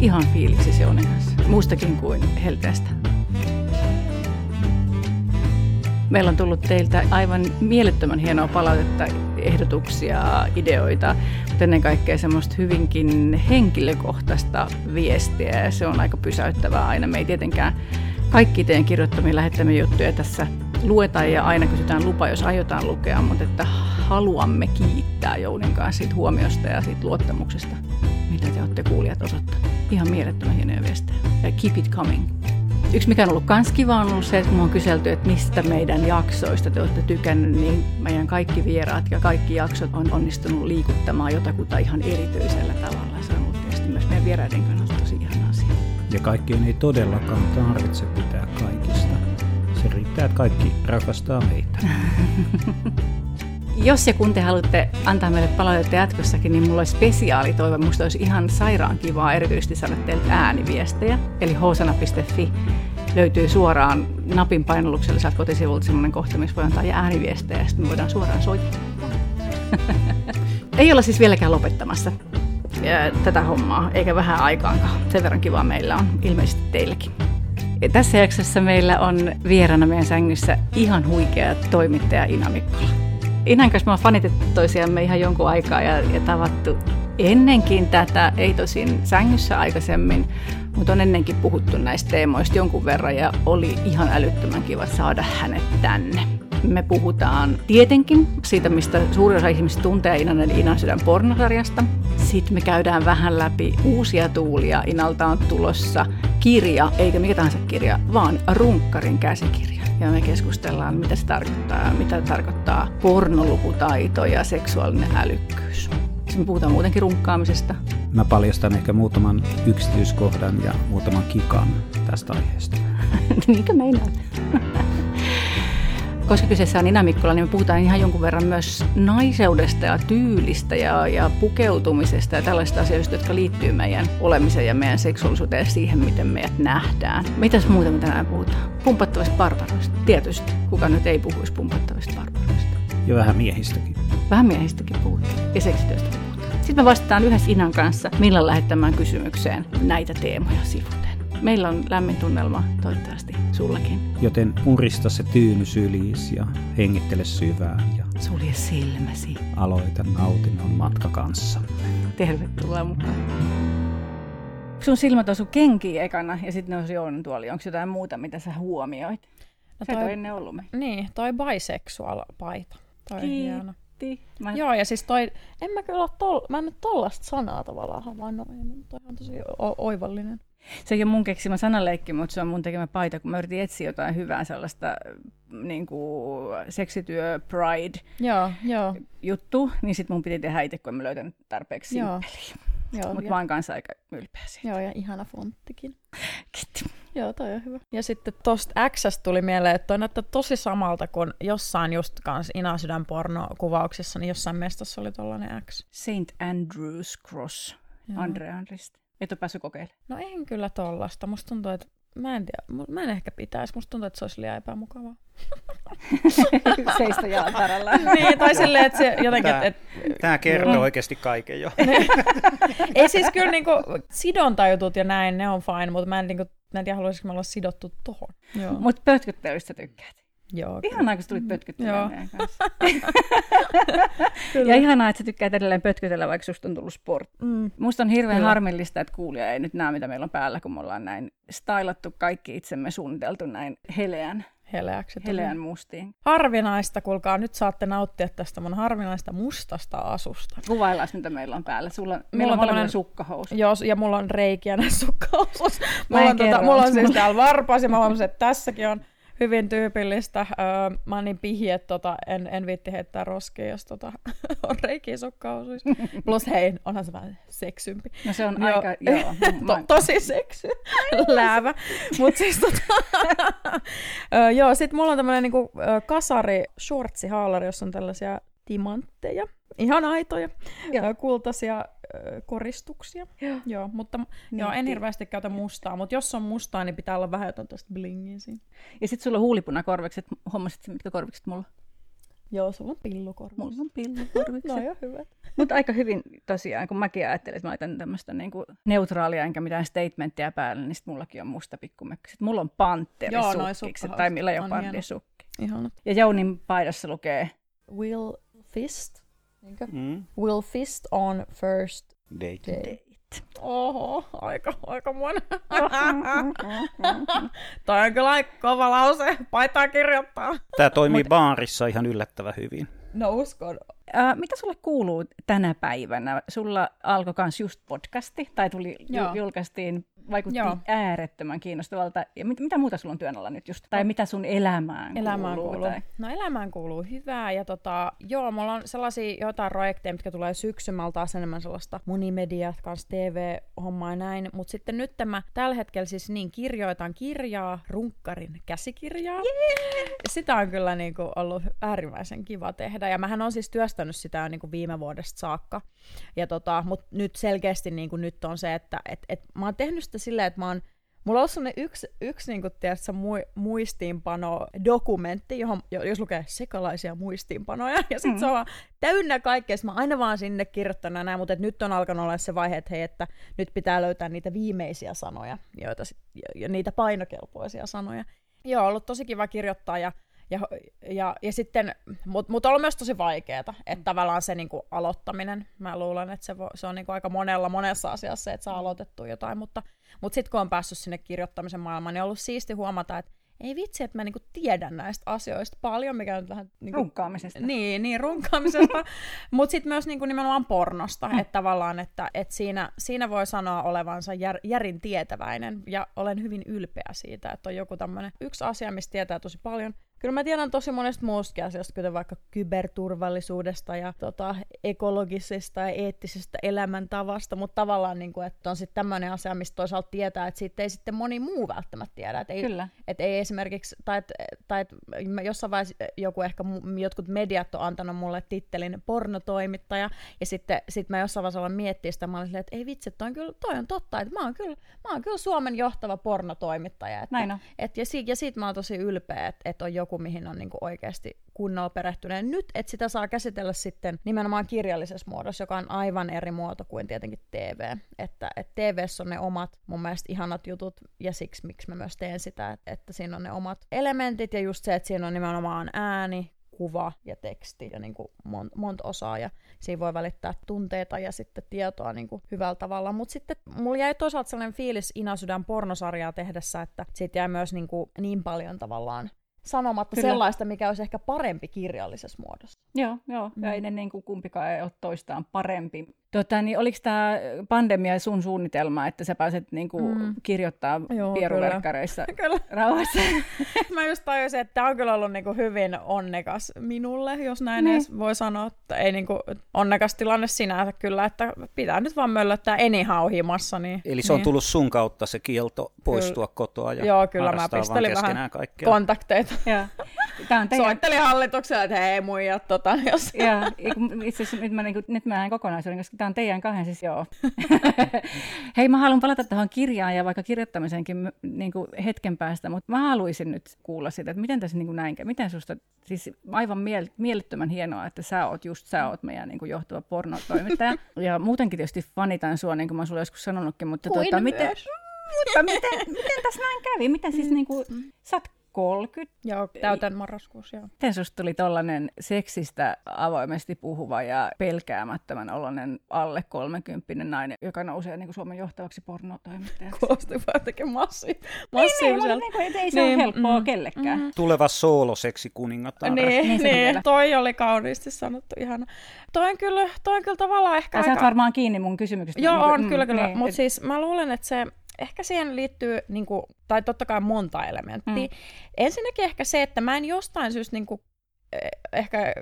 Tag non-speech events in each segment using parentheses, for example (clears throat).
ihan fiiliksissä Jounin kanssa, muustakin kuin helteestä. Meillä on tullut teiltä aivan mielettömän hienoa palautetta, ehdotuksia, ideoita, mutta ennen kaikkea semmoista hyvinkin henkilökohtaista viestiä ja se on aika pysäyttävää aina. Me ei tietenkään kaikki teidän kirjoittamia lähettämiä juttuja tässä lueta ja aina kysytään lupa, jos aiotaan lukea, mutta että haluamme kiittää Jounin kanssa siitä huomiosta ja siitä luottamuksesta, mitä te olette kuulijat osoittaneet. Ihan mielettömän hienoja viestejä. Ja keep it coming. Yksi mikä on ollut kans kiva on ollut se, että on kyselty, että mistä meidän jaksoista te olette tykännyt, niin meidän kaikki vieraat ja kaikki jaksot on onnistunut liikuttamaan jotakuta ihan erityisellä tavalla. Se on ollut tietysti myös meidän vieraiden kannalta tosi ihana asia. Ja kaikkien ei todellakaan tarvitse pitää kaikista. Se riittää, että kaikki rakastaa meitä. (laughs) Jos ja kun te haluatte antaa meille palautetta jatkossakin, niin mulla olisi spesiaali toive. Musta olisi ihan sairaan kivaa erityisesti saada teiltä ääniviestejä. Eli hosana.fi löytyy suoraan napin painalluksella sieltä kotisivulta sellainen kohta, missä voi antaa ääniviestejä ja sitten me voidaan suoraan soittaa. (laughs) Ei olla siis vieläkään lopettamassa tätä hommaa, eikä vähän aikaankaan. Sen verran kivaa meillä on ilmeisesti teillekin. Ja tässä jaksossa meillä on vieraana meidän sängyssä ihan huikea toimittaja Ina Mikkola. Inan kanssa me ollaan fanitettu toisiamme ihan jonkun aikaa ja, ja tavattu ennenkin tätä, ei tosin sängyssä aikaisemmin, mutta on ennenkin puhuttu näistä teemoista jonkun verran ja oli ihan älyttömän kiva saada hänet tänne. Me puhutaan tietenkin siitä, mistä suurin osa ihmisistä tuntee Inan eli Inan sydän pornosarjasta. Sitten me käydään vähän läpi uusia tuulia. Inalta on tulossa kirja, eikä mikä tahansa kirja, vaan runkkarin käsikirja. Ja me keskustellaan, mitä se tarkoittaa, mitä tarkoittaa pornolukutaito ja seksuaalinen älykkyys. Sitten me puhutaan muutenkin runkkaamisesta. Mä paljastan ehkä muutaman yksityiskohdan ja muutaman kikan tästä aiheesta. (laughs) Niinkö meinaat? Koska kyseessä on Nina Mikkola, niin me puhutaan ihan jonkun verran myös naiseudesta ja tyylistä ja, ja pukeutumisesta ja tällaista asioista, jotka liittyy meidän olemiseen ja meidän seksuaalisuuteen ja siihen, miten meidät nähdään. Mitäs muuta me tänään puhutaan? Pumpattavista barbaroista. Tietysti. Kuka nyt ei puhuisi pumpattavista barbaroista? Ja vähän miehistäkin. Vähän miehistäkin puhutaan. Ja seksityöstä puhutaan. Sitten me vastataan yhdessä Inan kanssa, milloin lähettämään kysymykseen näitä teemoja sivuten. Meillä on lämmin tunnelma, toivottavasti sullakin. Joten purista se tyyny syliis ja hengittele syvään ja sulje silmäsi. Aloita nautinnon matka kanssamme. Tervetuloa mukaan. Sun silmät osu kenkiin ekana ja sitten ne osu Joonan tuoli. Onko jotain muuta, mitä sä huomioit? No toi, toi ennen ollut me. Niin, toi bisexual paita. Toi Kiitti. hieno. Mä... Joo, ja siis toi, en mä kyllä tol, mä en nyt tollasta sanaa tavallaan havainnoin, mutta toi on tosi o- oivallinen. Se ei ole mun keksimä sanaleikki, mutta se on mun tekemä paita, kun mä yritin etsiä jotain hyvää sellaista niin kuin seksityö pride joo, joo. juttu, niin sitten mun piti tehdä itse, kun mä löytänyt tarpeeksi joo. Mutta mä oon kanssa aika ylpeä siitä. Joo, ja ihana fonttikin. Kiitti. Joo, toi on hyvä. Ja sitten tosta X tuli mieleen, että toi näyttää tosi samalta kuin jossain just kans Inasydän porno-kuvauksessa, niin jossain mestassa oli tollanen X. St. Andrews Cross, Andrean risti. Et ole päässyt kokeilemaan? No en kyllä tollasta. Musta tuntuu, että mä en, tiedä, mä en ehkä pitäisi. Musta tuntuu, että se olisi liian epämukavaa. (laughs) Seistä jaltaralla. (laughs) niin, tai silleen, että se jotenkin... Tämä, et, tämä kertoo mm. oikeasti kaiken jo. (laughs) Ei siis kyllä niinku, sidontajutut ja näin, ne on fine, mutta mä en, niinku, mä en tiedä, haluaisinko mä olla sidottu tohon. Mutta pötköttelystä tykkäät. Joo, ihanaa, kun tulit pötkyttelemään meidän kanssa. (laughs) ja ihanaa, että sä tykkäät edelleen pötkytellä, vaikka susta on tullut sport. Mm. Musta on hirveän Kyllä. harmillista, että kuulija ei nyt näe, mitä meillä on päällä, kun me ollaan näin stylattu kaikki itsemme suunniteltu näin heleän heleäksi. Heleän mustiin. Harvinaista, kuulkaa, nyt saatte nauttia tästä mun harvinaista mustasta asusta. Kuvaillaan, mitä meillä on päällä. Sulla, mulla meillä on, on tämmöinen sukkahousu. Joo, ja mulla on reikiä näissä sukkahousussa. Mulla, on, tota, mulla on siis täällä varpas, ja mä huomasin, että tässäkin on hyvin tyypillistä. Öö, mä oon niin pihi, että tota, en, en viitti heittää roskia, jos tota, (laughs) on reikiä sokkahousuissa. (laughs) Plus hei, onhan se vähän seksympi. No se on joo. aika, joo. (laughs) to, tosi seksy, läävä. Mut siis tota, öö, joo, sit mulla on tämmönen niinku, kasari shortsihaalari, jossa on tällaisia timantteja, ihan aitoja, Joo. kultaisia koristuksia. Joo. joo mutta joo, en hirveästi käytä mustaa, mutta jos on mustaa, niin pitää olla vähän jotain tuosta blingiä siinä. Ja sitten sulla on huulipunakorvekset, hommasit mitkä korvikset mulla? Joo, sulla on pillukorvi. Mulla on (laughs) pillukorvikset. No joo, hyvä. Mutta aika hyvin tosiaan, kun mäkin ajattelin, että mä laitan tämmöistä niinku neutraalia enkä mitään statementtia päälle, niin sit mullakin on musta pikkumökki. Sitten mulla on Joo, noi pantterisukki, sukkahauskat tai millä leopardisukki. Ihanat. Ja Jounin paidassa lukee, Will fist? Niinkö? Mm. Will fist on first Date. day. Oho, aika, aika monen. (laughs) Toi on kyllä aika kova lause. Paitaa kirjoittaa. Tämä toimii baarissa ihan yllättävän hyvin. No uskon. Ää, mitä sulle kuuluu tänä päivänä? Sulla alkoi kans just podcasti, tai tuli, Joo. ju- julkaistiin, vaikutti Joo. Äärettömän kiinnostavalta. Ja mit, mitä muuta sulla on työn alla nyt just? Tai mitä sun elämään, Elämään kuuluu? kuuluu. Tai... No elämään kuuluu hyvää ja tota, joo, mulla on sellaisia jotain projekteja, mitkä tulee syksymällä taas enemmän sellaista monimediaa, kans TV-hommaa ja näin, mutta sitten nyt mä tällä hetkellä siis niin kirjoitan kirjaa, runkkarin käsikirjaa. Yeah! Sitä on kyllä niinku ollut äärimmäisen kiva tehdä ja mähän on siis työstänyt sitä niinku viime vuodesta saakka. Ja tota, mutta nyt selkeästi niinku nyt on se, että et, et, mä oon tehnyt sitä silleen, että mä oon Mulla on ollut sellainen yksi, yksi niin kuin, tiedätkö, mu- muistiinpano-dokumentti, johon, jo- jos lukee sekalaisia muistiinpanoja, (laughs) ja sitten mm. se on vaan täynnä kaikkea, mä aina vaan sinne kirjoittanut näin, mutta nyt on alkanut olla se vaihe, että hei, että nyt pitää löytää niitä viimeisiä sanoja, joita sit, ja, niitä painokelpoisia sanoja. Joo, ollut tosi kiva kirjoittaa, ja ja, ja, ja sitten, mutta mut on ollut myös tosi vaikeaa, että tavallaan se niinku aloittaminen, mä luulen, että se, vo, se on niinku aika monella monessa asiassa se, että saa aloitettua jotain, mutta, mutta sitten kun on päässyt sinne kirjoittamisen maailmaan, niin on ollut siisti huomata, että ei vitsi, että mä niinku tiedän näistä asioista paljon, mikä on vähän... Niinku, Runkkaamisesta. Niin, niin runkaamisesta, (laughs) mutta sitten myös niinku nimenomaan pornosta, mm. että tavallaan, että et siinä, siinä voi sanoa olevansa jär, järin tietäväinen, ja olen hyvin ylpeä siitä, että on joku tämmöinen yksi asia, mistä tietää tosi paljon. Kyllä mä tiedän tosi monesta muustakin asiasta, kuten vaikka kyberturvallisuudesta ja tota, ekologisesta ja eettisestä elämäntavasta, mutta tavallaan, niin kuin, että on sitten tämmöinen asia, mistä toisaalta tietää, että siitä ei sitten moni muu välttämättä tiedä. Että ei, Kyllä. et ei esimerkiksi, tai, et, tai et mä jossain vaiheessa joku ehkä, jotkut mediat on antanut mulle tittelin pornotoimittaja, ja sitten sit mä jossain vaiheessa aloin miettiä sitä, mä olin silleen, että ei vitsi, toi on, kyllä, toi on totta, että mä oon kyllä, mä oon kyllä Suomen johtava pornotoimittaja. Että, Näin on. et, ja, siitä, ja siitä mä oon tosi ylpeä, että, että on joku, mihin on niinku oikeasti kunnolla perehtyneen. Nyt, että sitä saa käsitellä sitten nimenomaan kirjallisessa muodossa, joka on aivan eri muoto kuin tietenkin TV. Että, että TVssä on ne omat mun mielestä ihanat jutut, ja siksi miksi mä myös teen sitä, että, että siinä on ne omat elementit, ja just se, että siinä on nimenomaan ääni, kuva ja teksti ja niin kuin mon, monta osaa ja siinä voi välittää tunteita ja sitten tietoa niin kuin hyvällä tavalla. Mutta sitten mulla jäi toisaalta sellainen fiilis Inasydän pornosarjaa tehdessä, että siitä jäi myös niin, kuin niin paljon tavallaan sanomatta Kyllä. sellaista, mikä olisi ehkä parempi kirjallisessa muodossa. Joo, joo. Mm. Ja ei ne niin kuin kumpikaan ei ole toistaan parempi. Tota, niin oliko tämä pandemia sun suunnitelma, että sä pääset niin kuin Mm. kirjoittaa Joo, pieruverkkareissa Kyllä. (laughs) rauhassa? (laughs) Mä just tajusin, että tämä on kyllä ollut niinku hyvin onnekas minulle, jos näin Niin. edes voi sanoa. Että ei niinku onnekas tilanne sinänsä kyllä, että pitää nyt vaan möllöttää anyhow himassa. Niin, Eli se on niin. tullut sun kautta se kielto poistua kotoa ja Joo, kyllä mä pistelin vähän kaikkea. kontakteita. (laughs) Joo. Tämä on teidän... Soittelin hallitukselle, että hei muijat, tota, jos... Ja itse asiassa nyt mä, niin kuin, nyt mä näen kokonaisuuden, koska tämä on teidän kahden siis joo. (laughs) Hei, mä haluan palata tuohon kirjaan ja vaikka kirjoittamisenkin niin kuin hetken päästä, mutta mä haluaisin nyt kuulla sitä, että miten tässä niin kuin näin, miten susta, siis aivan miel- mielettömän hienoa, että sä oot just sä oot meidän niin kuin johtava pornotoimittaja. (laughs) ja muutenkin tietysti fanitan sua, niin kuin mä sulle joskus sanonutkin, mutta Kuin tuota, miten, mutta miten, miten tässä näin kävi? Miten siis niin kuin, sä oot 30, Joo, täytän marraskuussa, joo. Miten susta tuli tollanen seksistä avoimesti puhuva ja pelkäämättömän oloinen alle 30 nainen, joka nousee niin kuin Suomen johtavaksi pornotoimittajaksi? Kuulosti vaan jotenkin massi, Niin, niin, massiiviselta. mutta niin et ei se niin, Niin, ole helppoa mm, kellekään. mm. Tuleva sooloseksi kuningatar. Niin, Niin niin, toi oli kauniisti sanottu, ihana. Toi on kyllä, toi on kyllä tavallaan ehkä sä oot varmaan kiinni mun kysymyksestä. Joo, Niin, on, mm, kyllä, kyllä. niin, Mutta siis mä luulen, että se ehkä siihen liittyy, niin kuin, tai totta kai monta elementtiä. Mm. Ensinnäkin ehkä se, että mä en jostain syystä niin kuin, ehkä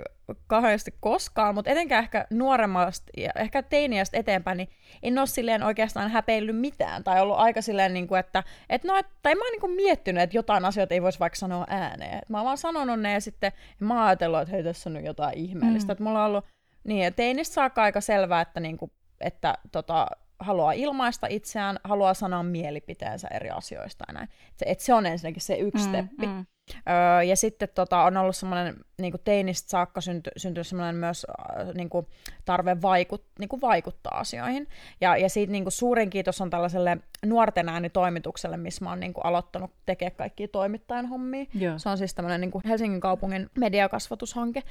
kauheasti koskaan, mutta etenkään ehkä nuoremmasta ja ehkä teiniästä eteenpäin, niin en ole silleen oikeastaan häpeillyt mitään. Tai ollut aika silleen, niin kuin, että, että no, et, tai mä oon niin kuin miettinyt, että jotain asioita ei voisi vaikka sanoa ääneen. Et mä oon vaan sanonut ne ja sitten mä oon ajatellut, että hei, tässä on nyt jotain ihmeellistä. Mm. Että mulla on ollut, niin, ja teinistä saakka aika selvää, että, niin kuin, että tota, haluaa ilmaista itseään, haluaa sanoa mielipiteensä eri asioista ja näin. Et se, et se on ensinnäkin se yksi mm, steppi. Mm. Öö, ja sitten tota, on ollut semmoinen niin teinistä saakka synty, syntynyt semmoinen myös äh, niin kuin tarve vaikut, niin kuin vaikuttaa asioihin. Ja, ja siitä niin kuin suurin kiitos on tällaiselle nuorten äänitoimitukselle, missä mä oon niin kuin aloittanut tekemään kaikkia toimittajan hommia. Joo. Se on siis tämmöinen niin kuin Helsingin kaupungin mediakasvatushanke.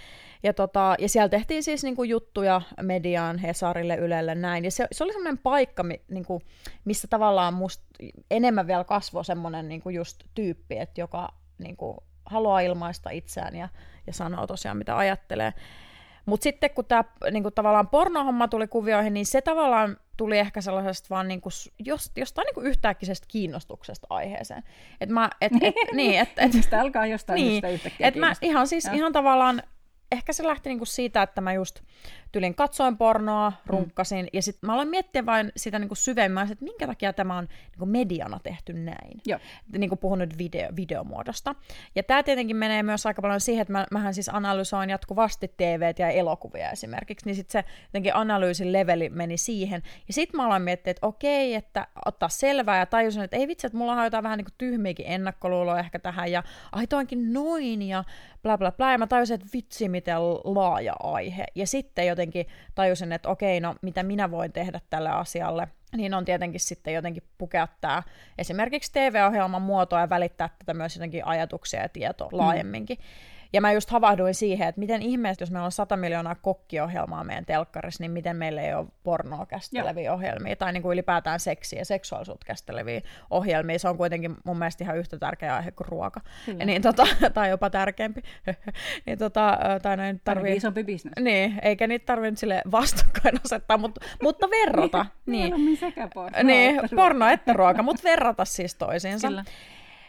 Ja, tota, ja siellä tehtiin siis niin kuin juttuja mediaan, Hesarille, Ylelle, näin. Ja se, se oli semmoinen paikka, niin kuin, missä tavallaan musta enemmän vielä kasvoi semmoinen niin kuin just tyyppi, että joka niin kuin, haluaa ilmaista itseään ja, ja sanoo tosiaan, mitä ajattelee. Mutta sitten kun tämä niinku, tavallaan pornohomma tuli kuvioihin, niin se tavallaan tuli ehkä sellaisesta vaan niinku, jost, jostain niinku yhtäkkisestä kiinnostuksesta aiheeseen. Et mä, et, et, (laughs) niin, et, et, Mistä alkaa jostain niin, yhtäkkiä et mä ihan siis ihan tavallaan, ehkä se lähti niinku siitä, että mä just tylin katsoin pornoa, mm. runkkasin, mm. ja sitten mä aloin miettiä vain sitä niin kuin syvemmän, että minkä takia tämä on niin kuin mediana tehty näin. Joo. Niin kuin puhun nyt video, videomuodosta. Ja tämä tietenkin menee myös aika paljon siihen, että mä, mähän siis analysoin jatkuvasti TV ja elokuvia esimerkiksi, niin sitten se jotenkin analyysin leveli meni siihen. Ja sitten mä aloin miettiä, että okei, että ottaa selvää, ja tajusin, että ei vitsi, että mulla on jotain vähän niin kuin tyhmiäkin ennakkoluuloa ehkä tähän, ja ai toinkin noin, ja bla bla bla, ja mä tajusin, että vitsi, miten laaja aihe. Ja sitten jotenkin tajusin, että okei, no mitä minä voin tehdä tälle asialle, niin on tietenkin sitten jotenkin pukea tämä esimerkiksi TV-ohjelman muotoa ja välittää tätä myös jotenkin ajatuksia ja tietoa mm. laajemminkin. Ja mä just havahduin siihen, että miten ihmeessä, jos meillä on 100 miljoonaa kokkiohjelmaa meidän telkkarissa, niin miten meillä ei ole pornoa käsitteleviä ohjelmia, tai niin kuin ylipäätään seksiä ja seksuaalisuutta käsitteleviä ohjelmia. Se on kuitenkin mun mielestä ihan yhtä tärkeä aihe kuin ruoka. Ja niin, tota, (laughs) tai jopa tärkeämpi. (laughs) niin, tota, tai näin tarvii... isompi bisnes. Niin, eikä niitä tarvitse sille vastakkain asettaa, mutta, mutta verrata. (laughs) niin. sekä porno niin, että porno että ruoka, mutta verrata siis toisiinsa. Kyllä.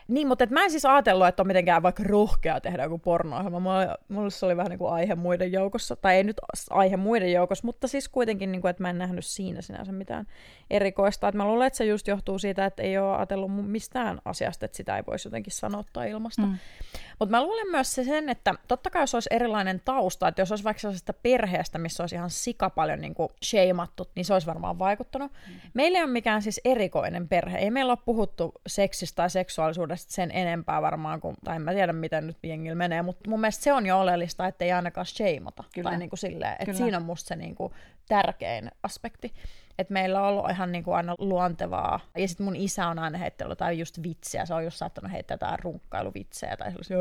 Niin, mutta et mä en siis ajatellut, että on mitenkään vaikka rohkea tehdä joku porno-ohjelma. Mulla, se oli vähän niin kuin aihe muiden joukossa, tai ei nyt aihe muiden joukossa, mutta siis kuitenkin, niin kuin, että mä en nähnyt siinä sinänsä mitään erikoista. Et mä luulen, että se just johtuu siitä, että ei ole ajatellut mistään asiasta, että sitä ei voisi jotenkin sanottaa ilmasta. Mm. Mutta mä luulen myös se sen, että totta kai jos olisi erilainen tausta, että jos olisi vaikka sellaisesta perheestä, missä olisi ihan sika paljon niin kuin shameattu, niin se olisi varmaan vaikuttanut. Mm. Meillä ei ole mikään siis erikoinen perhe. Ei meillä ole puhuttu seksistä tai seksuaalisuudesta sen enempää varmaan, kuin, tai en mä tiedä miten nyt jengillä menee, mutta mun mielestä se on jo oleellista, että ei ainakaan shameata. Kyllä. Tai niin kuin silleen, että Kyllä. siinä on musta se niin kuin tärkein aspekti että meillä on ollut ihan niin kuin aina luontevaa. Ja sitten mun isä on aina heittänyt tai just vitsiä, se on just saattanut heittää jotain runkkailuvitsejä tai sellaisia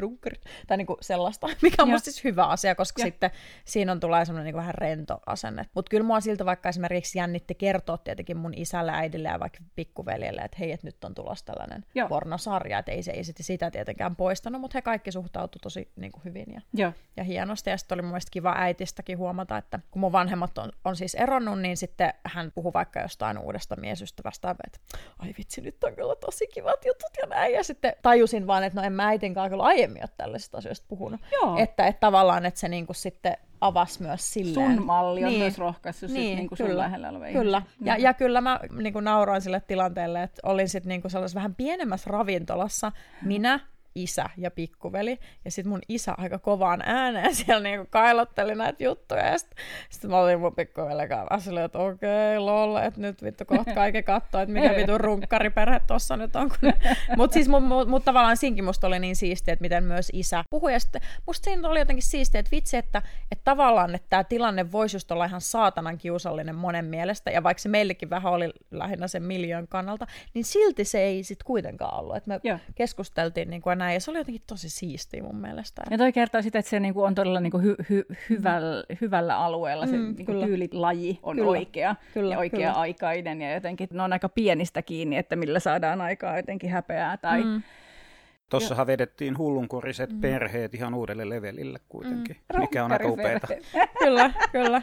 runkkari, tai niin kuin sellaista, (laughs) mikä on musta siis hyvä asia, koska ja. sitten siinä on tulee semmoinen niin vähän rento asenne. Mutta kyllä mua siltä vaikka esimerkiksi jännitti kertoa tietenkin mun isälle, äidille ja vaikka pikkuveljelle, että hei, että nyt on tulossa tällainen Joo. pornosarja, että ei se ei sitä tietenkään poistanut, mutta he kaikki suhtautuivat tosi niin kuin hyvin ja, Joo. ja hienosti. Ja sitten oli mun mielestä kiva äitistäkin huomata, että kun mun vanhemmat on, on siis eronnut, niin sitten hän puhui vaikka jostain uudesta miesystävästä, että ai vitsi, nyt on kyllä tosi kivat jutut ja näin. Ja sitten tajusin vaan, että no en mä äitinkaan kyllä aiemmin ole tällaisista asioista puhunut. Joo. Että, että tavallaan, että se niinku sitten avasi myös silleen. Sun malli on niin. myös rohkaissut niin, sit niinku kyllä, sun lähellä olevia Kyllä, ja, ja kyllä mä niinku nauroin sille tilanteelle, että olin sitten niinku sellaisessa vähän pienemmässä ravintolassa, minä, isä ja pikkuveli. Ja sitten mun isä aika kovaan ääneen (laughs) siellä niinku kailotteli näitä juttuja. Ja sitten sit mä olin mun pikkuveli kanssa että okei, okay, lol, että nyt vittu kohta kaikki katsoo, että mikä (laughs) vittu runkkariperhe tossa nyt on. (laughs) Mutta siis mun, mut, mut, tavallaan siinkin musta oli niin siistiä, että miten myös isä puhui. Ja sitten musta siinä oli jotenkin siistiä, että vitsi, että, että tavallaan että tämä tilanne voisi just olla ihan saatanan kiusallinen monen mielestä. Ja vaikka se meillekin vähän oli lähinnä sen miljoon kannalta, niin silti se ei sitten kuitenkaan ollut. Että me Joo. keskusteltiin niin kuin näin. Ja se oli jotenkin tosi siistiä mun mielestä. Ja toi kertoo sitä, että se niinku on todella niinku hy, hy, hyvällä, mm. hyvällä alueella, se mm, niinku tyylilaji on kyllä. oikea kyllä, ja oikea-aikainen. Ja jotenkin ne on aika pienistä kiinni, että millä saadaan aikaa jotenkin häpeää tai... Mm Tuossahan vedettiin hullunkoriset mm. perheet ihan uudelle levelille kuitenkin, mm. mikä on aika upeeta. (laughs) kyllä, kyllä.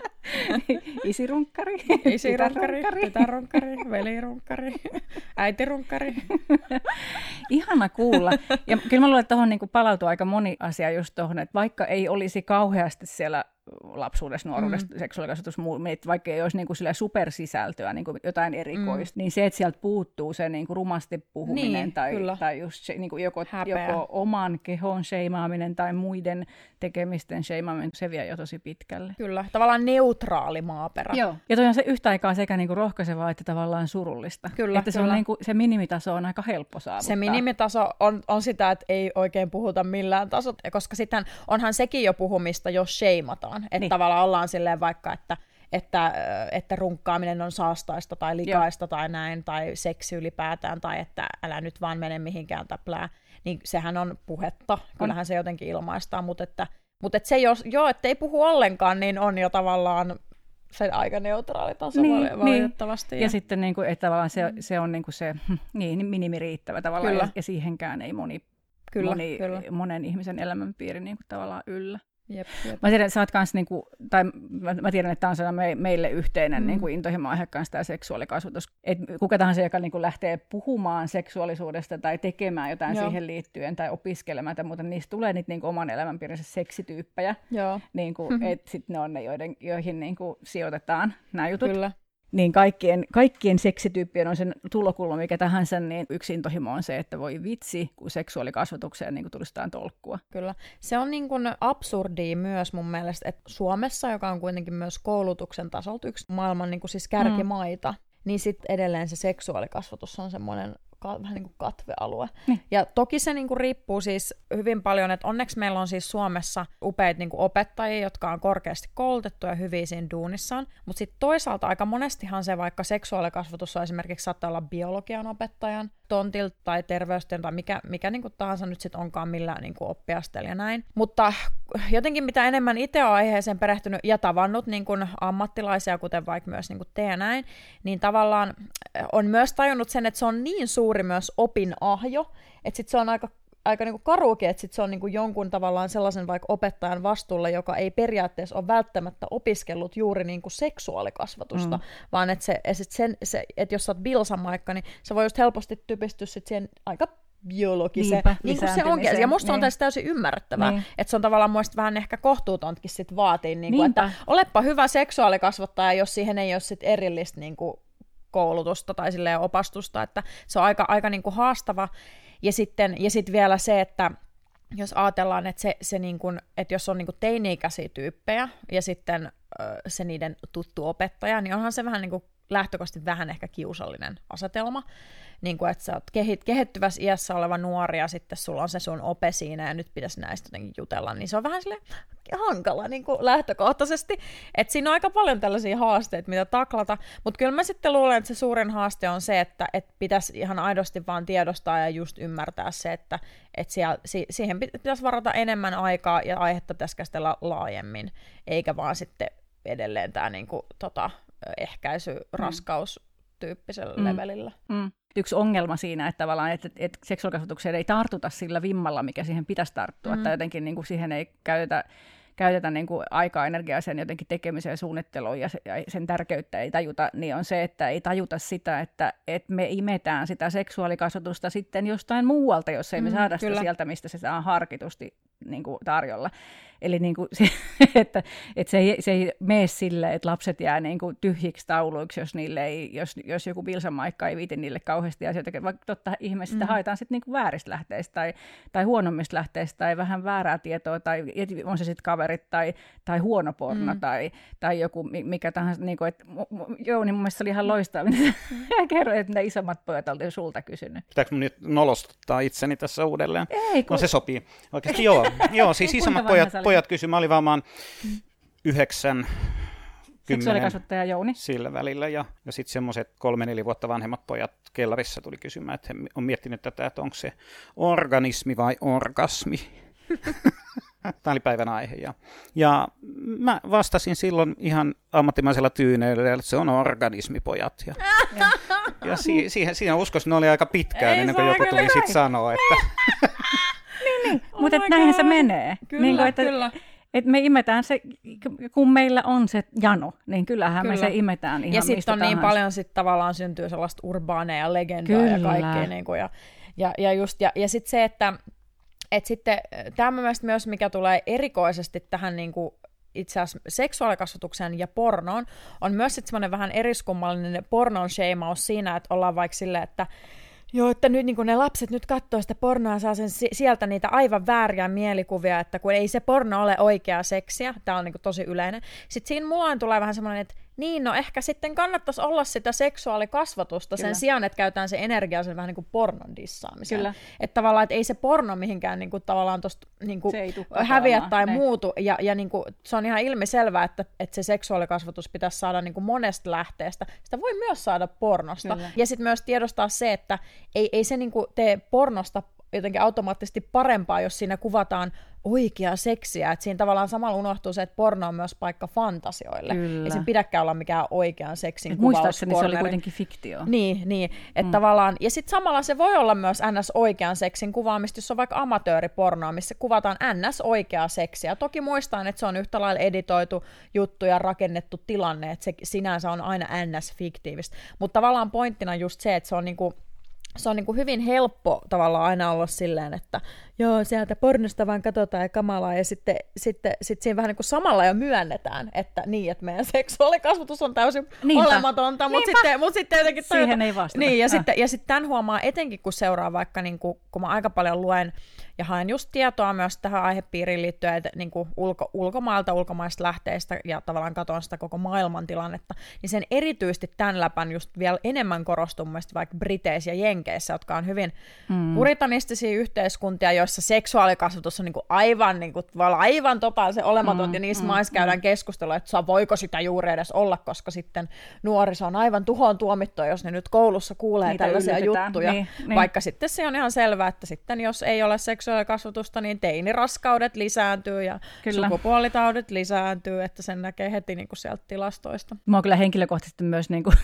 (laughs) Isirunkkari, Isirunkkari, tytärunkkari, velirunkkari, äitirunkkari. (laughs) Ihana kuulla. Ja kyllä mä luulen, että tuohon niin palautuu aika moni asia just tuohon, että vaikka ei olisi kauheasti siellä lapsuudessa, nuoruudessa, mm. seksuaalikasvatus, vaikka ei olisi niin kuin supersisältöä, niin kuin jotain erikoista, mm. niin se, että sieltä puuttuu se niin kuin rumasti puhuminen niin, tai, tai just se, niin kuin joko, joko oman kehon sheimaaminen tai muiden tekemisten sheimaaminen, se vie jo tosi pitkälle. Kyllä, tavallaan neutraali maaperä. Joo. Ja toi on se yhtä aikaa sekä niin kuin rohkaisevaa että tavallaan surullista. Kyllä, että se, kyllä. On niin kuin, se minimitaso on aika helppo saavuttaa. Se minimitaso on, on sitä, että ei oikein puhuta millään tasot, koska sitten onhan sekin jo puhumista, jos sheimataan. Että niin. tavallaan ollaan silleen vaikka, että että, että runkkaaminen on saastaista tai likaista Joo. tai näin, tai seksi ylipäätään, tai että älä nyt vaan mene mihinkään täplää, niin sehän on puhetta, kyllähän on. se jotenkin ilmaistaan, mutta että, mutta että se jos, joo, että ei puhu ollenkaan, niin on jo tavallaan se aika neutraali taso niin, valitettavasti. Niin. Ja, ja sitten niin kuin, että tavallaan se, se on (laughs) niin kuin se niin, minimi riittävä tavallaan, kyllä. Ja, ja siihenkään ei moni, kyllä, moni kyllä. monen ihmisen elämänpiiri niin kuin tavallaan yllä. Jep, jep. Mä tiedän, sä oot kans, niinku, tai mä, tiedän, että tämä on me, meille yhteinen mm. niinku, intohimo aihe kanssa tämä seksuaalikasvatus. Et kuka tahansa, joka niinku, lähtee puhumaan seksuaalisuudesta tai tekemään jotain Joo. siihen liittyen tai opiskelemaan tai muuta, niin niistä tulee niitä niinku, oman elämänpiirinsä seksityyppejä. Joo. Niinku, mm-hmm. et sit ne on ne, joiden, joihin niinku, sijoitetaan nämä jutut. Kyllä niin kaikkien, kaikkien seksityyppien on sen tulokulma mikä tahansa, niin yksi intohimo on se, että voi vitsi, kun seksuaalikasvatukseen niin tulisi jotain tolkkua. Kyllä. Se on niin kuin absurdia myös mun mielestä, että Suomessa, joka on kuitenkin myös koulutuksen tasolta yksi maailman niin kuin siis kärkimaita, mm. niin sitten edelleen se seksuaalikasvatus on semmoinen ka- vähän niin kuin katvealue. Niin. Ja toki se niin kuin riippuu siis hyvin paljon, että onneksi meillä on siis Suomessa upeita niin kuin opettajia, jotka on korkeasti koulutettuja ja hyviä siinä duunissaan, mutta sitten toisaalta aika monestihan se vaikka seksuaalikasvatus on esimerkiksi saattaa olla biologian opettajan tontilta tai terveysten tai mikä, mikä niin kuin tahansa nyt sitten onkaan millään niin kuin oppiasteella ja näin. Mutta jotenkin mitä enemmän itse olen aiheeseen perehtynyt ja tavannut niin kuin ammattilaisia, kuten vaikka myös niin kuin te ja näin, niin tavallaan on myös tajunnut sen, että se on niin suuri myös opinahjo, että sit se on aika aika niinku karuukin, että sit se on niinku jonkun tavallaan sellaisen vaikka opettajan vastuulla, joka ei periaatteessa ole välttämättä opiskellut juuri niinku seksuaalikasvatusta, mm. vaan että se, et sen, se, et jos sä oot bilsamaikka, niin se voi just helposti typistyä sit siihen aika biologiseen, niin kuin se onkin. Ja musta niin. on tässä täysin ymmärrettävää, niin. että se on tavallaan muista vähän ehkä kohtuutontakin sit vaatii, niin kuin, että olepa hyvä seksuaalikasvattaja, jos siihen ei ole sit erillistä niin kuin koulutusta tai opastusta, että se on aika, aika niin kuin haastava. Ja sitten ja sit vielä se, että jos ajatellaan, että, se, se niin kuin, että jos on niin kuin teini-ikäisiä tyyppejä ja sitten se niiden tuttu opettaja, niin onhan se vähän niin kuin lähtökohtaisesti vähän ehkä kiusallinen asetelma niin kuin, että sä oot kehit, kehittyvässä iässä oleva nuori ja sitten sulla on se sun ope siinä ja nyt pitäisi näistä jotenkin jutella, niin se on vähän sille hankala niin kuin lähtökohtaisesti. Että siinä on aika paljon tällaisia haasteita, mitä taklata, mutta kyllä mä sitten luulen, että se suurin haaste on se, että, että pitäisi ihan aidosti vaan tiedostaa ja just ymmärtää se, että, että siellä, si, siihen pitäisi varata enemmän aikaa ja aihetta pitäisi käsitellä laajemmin, eikä vaan sitten edelleen tämä niin kuin, tota, ehkäisy, mm. raskaus, tyyppisellä mm. levelillä. Mm yksi ongelma siinä, että tavallaan että, että seksuaalikasvatukseen ei tartuta sillä vimmalla, mikä siihen pitäisi tarttua, mm. että jotenkin niin kuin siihen ei käytetä käytetä niin kuin aikaa, energiaa sen jotenkin tekemiseen ja suunnitteluun ja, sen tärkeyttä ei tajuta, niin on se, että ei tajuta sitä, että, että me imetään sitä seksuaalikasvatusta sitten jostain muualta, jos ei me mm, saada sitä sieltä, mistä se saa harkitusti niin kuin tarjolla. Eli niin kuin se, (laughs) että, että se, ei, se ei mene sille, että lapset jää niin kuin tyhjiksi tauluiksi, jos, niille ei, jos, jos joku pilsamaikka ei viiti niille kauheasti asioita. Vaikka totta ihmeessä mm. haetaan sitten niin vääristä lähteistä tai, tai huonommista lähteistä tai vähän väärää tietoa tai on se sitten kaverit tai, tai huono porno mm. tai, tai joku mikä tahansa. Niin kuin, että, joo, niin mun mielestä se oli ihan mm. loistava. (laughs) Kerro, että ne isommat pojat oltiin sulta kysynyt. Pitääkö mun nyt nolostuttaa itseni tässä uudelleen? Ei, kun... No se sopii. Oikeasti joo. (laughs) joo, siis isommat pojat, pojat kysyi, mä olin varmaan yhdeksän, Seksuaalikasvattaja Jouni. Sillä välillä. Ja, ja sitten semmoiset kolme-neljä vuotta vanhemmat pojat kellarissa tuli kysymään, että he on miettinyt tätä, että onko se organismi vai orgasmi. (laughs) Tämä oli päivän aihe. Ja, ja mä vastasin silloin ihan ammattimaisella tyyneellä, että se on organismipojat. Ja, ja, ja si, siihen, siinä uskoisin, ne oli aika pitkään, ennen kuin joku tuli sitten sanoa, että... (laughs) niin, niin. Oh mutta näinhän se menee. Kyllä, niin kuin, että, kyllä et me imetään se, kun meillä on se jano, niin kyllähän Kyllä. me se imetään ihan Ja sitten on niin paljon sit tavallaan syntyy sellaista urbaaneja legendaa Kyllä. ja kaikkea. Niin kuin, ja, ja, ja, just, ja, ja sitten se, että et sitten tämä myös, mikä tulee erikoisesti tähän niin kuin itse asiassa seksuaalikasvatuksen ja pornoon on myös sitten semmoinen vähän eriskummallinen pornon sheimaus siinä, että ollaan vaikka silleen, että Joo, että nyt niin ne lapset nyt katsoo sitä pornoa saa sen sieltä niitä aivan vääriä mielikuvia, että kun ei se porno ole oikeaa seksiä, tämä on niin tosi yleinen. Sitten siinä mulla tulee vähän semmoinen, että niin, no ehkä sitten kannattaisi olla sitä seksuaalikasvatusta Kyllä. sen sijaan, että käytetään se energiaa sen vähän niin kuin pornon dissaamiseen. Kyllä. Että tavallaan, että ei se porno mihinkään niin kuin, tavallaan tosta niin kuin, häviä tai ne. muutu. Ja, ja niin kuin, se on ihan ilmiselvää, että, että se seksuaalikasvatus pitäisi saada niin kuin monesta lähteestä. Sitä voi myös saada pornosta. Kyllä. Ja sitten myös tiedostaa se, että ei, ei se niin kuin tee pornosta jotenkin automaattisesti parempaa, jos siinä kuvataan oikeaa seksiä. Että siinä tavallaan samalla unohtuu se, että porno on myös paikka fantasioille. Kyllä. Ei se pidäkään olla mikään oikean seksin Et Muistaakseni se oli kuitenkin fiktio. Niin, niin että mm. tavallaan, ja sitten samalla se voi olla myös ns. oikean seksin kuvaamista, jos on vaikka amatööripornoa, missä kuvataan ns. oikeaa seksiä. Toki muistan, että se on yhtä lailla editoitu juttu ja rakennettu tilanne, että se sinänsä on aina ns. fiktiivistä. Mutta tavallaan pointtina just se, että se on niinku se on niin kuin hyvin helppo tavallaan aina olla silleen, että joo, sieltä pornosta vaan katsotaan ja kamalaa, ja sitten, sitten sitten siinä vähän niin kuin samalla jo myönnetään, että niin, että meidän seksuaalikasvatus on täysin Niinpä. olematonta, mutta sitten, mutta sitten jotenkin... Siihen ei vastata. Niin, ja, äh. sitten, ja sitten tämän huomaa etenkin, kun seuraa vaikka, niin kuin, kun mä aika paljon luen ja haen just tietoa myös tähän aihepiiriin liittyen että niin kuin ulko, ulkomailta, ulkomaista lähteistä ja tavallaan katon sitä koko maailman tilannetta, niin sen erityisesti tämän läpän just vielä enemmän korostuu mun vaikka Briteissä ja Jenkeissä, jotka on hyvin mm. puritanistisia yhteiskuntia, joissa seksuaalikasvatus on niin kuin aivan, niin kuin, aivan totaalisen se olematon, mm, ja niissä mm, maissa käydään mm. keskustelua, että saa, voiko sitä juuri edes olla, koska sitten nuoriso on aivan tuhoon tuomittua, jos ne nyt koulussa kuulee Niitä tällaisia juttuja, niin, niin. vaikka sitten se on ihan selvää, että sitten jos ei ole seksuaalikasvatusta, niin teiniraskaudet lisääntyy ja kyllä. sukupuolitaudit lisääntyy, että sen näkee heti niin kuin sieltä tilastoista. Mä oon kyllä henkilökohtaisesti myös niin kuin,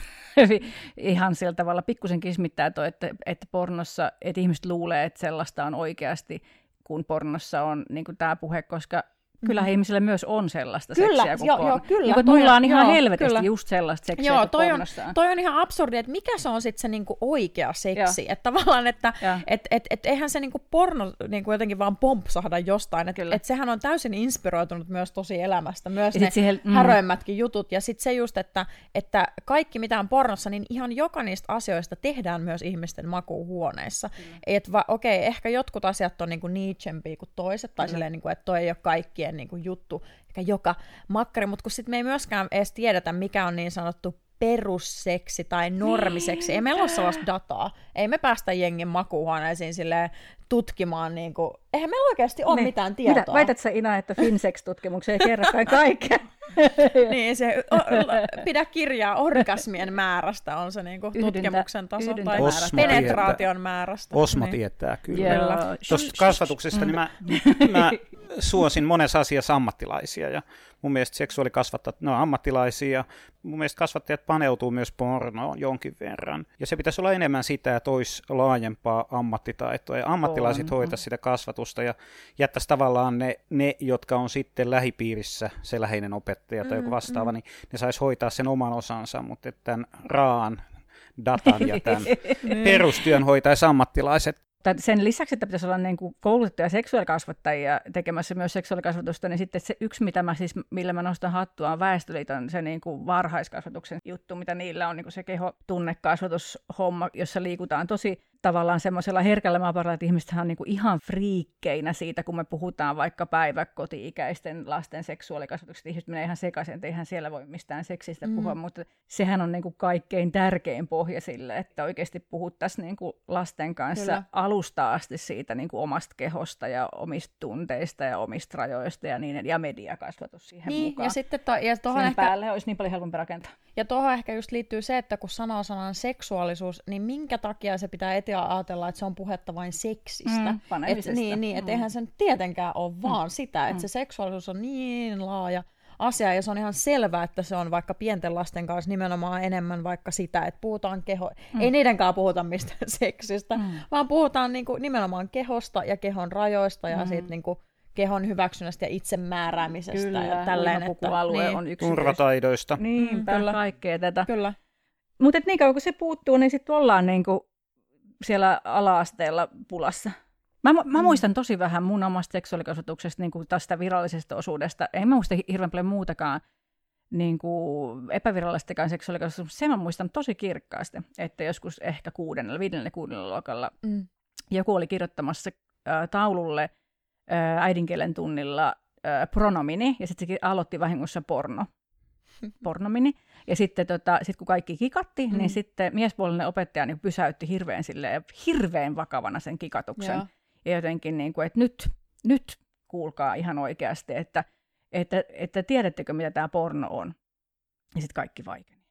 (laughs) ihan sillä tavalla pikkusen kismittää toi, että, että pornossa, että ihmiset luulee, että sellaista on oikeasti kun pornossa on niin tämä puhe, koska kyllä mm. ihmisillä myös on sellaista kyllä, seksiä joo, joo, kyllä. Niin kuin, mulla on ihan joo, helvetisti kyllä. just sellaista seksiä joo, toi on, toi on ihan absurdi, että mikä se on sitten se niinku oikea seksi. Että tavallaan, että et, et, et, eihän se niinku porno niinku jotenkin vaan pompsahda jostain. Että et sehän on täysin inspiroitunut myös tosi elämästä, myös ja ne siihen, mm. häröimmätkin jutut. Ja sitten se just, että, että kaikki mitä on pornossa, niin ihan joka niistä asioista tehdään myös ihmisten makuuhuoneissa. Mm. Että okei, okay, ehkä jotkut asiat on niinku niitsempiä kuin toiset, tai mm. silleen, niinku, että toi ei ole kaikkien niin kuin juttu, ehkä joka makkari, mutta kun sitten me ei myöskään edes tiedetä, mikä on niin sanottu perusseksi tai normiseksi. Ei meillä ole sellaista dataa. Ei me päästä jengin makuuhuoneisiin silleen tutkimaan, niin kuin, eihän meillä oikeasti ole ne. mitään tietoa. Mitä, väität sä Ina, että Finsex-tutkimuksia ei kerrokaan kaikkea? (laughs) niin, se o, pidä kirjaa orgasmien määrästä on se niin kuin, tutkimuksen taso yhdyntä. tai Osmo penetraation määrästä. Osmo niin. tietää, kyllä. Yeah. Tuosta kasvatuksesta niin mä, mä suosin monessa asiassa ammattilaisia ja mun mielestä seksuaalikasvattajat, ne on ammattilaisia. Mun mielestä kasvattajat paneutuu myös pornoon jonkin verran. Ja se pitäisi olla enemmän sitä, että olisi laajempaa ammattitaitoa. Ja ammattilaiset on. hoitaisi sitä kasvatusta ja jättäisi tavallaan ne, ne, jotka on sitten lähipiirissä, se läheinen opettaja tai joku mm, vastaava, mm. niin ne saisi hoitaa sen oman osansa, mutta että tämän raan datan ja tämän (laughs) niin. perustyön hoitaisi ammattilaiset tai sen lisäksi, että pitäisi olla niin kuin koulutettuja seksuaalikasvattajia tekemässä myös seksuaalikasvatusta, niin sitten se yksi, mitä mä siis, millä mä nostan hattua, on Väestöliiton se niin kuin varhaiskasvatuksen juttu, mitä niillä on niin kuin se keho tunnekasvatushomma, jossa liikutaan tosi tavallaan semmoisella herkällä maaparalla, että ihmiset on niinku ihan friikkeinä siitä, kun me puhutaan vaikka päiväkoti-ikäisten lasten seksuaalikasvatuksesta. Ihmiset menee ihan sekaisin, että eihän siellä voi mistään seksistä mm. puhua, mutta sehän on niinku kaikkein tärkein pohja sille, että oikeasti puhuttaisiin niinku lasten kanssa Kyllä. alusta asti siitä niinku omasta kehosta ja omista tunteista ja omista rajoista ja, niin, ja mediakasvatus siihen niin, mukaan. Ja sitten to, ja tuohon ehkä... päälle olisi niin paljon helpompi rakentaa. Ja tuohon ehkä just liittyy se, että kun sanoo sanan seksuaalisuus, niin minkä takia se pitää eti ajatella, että se on puhetta vain seksistä. Mm, et, niin, niin, että mm. eihän sen tietenkään ole mm. vaan sitä, että mm. se seksuaalisuus on niin laaja asia, ja se on ihan selvää, että se on vaikka pienten lasten kanssa nimenomaan enemmän vaikka sitä, että puhutaan keho... Mm. Ei niidenkään puhuta mistään (laughs) seksistä, mm. vaan puhutaan niinku nimenomaan kehosta ja kehon rajoista ja mm. siitä niinku kehon hyväksynnästä ja itsemääräämisestä. Kyllä, ja tälleen, että, niin. on yksi. Turvataidoista. Niinpä, mm, kaikkea tätä. Kyllä. Mutta niin kauan kun se puuttuu, niin sitten ollaan niinku siellä ala-asteella pulassa. Mä, mä mm. muistan tosi vähän mun omasta seksuaalikasvatuksesta, niin kuin tästä virallisesta osuudesta. En mä muista hirveän paljon muutakaan niin kuin epävirallistakaan seksuaalikasvatusta. Sen mä muistan tosi kirkkaasti, että joskus ehkä kuudennella, viidennellä kuudennella luokalla mm. joku oli kirjoittamassa äh, taululle äh, äidinkielen tunnilla äh, pronomini, ja sitten se aloitti vahingossa porno. Pornomini. Ja sitten tota, sit kun kaikki kikatti, mm. niin sitten miespuolinen opettaja niin pysäytti hirveän, silleen, hirveän vakavana sen kikatuksen. Joo. Ja jotenkin, niin kuin, että nyt, nyt kuulkaa ihan oikeasti, että, että, että tiedättekö, mitä tämä porno on. Ja sitten kaikki vaikeni.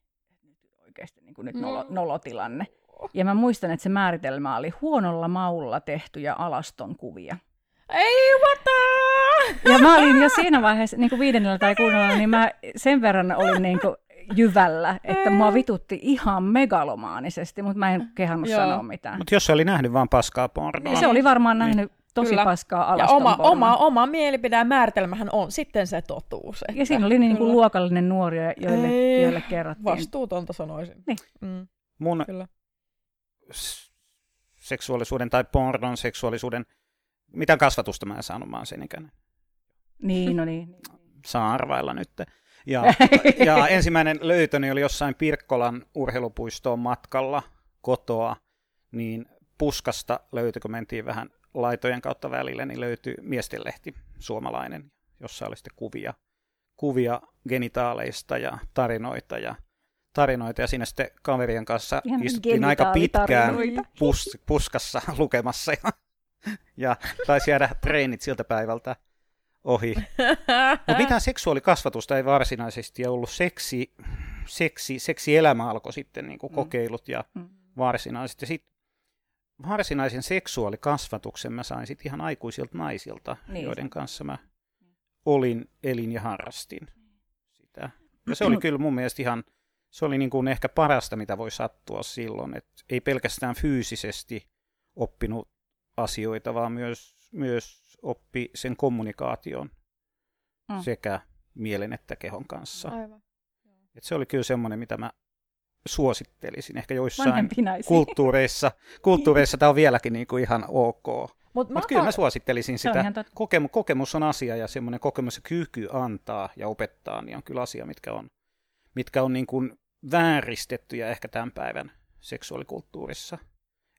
Nyt oikeasti niin kuin nyt nolo, mm. nolotilanne. Ja mä muistan, että se määritelmä oli huonolla maulla tehtyjä alaston kuvia. Ei, what the... Ja mä olin jo siinä vaiheessa, niin kuin viidennellä tai kuudennella, niin mä sen verran olin niin kuin jyvällä, että mua vitutti ihan megalomaanisesti, mutta mä en kehannut Joo. sanoa mitään. Mutta jos se oli nähnyt vaan paskaa pornoa. Se oli varmaan niin. nähnyt tosi Kyllä. paskaa Ja oma, oma, oma mielipide määritelmähän on sitten se totuus. Että... Ja siinä oli niin kuin luokallinen nuori, joille, Ei, joille kerrottiin. Vastuutonta sanoisin. Niin. Mm. Mun Kyllä. seksuaalisuuden tai pornon seksuaalisuuden, mitä kasvatusta mä en saanut, mä oon sen ikäinen. Niin, no niin. Saa arvailla nyt. Ja, (laughs) ja ensimmäinen löytöni oli jossain Pirkkolan urheilupuistoon matkalla kotoa, niin puskasta löytyi, kun mentiin vähän laitojen kautta välille, niin löytyi miestenlehti suomalainen, jossa oli sitten kuvia, kuvia genitaaleista ja tarinoita ja tarinoita, ja siinä sitten kaverien kanssa Ihan istuttiin aika pitkään pus, puskassa lukemassa, ja, ja taisi jäädä treenit siltä päivältä ohi. (laughs) Mutta mitään seksuaalikasvatusta ei varsinaisesti ollut. Seksi, seksi, seksielämä alkoi sitten niin kuin mm. kokeilut ja mm. varsinaisesti. Sitten varsinaisen seksuaalikasvatuksen mä sain sitten ihan aikuisilta naisilta, niin. joiden kanssa mä olin, elin ja harrastin sitä. Ja se oli kyllä mun mielestä ihan, se oli niin kuin ehkä parasta, mitä voi sattua silloin, että ei pelkästään fyysisesti oppinut asioita, vaan myös, myös oppi sen kommunikaation mm. sekä mielen että kehon kanssa. Aivan. Et se oli kyllä semmoinen, mitä mä suosittelisin. Ehkä joissain kulttuureissa, kulttuureissa tämä on vieläkin niin kuin ihan ok. Mutta Mut kyllä mä suosittelisin sitä. Kokemus, kokemus on asia ja semmoinen kokemus ja kyky antaa ja opettaa niin on kyllä asia, mitkä on, mitkä on niin kuin vääristettyjä ehkä tämän päivän seksuaalikulttuurissa.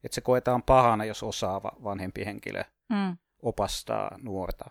Että se koetaan pahana, jos osaava vanhempi henkilö mm opastaa nuorta,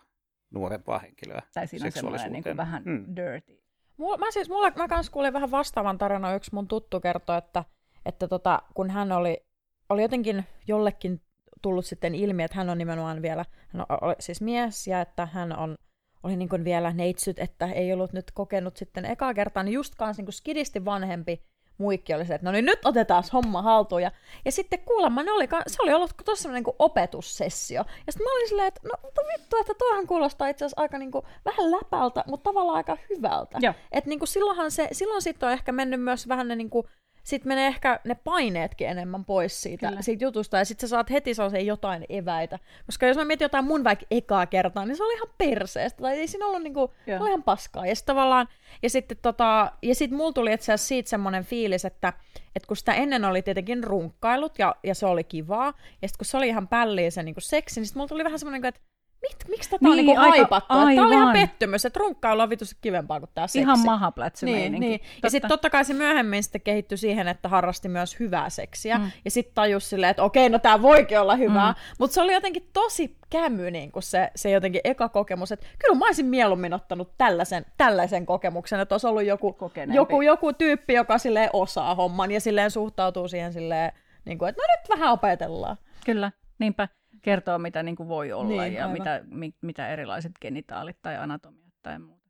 nuorempaa henkilöä Tai siinä on semmoinen niin kuin vähän mm. dirty. Mulla, mä siis, mulla, mä kans kuulin vähän vastaavan tarinan, yksi mun tuttu kertoi, että, että tota, kun hän oli, oli jotenkin jollekin tullut sitten ilmi, että hän on nimenomaan vielä, hän on siis mies ja että hän on oli niin kuin vielä neitsyt, että ei ollut nyt kokenut sitten ekaa kertaa, niin just kanssa niin skidisti vanhempi muikki oli se, että no niin nyt otetaan homma haltuun. Ja, ja sitten kuulemma ne oli, se oli ollut tuossa niin kuin opetussessio. Ja sitten mä olin silleen, että no mutta vittu, että toihan kuulostaa itse asiassa aika niin kuin, vähän läpältä, mutta tavallaan aika hyvältä. Että niin kuin silloinhan se, silloin sitten on ehkä mennyt myös vähän ne niin kuin, sitten menee ehkä ne paineetkin enemmän pois siitä, siitä jutusta, ja sitten sä saat heti sellaisen jotain eväitä. Koska jos mä mietin jotain mun vaikka ekaa kertaa, niin se oli ihan perseestä, tai ei siinä ollut niinku, se oli ihan paskaa. Ja sitten tavallaan, ja sitten tota, ja sitten mulla tuli itse asiassa siitä semmoinen fiilis, että, että kun sitä ennen oli tietenkin runkkailut, ja, ja se oli kivaa, ja sitten kun se oli ihan pälliä se niinku seksi, niin sitten mulla tuli vähän semmoinen, että Mit, miksi tätä niin, on niinku aika, haipattu? Tämä oli ihan pettymys, että runkkailu on vitusti kivempaa kuin tämä seksi. Ihan mahaplätsy niin, niin. Ja sitten totta kai se myöhemmin sitten kehittyi siihen, että harrasti myös hyvää seksiä. Mm. Ja sitten tajus silleen, että okei, no tämä voikin olla hyvää. Mm. Mutta se oli jotenkin tosi kämy niin kuin se, se jotenkin eka kokemus, että kyllä mä olisin mieluummin ottanut tällaisen, tällaisen kokemuksen, että olisi ollut joku, joku, joku tyyppi, joka silleen osaa homman ja silleen suhtautuu siihen silleen, niin kuin, että no nyt vähän opetellaan. Kyllä, niinpä kertoo, mitä niin kuin voi olla niin, ja mitä, mi, mitä erilaiset genitaalit tai anatomiat tai muuta.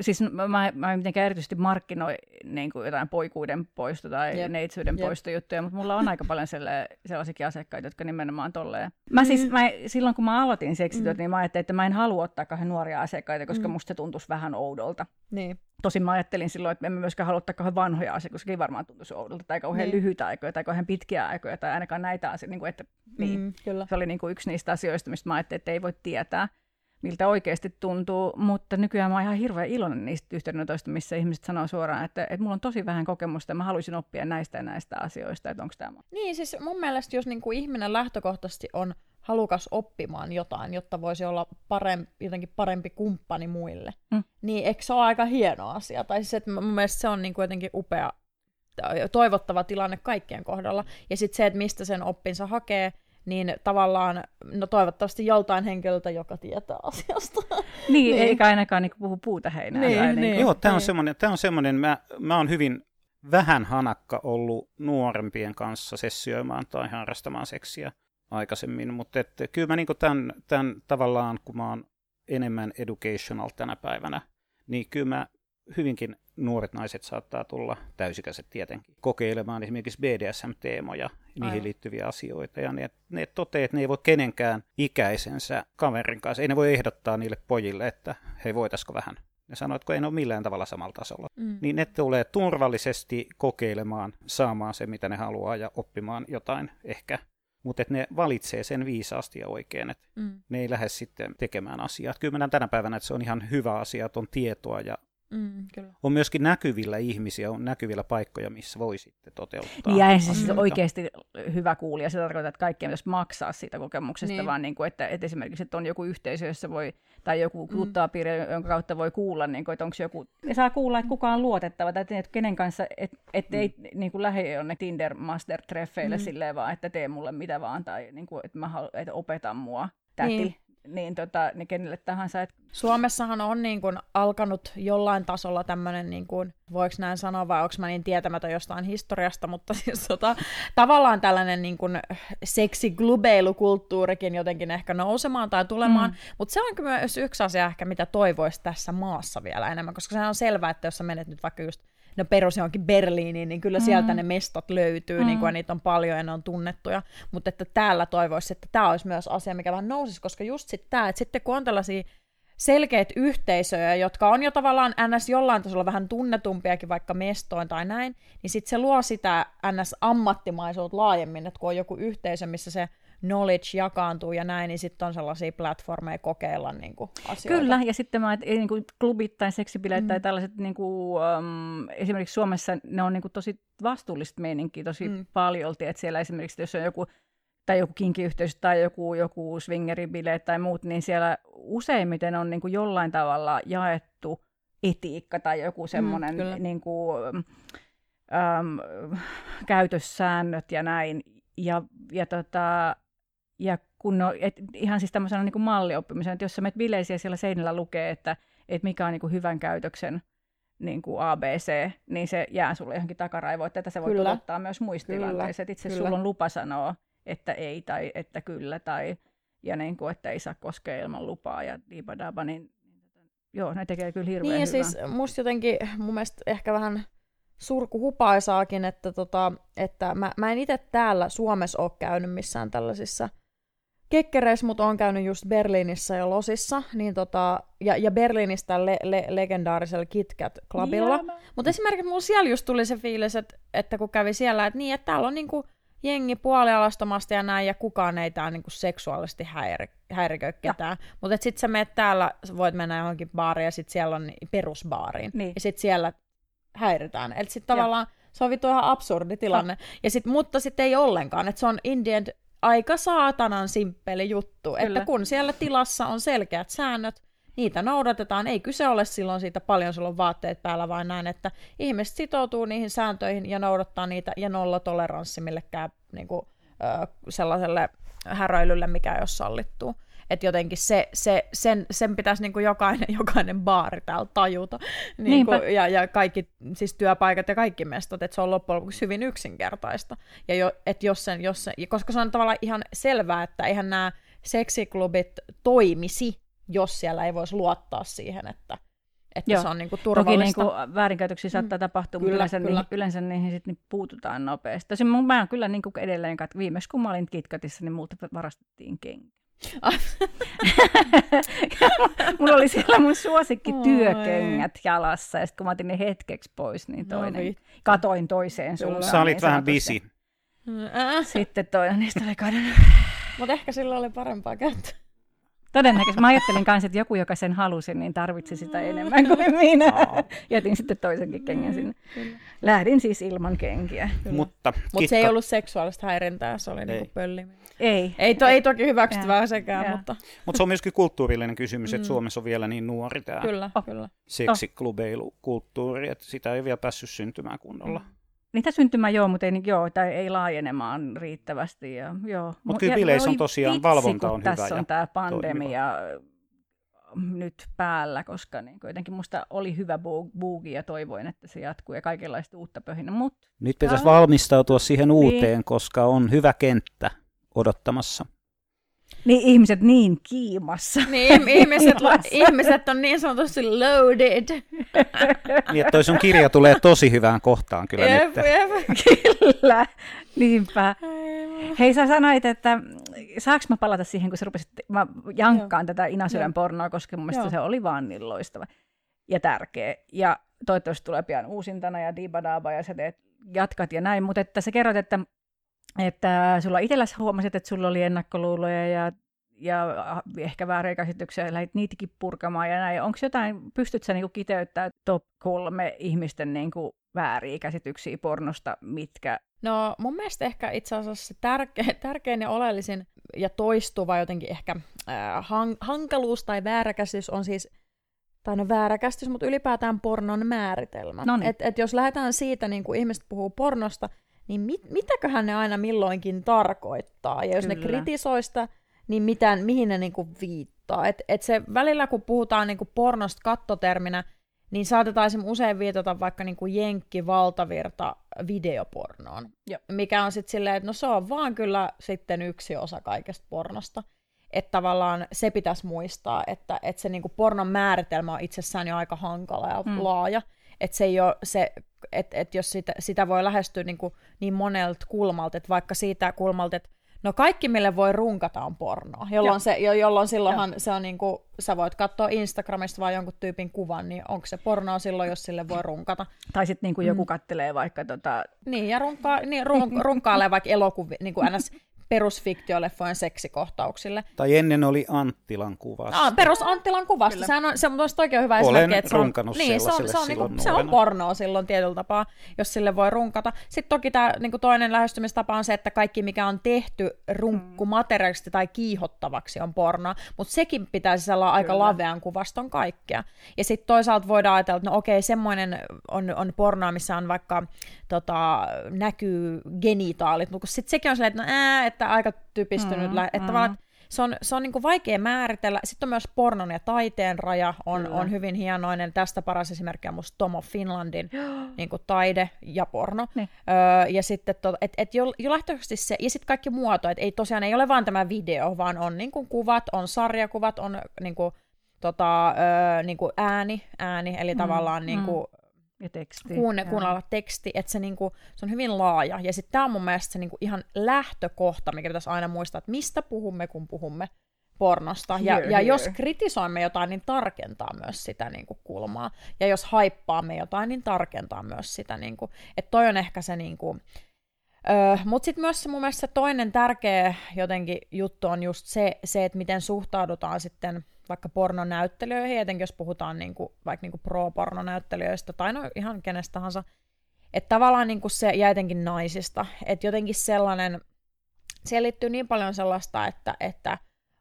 Siis mä, mä, en mitenkään erityisesti markkinoi niin kuin jotain poikuuden poisto tai yep. neitsyyden yep. poistojuttuja, mutta mulla on aika paljon selle, sellaisiakin asiakkaita, jotka nimenomaan tolleen. Mä mm. siis, mä, silloin kun mä aloitin seksityöt, mm. niin mä ajattelin, että mä en halua ottaa kahden nuoria asiakkaita, koska mm. musta se tuntuisi vähän oudolta. Niin. Tosin mä ajattelin silloin, että emme myöskään halua ottaa kauhean vanhoja asioita, koska ei varmaan tuntuisi oudolta, tai kauhean niin. lyhyitä aikoja, tai kauhean pitkiä aikoja, tai ainakaan näitä asioita. Niin kuin, että, niin. mm, kyllä. Se oli niin kuin yksi niistä asioista, mistä mä ajattelin, että ei voi tietää miltä oikeasti tuntuu, mutta nykyään mä oon ihan hirveän iloinen niistä yhteydenotoista, missä ihmiset sanoo suoraan, että, että mulla on tosi vähän kokemusta ja mä haluaisin oppia näistä ja näistä asioista, että onko tämä Niin, siis mun mielestä jos niin kuin ihminen lähtökohtaisesti on halukas oppimaan jotain, jotta voisi olla parempi, jotenkin parempi kumppani muille. Mm. Niin eikö se ole aika hieno asia? Tai siis, että mun mielestä se on niin kuin jotenkin upea, toivottava tilanne kaikkien kohdalla. Ja sitten se, että mistä sen oppinsa hakee, niin tavallaan, no toivottavasti joltain henkilöltä, joka tietää asiasta. Niin, niin. eikä ainakaan niin puhu puuta heinää. Niin, niin, niin, Joo, tämä on niin. semmoinen, tämä on semmoinen mä, mä oon hyvin vähän hanakka ollut nuorempien kanssa sessioimaan tai harrastamaan seksiä aikaisemmin, mutta että kyllä mä niin tämän, tämän tavallaan, kun mä oon enemmän educational tänä päivänä, niin kyllä mä hyvinkin nuoret naiset saattaa tulla, täysikäiset tietenkin, kokeilemaan esimerkiksi BDSM-teemoja, niihin Aivan. liittyviä asioita. Ja ne, ne toteaa, että ne ei voi kenenkään ikäisensä kaverin kanssa, ei ne voi ehdottaa niille pojille, että hei voitaisiko vähän. Ne sanoo, että kun ei ole millään tavalla samalla tasolla. Mm. Niin ne tulee turvallisesti kokeilemaan, saamaan se, mitä ne haluaa ja oppimaan jotain ehkä mutta että ne valitsee sen viisaasti ja oikein, että mm. ne ei lähde sitten tekemään asiaa. Kyllä mä tänä päivänä, että se on ihan hyvä asia, että on tietoa ja Mm, kyllä. On myöskin näkyvillä ihmisiä, on näkyvillä paikkoja, missä voi sitten toteuttaa. Niin, ja se siis mm. oikeasti hyvä kuulija. Se tarkoittaa, että kaikkea pitäisi maksaa siitä kokemuksesta, niin. vaan niin kuin, että, että esimerkiksi että on joku yhteisö, jossa voi, tai joku tuttajapiiri, mm. jonka kautta voi kuulla, niin kuin, että onko joku, ja saa kuulla, että kuka on luotettava, tai että kenen kanssa, että et mm. ei niin kuin lähde jonne Tinder Master-treffeille mm. silleen vaan, että tee mulle mitä vaan, tai niin kuin, että, mä halu, että opeta mua täti. Niin niin, tota, niin kenelle tahansa. Et... Suomessahan on niin kuin alkanut jollain tasolla tämmöinen, niin kuin, voiko näin sanoa, vai onko mä niin tietämätön jostain historiasta, mutta (laughs) siis tota, tavallaan tällainen niin kuin seksiglubeilukulttuurikin jotenkin ehkä nousemaan tai tulemaan, mm. mutta se on myös yksi asia ehkä, mitä toivoisi tässä maassa vielä enemmän, koska se on selvää, että jos sä menet nyt vaikka just no perus johonkin Berliiniin, niin kyllä sieltä mm. ne mestot löytyy, mm. niin kuin, ja niitä on paljon ja ne on tunnettuja, mutta että täällä toivoisi, että tämä olisi myös asia, mikä vähän nousisi, koska just sitten tämä, että sitten kun on tällaisia selkeät yhteisöjä, jotka on jo tavallaan NS jollain tasolla vähän tunnetumpiakin vaikka mestoin tai näin, niin sitten se luo sitä NS-ammattimaisuutta laajemmin, että kun on joku yhteisö, missä se knowledge jakaantuu ja näin, niin sitten on sellaisia platformeja kokeilla niin kuin, asioita. Kyllä, ja sitten mä, niin kuin klubit tai seksibileet mm. tai tällaiset, niin kuin, um, esimerkiksi Suomessa ne on niin kuin, tosi vastuullista meininkiä tosi mm. paljolti, että siellä esimerkiksi jos on joku tai joku kinkiyhteisö tai joku, joku swingeribileet tai muut, niin siellä useimmiten on niin kuin jollain tavalla jaettu etiikka tai joku semmoinen mm, niin kuin, äm, käytössäännöt ja näin. Ja, ja tota, ja kun no, et, ihan siis tämmöisenä niin kuin mallioppimisen, että jos sä menet bileisiä siellä seinällä lukee, että, että mikä on niin kuin hyvän käytöksen niin kuin ABC, niin se jää sulle johonkin takaraivoon, että tätä se voi kyllä. ottaa myös muistilanteissa, että itse sulla on lupa sanoa, että ei tai että kyllä tai ja niin kuin, että ei saa koskea ilman lupaa ja diibadaba, niin, joo, ne tekee kyllä hirveän Niin ja hyvää. siis musta jotenkin mun mielestä ehkä vähän surkuhupaisaakin, että, tota, että mä, mä en itse täällä Suomessa ole käynyt missään tällaisissa – kekkereissä, mutta on käynyt just Berliinissä ja Losissa, niin tota, ja, ja Berliinistä le, le, legendaarisella KitKat Clubilla. Mutta esimerkiksi mulla siellä just tuli se fiilis, että, että kun kävi siellä, että niin, että täällä on niinku jengi puolialastomasti ja näin, ja kukaan ei täällä niinku seksuaalisesti häiri, häiriköi ketään. Mutta sitten sä menet täällä, voit mennä johonkin baariin, ja sitten siellä on perusbaariin. Niin. Ja sitten siellä häiritään. Eli sitten tavallaan se on vittu ihan absurdi tilanne. Ja sit, mutta sitten ei ollenkaan, että se on in the end aika saatanan simppeli juttu, Kyllä. että kun siellä tilassa on selkeät säännöt, niitä noudatetaan. Ei kyse ole silloin siitä paljon sulla on vaatteet päällä, vaan näin, että ihmiset sitoutuu niihin sääntöihin ja noudattaa niitä ja nolla toleranssi millekään niin kuin, ö, sellaiselle häröilylle, mikä ei ole sallittu. Että jotenkin se, se, sen, sen pitäisi niin kuin jokainen, (laughs) jokainen baari täällä tajuta. Niin kuin, ja, ja kaikki siis työpaikat ja kaikki mestot, että se on loppujen lopuksi hyvin yksinkertaista. Ja jo, että jos sen, jos sen, koska se on tavallaan ihan selvää, että eihän nämä seksiklubit toimisi, jos siellä ei voisi luottaa siihen, että että Joo. se on niinku turvallista. Toki niinku väärinkäytöksiä saattaa mm. tapahtua, mutta yleensä, kyllä. Niihin, yleensä niihin sit niin puututaan nopeasti. Tosin mä kyllä niinku edelleen, että viimeksi kun mä olin KitKatissa, niin multa varastettiin kenkä. (laughs) Mulla oli siellä mun suosikki työkengät jalassa, ja sitten kun mä otin ne hetkeksi pois, niin no toinen, no, katoin toiseen suuntaan. Sä olit niin vähän bisi. Sitten toinen niistä oli kadonnut. Mutta ehkä sillä oli parempaa käyttöä. Todennäköisesti. Mä ajattelin kanssa, että joku, joka sen halusi, niin tarvitsi sitä enemmän kuin minä. Jätin sitten toisenkin kengän sinne. Lähdin siis ilman kenkiä. Mutta Mutta se ei ollut seksuaalista häirintää, se oli niinku pölliminen. Ei. Ei, to, ei toki hyväksyttävää sekään, Jaa. mutta Mutta se on myöskin kulttuurillinen kysymys, että Suomessa on vielä niin nuori tämä kyllä, Oh. kyllä. seksiklubeilkulttuuri, että sitä ei vielä päässyt syntymään kunnolla. Niitä syntymään joo, mutta ei, niin- joo, tai ei laajenemaan riittävästi. Ja, joo. Mut kyllä bileissä on tosiaan vitsi, valvonta on hyvä tässä on tämä pandemia nyt päällä, koska niin jotenkin musta oli hyvä bu- buugi ja toivoin, että se jatkuu ja kaikenlaista uutta pöhinä. Mutta Nyt pitäisi valmistautua siihen uuteen, Niin. koska on hyvä kenttä odottamassa. Niin ihmiset niin kiimassa. Niin, (laughs) ihmiset, Kiimassa. ihmiset on niin sanotusti loaded. (laughs) Niin, että toi sun kirja tulee tosi hyvään kohtaan kyllä Jep, nyt. jep. Kyllä, niinpä. Hei, sä sanoit, että saaks mä palata siihen, kun sä rupesit, mä jankkaan tätä Inasydän pornoa, koska mun mielestä Joo. se oli vaan niin loistava ja tärkeä. Ja toivottavasti tulee pian uusintana ja dibadaba ja sä teet, jatkat ja näin, mutta että sä kerroit, että, että sulla itselläsi huomasit, että sulla oli ennakkoluuloja ja ja ehkä vääriä käsityksiä, ja lähdit niitäkin purkamaan ja näin. Onko jotain, pystyt sä niinku kiteyttämään top kolme ihmisten niinku vääriä käsityksiä pornosta, mitkä No mun mielestä ehkä itse asiassa se tärkein, tärkein ja oleellisin ja toistuva jotenkin ehkä äh, han, hankaluus tai vääräkäsitys on siis, tai no vääräkäsitys, mutta ylipäätään pornon määritelmä. Noniin. Et, et jos lähdetään siitä, niin kuin ihmiset puhuu pornosta, niin mit, mitäköhän ne aina milloinkin tarkoittaa? Ja jos ne Kyllä. kritisoi sitä, niin mitään, mihin ne niin kuin viittaa? Et, et se välillä, kun puhutaan niin kuin pornosta kattoterminä, niin saatetaan usein viitata vaikka niin kuin jenkki valtavirta videopornoon, Joo. mikä on sitten silleen, että no se on vaan kyllä sitten yksi osa kaikesta pornosta. Että tavallaan se pitäisi muistaa, että, että se niinku pornon määritelmä on itsessään jo aika hankala ja mm. laaja. Että se ei ole se, että, että jos sitä, sitä voi lähestyä niinku niin monelta kulmalta, että vaikka siitä kulmalta, että no kaikki mille voi runkata on pornoa, jolloin, Joo. se, jo, jolloin silloinhan se on niinku, sä voit katsoa Instagramista vaan jonkun tyypin kuvan, niin onko se pornoa silloin, jos sille voi runkata. Tai sitten niinku joku kattelee vaikka tota, Niin, ja runkaa, niin, run, runkailee vaikka elokuvi, niin kuin (laughs) ns. Perusfiktioleffojen seksikohtauksille. Tai ennen oli Anttilan kuvassa. Ah, perus Anttilan kuvasta. Sehän on, se on oikein hyvä Olen esimerkki, että se on, niin, se on, se on, niinku, silloin se on pornoa silloin tietyllä tapaa, jos sille voi runkata. Sitten toki tämä niinku toinen lähestymistapa on se, että kaikki mikä on tehty runkkumateriaalisesti tai kiihottavaksi on pornoa, mutta sekin pitää sisällä aika Kyllä. lavean kuvaston kaikkea. Ja sitten toisaalta voidaan ajatella, että no okei, semmoinen on, on pornoa, missä on vaikka tota, näkyy genitaalit, mutta sitten sekin on silleen, että no ää, että aika typistynyt, Mm, että mm. se on, se on niin vaikea määritellä. Sitten on myös pornon ja taiteen raja on, Kyllä. on hyvin hienoinen. Tästä paras esimerkki on musta Tomo Finlandin (gasps) niin taide ja porno. Niin. Öö, ja sitten, to, et, et jo, jo se, ja sitten kaikki muoto, että ei tosiaan ei ole vaan tämä video, vaan on niin kuvat, on sarjakuvat, on niin kuin, tota, öö, niin ääni, ääni, eli Mm, mm, tavallaan niin mm. kuin, ja teksti. kuunne, kuunnella teksti, että se, niinku, se on hyvin laaja. Ja sitten tämä on mun mielestä se niinku ihan lähtökohta, mikä pitäisi aina muistaa, että mistä puhumme, kun puhumme pornosta. Ja, Here, ja here. jos kritisoimme jotain, niin tarkentaa myös sitä niinku kulmaa. Ja jos haippaamme jotain, niin tarkentaa myös sitä. Niinku. Että toi on ehkä se... Niinku, Öö, Mutta sitten myös se mun mielestä toinen tärkeä jotenkin juttu on just se, se että miten suhtaudutaan sitten vaikka pornonäyttelijöihin, etenkin jos puhutaan niinku, vaikka niinku pro-pornonäyttelijöistä tai no ihan kenestä tahansa. Että tavallaan niinku se, ja etenkin naisista, että jotenkin sellainen, siihen liittyy niin paljon sellaista, että, että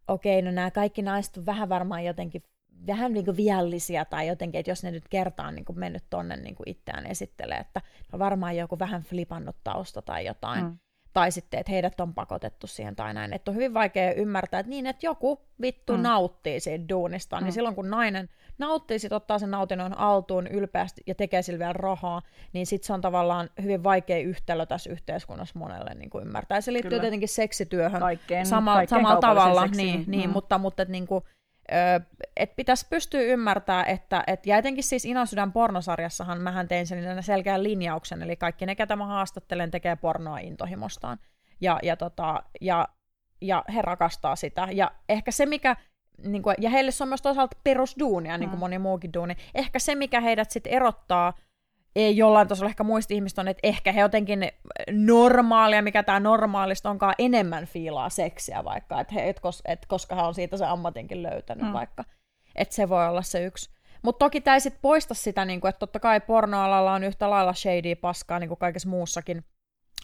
okei, no nämä kaikki naiset on vähän varmaan jotenkin vähän niin kuin viallisia tai jotenkin, että jos ne nyt kertaa niin kuin mennyt tonne niin kuin itseään esittelee, että no varmaan joku vähän flipannut tausta tai jotain. Mm. Tai sitten, että heidät on pakotettu siihen tai näin. Että on hyvin vaikea ymmärtää, että niin, että joku vittu Mm. nauttii siitä duunista. Mm. Mm. Niin silloin kun nainen nauttii, sit ottaa sen nautinnon altuun ylpeästi ja tekee sillä vielä rahaa, niin sitten se on tavallaan hyvin vaikea yhtälö tässä yhteiskunnassa monelle niin kuin ymmärtää. Ja se liittyy Kyllä. tietenkin seksityöhön Kaikkeen, sama, kaikkeen samalla tavalla, niin, niin, Mm. mutta, mutta et niinku, ö, et pitäisi pystyä ymmärtämään, että, et, ja etenkin siis Inasydän pornosarjassahan mähän tein sen selkeän linjauksen, eli kaikki ne, ketä mä haastattelen, tekee pornoa intohimostaan. Ja, ja, tota, ja, ja he rakastaa sitä. Ja ehkä se, mikä niin kuin, ja heille se on myös toisaalta perusduunia, niin kuin Mm. moni muukin duuni. Ehkä se, mikä heidät sitten erottaa jollain tasolla ehkä muista ihmistä on, että ehkä he jotenkin normaalia, mikä tämä normaalista onkaan, enemmän fiilaa seksiä vaikka, että he, et, kos, et, koska hän on siitä se ammatinkin löytänyt mm. vaikka. Että se voi olla se yksi. Mutta toki tämä ei sit poista sitä, niinku, että totta kai pornoalalla on yhtä lailla shady paskaa niin kuin kaikessa muussakin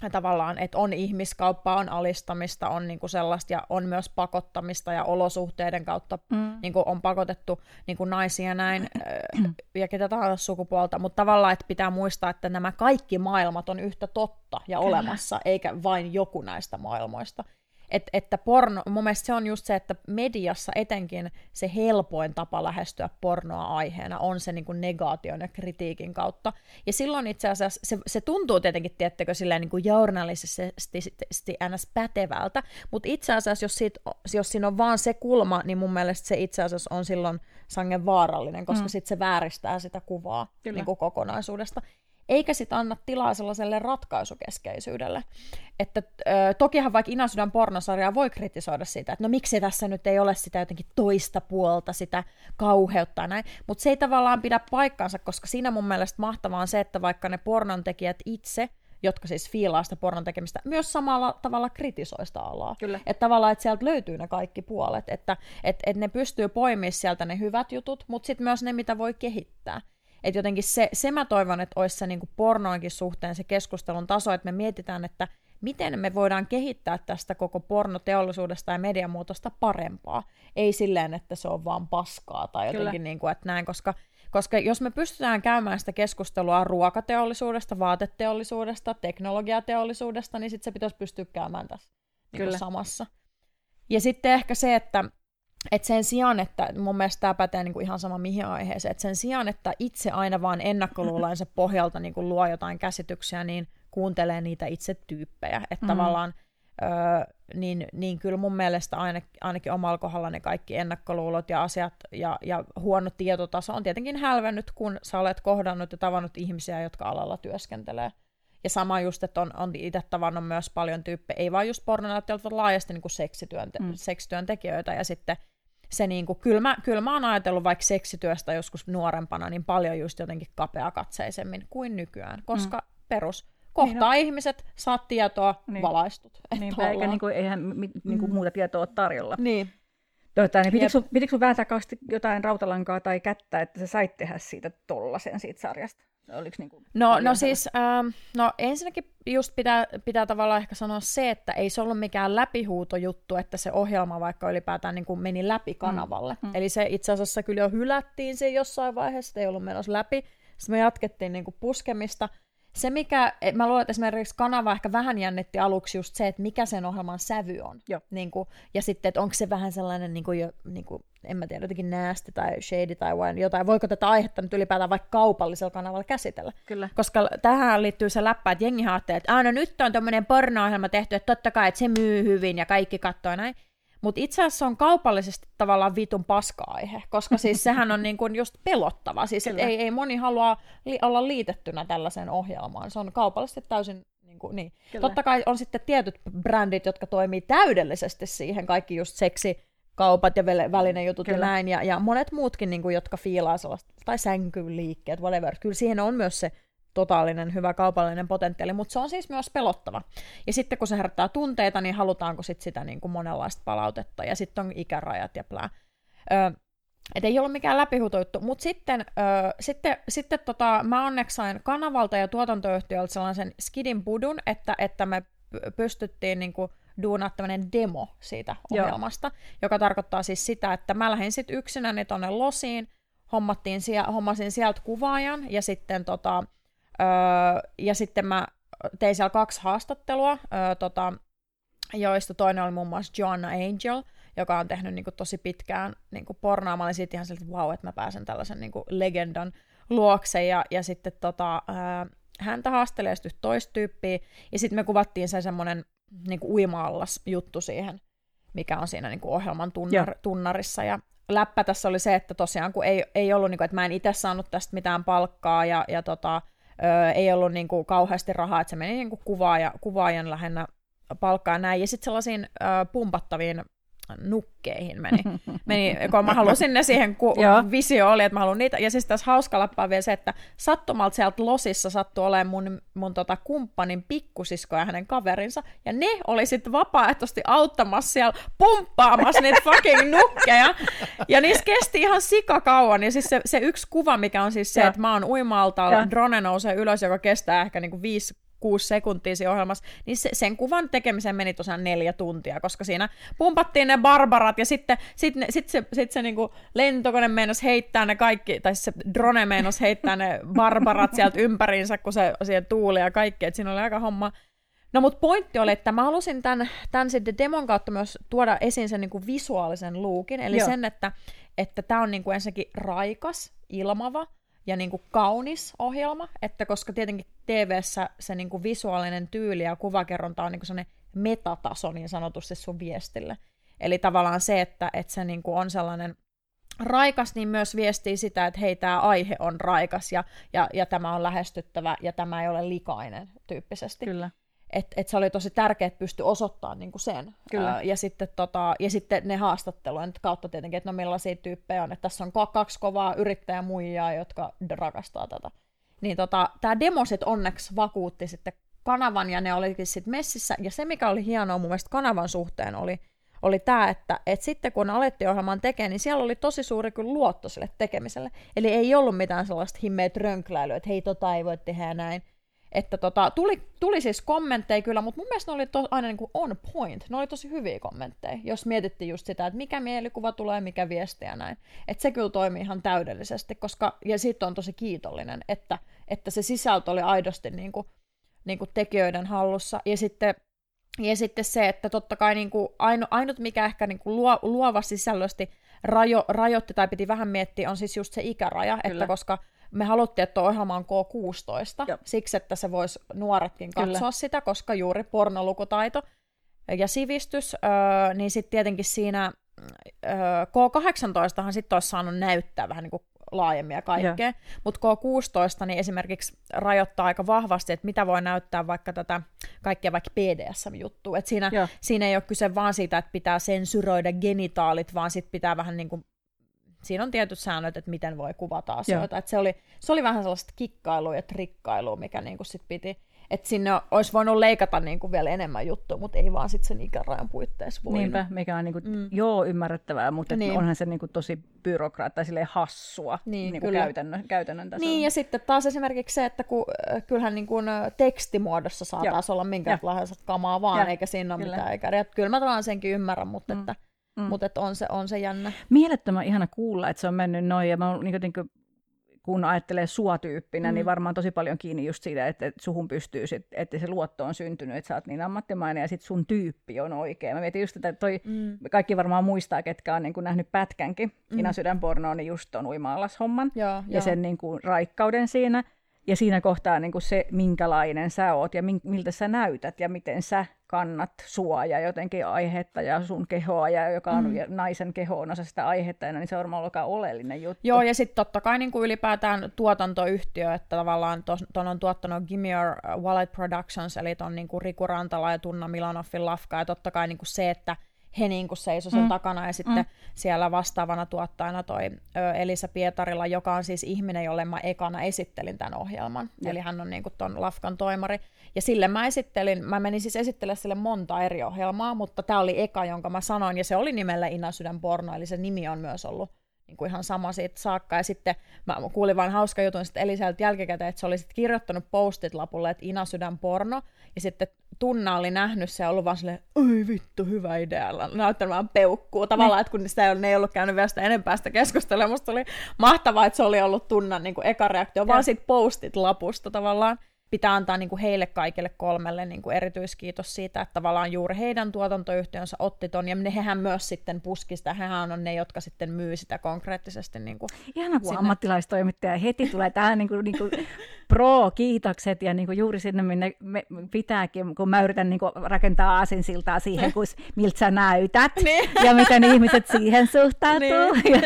tavallaan, että on ihmiskauppaa, on alistamista, on niinku sellaista ja on myös pakottamista ja olosuhteiden kautta mm. niinku on pakotettu niinku naisia näin (clears throat) ja ketä tahansa sukupuolta, mutta tavallaan, että pitää muistaa, että nämä kaikki maailmat on yhtä totta ja Kyllä. olemassa, eikä vain joku näistä maailmoista. Et, että porno, mun mielestä se on just se, että mediassa etenkin se helpoin tapa lähestyä pornoa aiheena on se niin kuin negaation ja kritiikin kautta. Ja silloin itse asiassa se, se tuntuu tietenkin, tiettekö, silleen niin kuin journalistisesti ns. pätevältä, mutta itse asiassa jos, siitä, jos siinä on vaan se kulma, niin mun mielestä se itse asiassa on silloin sangen vaarallinen, koska mm. sitten se vääristää sitä kuvaa niin kuin kokonaisuudesta eikä sitten anna tilaa sellaiselle ratkaisukeskeisyydelle. Että ö, tokihan vaikka Inasydän pornosarjaa voi kritisoida sitä, että no miksi tässä nyt ei ole sitä jotenkin toista puolta, sitä kauheutta näin, mutta se ei tavallaan pidä paikkaansa, koska siinä mun mielestä mahtavaa on se, että vaikka ne pornontekijät itse jotka siis fiilaa sitä pornon tekemistä, myös samalla tavalla kritisoista alaa. Kyllä. Että tavallaan, että sieltä löytyy ne kaikki puolet, että et, et ne pystyy poimimaan sieltä ne hyvät jutut, mutta sitten myös ne, mitä voi kehittää. Että jotenkin se, se mä toivon, että olisi se niin pornoinkin suhteen se keskustelun taso, että me mietitään, että miten me voidaan kehittää tästä koko pornoteollisuudesta ja mediamuutosta parempaa. Ei silleen, että se on vaan paskaa tai jotenkin niin kuin, että näin, koska, koska jos me pystytään käymään sitä keskustelua ruokateollisuudesta, vaateteollisuudesta, teknologiateollisuudesta, niin sitten se pitäisi pystyä käymään tässä niin samassa. Ja sitten ehkä se, että että sen sijaan, että mun mielestä tämä pätee niinku ihan sama mihin aiheeseen, että sen sijaan, että itse aina vaan ennakkoluulainsa (laughs) pohjalta niinku luo jotain käsityksiä, niin kuuntelee niitä itse tyyppejä. Että mm. tavallaan, öö, niin, niin kyllä mun mielestä ainakin, ainakin omalla kohdalla ne kaikki ennakkoluulot ja asiat ja, ja huono tietotaso on tietenkin hälvennyt, kun sä olet kohdannut ja tavannut ihmisiä, jotka alalla työskentelee. Ja sama just, että on, on itse tavannut myös paljon tyyppejä, ei vaan just pornonäyttelijöitä, vaan laajasti niin kuin seksityönte- mm. seksityöntekijöitä. Ja sitten se niin kuin, kyllä, mä, kyllä mä oon ajatellut vaikka seksityöstä joskus nuorempana niin paljon just jotenkin kapeakatseisemmin kuin nykyään, koska mm. perus kohtaa niin ihmiset, saat tietoa, niin. valaistut. Niinpä, eikä niin kuin, eihän niin kuin mm. muuta tietoa ole tarjolla. Niin. Tota, niin pitikö, sun, pitikö sun vääntää jotain rautalankaa tai kättä, että sä sait tehdä siitä tollasen siitä sarjasta? Oliko niin kuin no, no siis, ähm, no ensinnäkin just pitää, pitää tavallaan ehkä sanoa se, että ei se ollut mikään läpihuutojuttu, että se ohjelma vaikka ylipäätään niin kuin meni läpi kanavalle. Mm. Mm. Eli se itse asiassa kyllä jo hylättiin se jossain vaiheessa, ei ollut menossa läpi. Sitten me jatkettiin niin kuin puskemista, se, mikä, mä luulen, että esimerkiksi kanava ehkä vähän jännitti aluksi just se, että mikä sen ohjelman sävy on. Joo. Niin kuin, ja sitten, että onko se vähän sellainen, niin kuin, jo, niin kuin, en mä tiedä, jotenkin näästi tai shady tai jotain. Voiko tätä aihetta nyt ylipäätään vaikka kaupallisella kanavalla käsitellä? Kyllä. Koska tähän liittyy se läppä, että jengi ajattelee, että aina nyt on tämmöinen porno-ohjelma tehty, että totta kai, että se myy hyvin ja kaikki katsoo näin. Mutta itse asiassa on kaupallisesti tavallaan vitun paska-aihe, koska siis (laughs) sehän on niin kuin just pelottava. Siis ei, ei moni halua li- olla liitettynä tällaiseen ohjelmaan. Se on kaupallisesti täysin niin kuin, niin. Totta kai on sitten tietyt brändit, jotka toimii täydellisesti siihen, kaikki just seksi, kaupat ja välinejutut Kyllä. ja näin, ja, ja monet muutkin, niin kuin, jotka fiilaa sellaista, tai sänkyliikkeet, whatever. Kyllä siihen on myös se totaalinen hyvä kaupallinen potentiaali, mutta se on siis myös pelottava. Ja sitten kun se herättää tunteita, niin halutaanko sit sitä niin kuin monenlaista palautetta, ja sitten on ikärajat ja plää. Ö, et ei ollut mikään läpihuutojuttu, mutta sitten, ö, sitten, sitten tota, mä onneksi sain kanavalta ja tuotantoyhtiöltä sellaisen skidin budun, että, että me pystyttiin niin kuin, duunaa tämmöinen demo siitä ohjelmasta, Joo. joka tarkoittaa siis sitä, että mä lähdin sitten yksinäni tonne losiin, hommattiin sie- hommasin sieltä kuvaajan ja sitten tota, Öö, ja sitten mä tein siellä kaksi haastattelua, öö, tota, joista toinen oli muun muassa Joanna Angel, joka on tehnyt niin kuin, tosi pitkään niin kuin pornoa. Mä olin siitä ihan siltä, että wow, että mä pääsen tällaisen niin kuin, legendan luokse. Ja, ja sitten tota, öö, häntä haastelee sitten toista tyyppiä. Ja sitten me kuvattiin se semmoinen niin uima-allas juttu siihen, mikä on siinä niin kuin ohjelman tunnar, tunnarissa. Ja läppä tässä oli se, että tosiaan kun ei, ei ollut, niin kuin, että mä en itse saanut tästä mitään palkkaa ja, ja tota, öö, ei ollut niin kuin, kauheasti rahaa, että se meni niin kuin, kuvaaja, kuvaajan lähinnä palkkaa näin. Ja sitten sellaisiin öö, pumpattaviin nukkeihin meni. meni kun mä halusin ne siihen, kun visio oli, että mä haluan niitä. Ja siis tässä hauska lappaa vielä se, että sattumalta sieltä losissa sattui olemaan mun, mun tota kumppanin pikkusisko ja hänen kaverinsa. Ja ne oli sitten vapaaehtoisesti auttamassa siellä pumppaamassa niitä fucking nukkeja. Ja niissä kesti ihan sikakauan. Ja siis se, se yksi kuva, mikä on siis se, ja. että mä oon uimalta, drone nousee ylös, joka kestää ehkä niinku viisi kuusi sekuntia siinä ohjelmassa, niin se, sen kuvan tekemiseen meni tosiaan neljä tuntia, koska siinä pumpattiin ne barbarat ja sitten sit, ne, sit se, sit se niinku lentokone meinas heittää ne kaikki, tai se drone meinas heittää ne barbarat sieltä ympäriinsä, kun se siihen tuuli ja kaikki, että siinä oli aika homma. No mutta pointti oli, että mä halusin tämän, tämän sitten demon kautta myös tuoda esiin sen niinku visuaalisen luukin, eli Joo. sen, että että tämä on niinku ensinnäkin raikas, ilmava, ja niin kuin kaunis ohjelma, että koska tietenkin TV-ssä se niin kuin visuaalinen tyyli ja kuvakerronta on niin kuin sellainen metataso niin sanotusti sun viestille. Eli tavallaan se, että, että se niin kuin on sellainen raikas, niin myös viestii sitä, että hei, tämä aihe on raikas ja, ja, ja tämä on lähestyttävä ja tämä ei ole likainen tyyppisesti. Kyllä että et se oli tosi tärkeää, että pystyi osoittamaan niinku sen. Kyllä. Ää, ja, sitten, tota, ja sitten ne haastattelujen kautta tietenkin, että no millaisia tyyppejä on. Että tässä on kaksi kovaa yrittäjämuijaa, jotka rakastaa tätä. Niin tota, tämä demo sitten onneksi vakuutti sitten kanavan, ja ne olikin sitten messissä. Ja se, mikä oli hienoa mun mielestä kanavan suhteen, oli, oli tämä, että, että sitten kun alettiin ohjelman tekemään, niin siellä oli tosi suuri kyllä luotto sille tekemiselle. Eli ei ollut mitään sellaista himmeet rönkläilyä, että hei, tota ei voi tehdä näin että tota, tuli, tuli siis kommentteja kyllä, mutta mun mielestä ne oli to, aina niin kuin on point. Ne oli tosi hyviä kommentteja, jos mietittiin just sitä, että mikä mielikuva tulee, mikä viesti ja näin. Että se kyllä toimii ihan täydellisesti, koska, ja siitä on tosi kiitollinen, että, että se sisältö oli aidosti niin kuin, niin kuin tekijöiden hallussa. Ja sitten, ja sitten se, että totta kai niin kuin ainu, ainut, mikä ehkä niin kuin luo, luova sisällösti rajo, rajoitti tai piti vähän miettiä, on siis just se ikäraja, Kyllä. että koska me haluttiin, että ohjelma on K16, Joo. siksi että se voisi nuoretkin katsoa Kyllä. sitä, koska juuri pornolukutaito ja sivistys, öö, niin sitten tietenkin siinä öö, K18han sitten olisi saanut näyttää vähän niin kuin laajemmin ja kaikkea, mutta K16 niin esimerkiksi rajoittaa aika vahvasti, että mitä voi näyttää vaikka tätä kaikkea vaikka BDSM-juttua, siinä, siinä ei ole kyse vaan siitä, että pitää sensuroida genitaalit, vaan sitten pitää vähän niin kuin siinä on tietyt säännöt, että miten voi kuvata asioita. Et se, oli, se oli vähän sellaista kikkailua ja trikkailua, mikä niinku sit piti, että sinne olisi voinut leikata niinku vielä enemmän juttua, mutta ei vaan sitten sen ikärajan puitteissa voinut. Niinpä, mikä on niinku, mm. joo ymmärrettävää, mutta niin. onhan se niinku tosi byrokraattia silleen hassua niin, niinku käytännön, käytännön tasolla. Niin, ja sitten taas esimerkiksi se, että kun, äh, kyllähän niinku tekstimuodossa saa taas olla minkälaista kamaa vaan, ja. eikä siinä ole kyllä. mitään eikä. Kyllä mä tavallaan senkin ymmärrän, mutta mm. että Mm. Mutta on se, on se jännä. Mielettömän ihana kuulla, että se on mennyt noin. Ja mä niin jotenkin, kun ajattelee sua tyyppinä, niin mm. niin varmaan tosi paljon kiinni just siitä, että, että suhun pystyy, sit, että se luotto on syntynyt, että sä oot niin ammattimainen ja sitten sun tyyppi on oikea. Mä mietin just, että toi, mm. kaikki varmaan muistaa, ketkä on niin kuin nähnyt pätkänkin. Mm. Ina Sydänpornoon, niin just ton uimaalashomman ja, ja, ja sen niin kuin raikkauden siinä. Ja siinä kohtaa niin kuin se, minkälainen sä oot ja miltä sä näytät ja miten sä kannat sua ja jotenkin aihetta ja sun kehoa, ja joka on mm. naisen keho on osa sitä aihetta, niin se on varmaan aika oleellinen juttu. Joo, ja sitten totta kai niin kuin ylipäätään tuotantoyhtiö, että tavallaan tuon on tuottanut Gimme Your Wallet Productions, eli ton niin kuin Riku Rantala ja Tunna Milanoffin lafka, ja totta kai niin kuin se, että he niin kuin seisoi sen mm. takana ja sitten mm. siellä vastaavana tuottajana toi ö, Elisa Pietarilla, joka on siis ihminen, jolle mä ekana esittelin tämän ohjelman. Ja. Eli hän on niin kuin ton Lafkan toimari. Ja sille mä esittelin, mä menin siis esittelemään sille monta eri ohjelmaa, mutta tämä oli eka, jonka mä sanoin, ja se oli nimellä Ina Sydän porno, eli se nimi on myös ollut niin kuin ihan sama siitä saakka. Ja sitten mä kuulin vain hauska jutun sitten Eliseltä jälkikäteen, että se oli sitten kirjoittanut postit lapulle, että Ina Sydän porno, ja sitten Tunna oli nähnyt se ja ollut vaan silleen, oi vittu, hyvä idea, näyttänyt vaan peukkuu. Tavallaan, niin. että kun sitä ei, ne ei ollut käynyt vielä sitä enempää sitä keskustelua, musta oli mahtavaa, että se oli ollut Tunnan niin kuin eka reaktio, ja. vaan siitä postit lapusta tavallaan pitää antaa niin kuin heille kaikille kolmelle niin kuin erityiskiitos siitä, että tavallaan juuri heidän tuotantoyhtiönsä otti ton, ja hehän myös sitten puski sitä, hehän on ne, jotka sitten myy sitä konkreettisesti. Niin kuin Ihana, kun sinne. ammattilaistoimittaja heti tulee tähän niin kuin, niin kuin pro-kiitokset, ja niin kuin juuri sinne, minne me pitääkin, kun mä yritän niin kuin rakentaa aasinsiltaa siihen, kun, miltä sä näytät, niin. ja miten ihmiset siihen suhtautuu. Niin.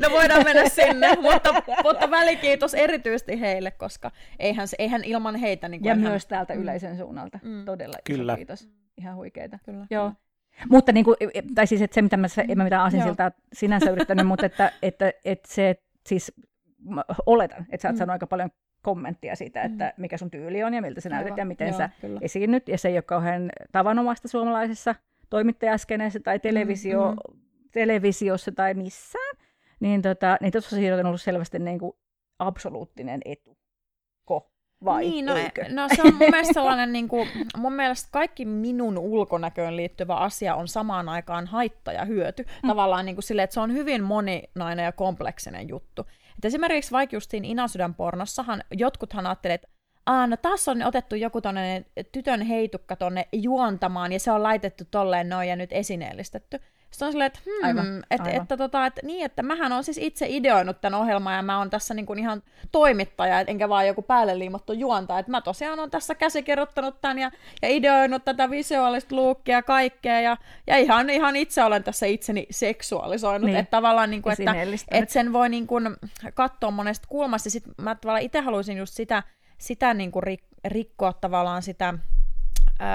No voidaan mennä sinne, mutta, mutta välikiitos erityisesti heille, koska eihän, eihän ilman heitä. Niin ja ihan... myös täältä mm. yleisön suunnalta. Mm. Todella Kyllä. kiitos. Ihan huikeita. Kyllä. Joo. Mutta niin kuin, tai siis että se, mitä mä, en mä mitään asinsiltaa sinänsä yrittänyt, mutta että, että, että se, siis oletan, että sä oot mm. saanut aika paljon kommenttia siitä, mm. että mikä sun tyyli on ja miltä sä näytät Aivan. ja miten Joo, sä kyllä. esiinnyt. Ja se ei ole kauhean tavanomaista suomalaisessa toimittajaskeneessä tai televisio, mm, mm. televisiossa tai missään. Niin, tota, niin tuossa on ollut selvästi niin kuin absoluuttinen etu. Vai niin, no, eikö? no se on mun mielestä sellainen, (laughs) niin kuin, mun mielestä kaikki minun ulkonäköön liittyvä asia on samaan aikaan haitta ja hyöty. Mm. Tavallaan niin kuin sille, että se on hyvin moninainen ja kompleksinen juttu. Et esimerkiksi vaikka justiin Inasydän pornossahan jotkuthan ajattelevat, että Aa, no taas on otettu joku tonne tytön heitukka tonne juontamaan ja se on laitettu tolleen noin ja nyt esineellistetty. Sitten on silleen, että, hmm, aivan, että, aivan. että, tota, että, niin, että mähän on siis itse ideoinut tämän ohjelman ja mä oon tässä niin kuin ihan toimittaja, enkä vaan joku päälle liimattu juonta. Että mä tosiaan on tässä käsikirjoittanut tämän ja, ja ideoinut tätä visuaalista luukkia ja kaikkea ja, ja ihan, ihan itse olen tässä itseni seksuaalisoinut. Niin. Että tavallaan, niin kuin, että, että sen voi niin kuin, katsoa monesta kulmasta. Sitten mä tavallaan itse haluaisin just sitä, sitä niin kuin rikkoa tavallaan sitä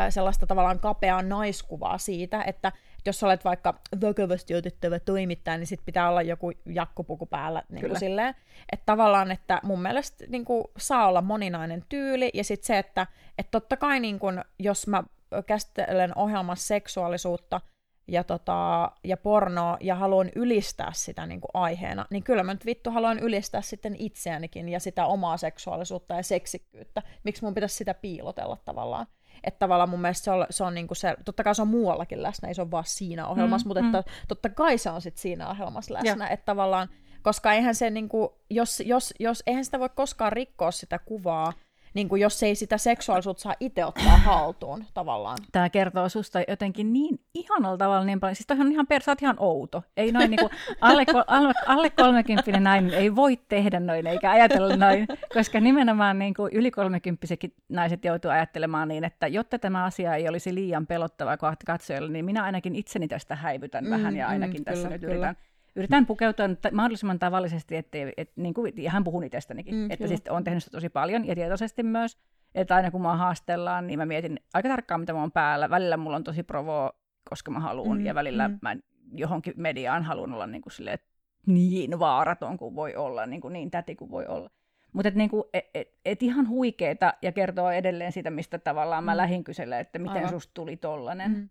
sellaista tavallaan kapeaa naiskuvaa siitä, että jos olet vaikka vakavasti otettava toimittaja, niin sit pitää olla joku jakkupuku päällä niin kuin silleen. Että tavallaan, että mun mielestä niin kuin, saa olla moninainen tyyli, ja sitten se, että et totta kai niin kuin, jos mä käsittelen ohjelmassa seksuaalisuutta, ja, tota, ja pornoa ja haluan ylistää sitä niin kuin aiheena, niin kyllä mä nyt vittu haluan ylistää sitten itseänikin ja sitä omaa seksuaalisuutta ja seksikkyyttä. Miksi mun pitäisi sitä piilotella tavallaan? Että tavallaan mun mielestä se on, se on niinku se, totta kai se on muuallakin läsnä, ei se ole vaan siinä ohjelmassa, mm, mutta mm. Että, totta kai se on sitten siinä ohjelmassa läsnä, että tavallaan, koska eihän se niinku, jos, jos, jos, eihän sitä voi koskaan rikkoa sitä kuvaa, niin kuin jos ei sitä seksuaalisuutta saa itse ottaa haltuun tavallaan. Tämä kertoo susta jotenkin niin ihanalla tavalla niin paljon. Siis on ihan, per, ihan outo. Ei noin niin kuin alle, alle, alle 30 nainen ei voi tehdä noin eikä ajatella noin, koska nimenomaan niin kuin yli 30 naiset joutuu ajattelemaan niin, että jotta tämä asia ei olisi liian pelottava kohta katsojalle, niin minä ainakin itseni tästä häivytän mm, vähän ja ainakin mm, tässä kyllä, nyt kyllä. Yritän pukeutua mahdollisimman tavallisesti, ettei, et, niin kuin, ja hän puhuu itsestänikin, mm, että siis on tehnyt sitä tosi paljon ja tietoisesti myös, että aina kun mua haastellaan, niin mä mietin aika tarkkaan, mitä mä oon päällä. Välillä mulla on tosi provo, koska mä haluan, mm, ja välillä mm. mä johonkin mediaan haluan olla niin, kuin silleen, niin vaaraton kuin voi olla, niin, kuin niin täti kuin voi olla. Mutta et, niinku, et, et, et ihan huikeeta ja kertoo edelleen siitä, mistä tavallaan mä mm. lähin kyselemään, että miten Aivan. susta tuli tollanen. Mm.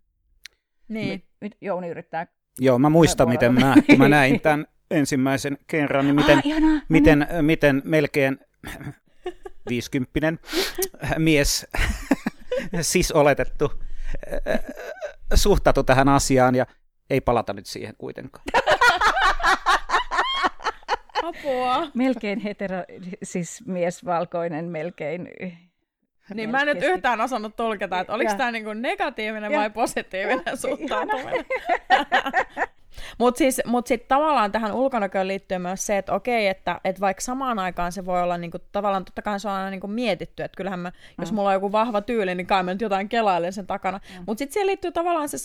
Niin. Nyt Jouni yrittää Joo, mä muistan, miten mä, kun mä näin (laughs) tämän ensimmäisen kerran, niin miten, ah, miten, miten melkein viisikymppinen mies, (laughs) siis oletettu, suhtautui tähän asiaan ja ei palata nyt siihen kuitenkaan. (laughs) Apua. Melkein hetero, siis mies valkoinen, melkein niin mä en nyt yhtään osannut tulkita, että oliko tämä niinku negatiivinen ja. vai positiivinen suhtautuminen. (laughs) Mutta siis, mut sitten tavallaan tähän ulkonäköön liittyy myös se, että okei, että et vaikka samaan aikaan se voi olla niinku, tavallaan totta kai se on aina niinku mietitty, että kyllähän mä, mm. jos mulla on joku vahva tyyli, niin kai mä nyt jotain kelailen sen takana. Mm. Mutta sitten siihen liittyy tavallaan se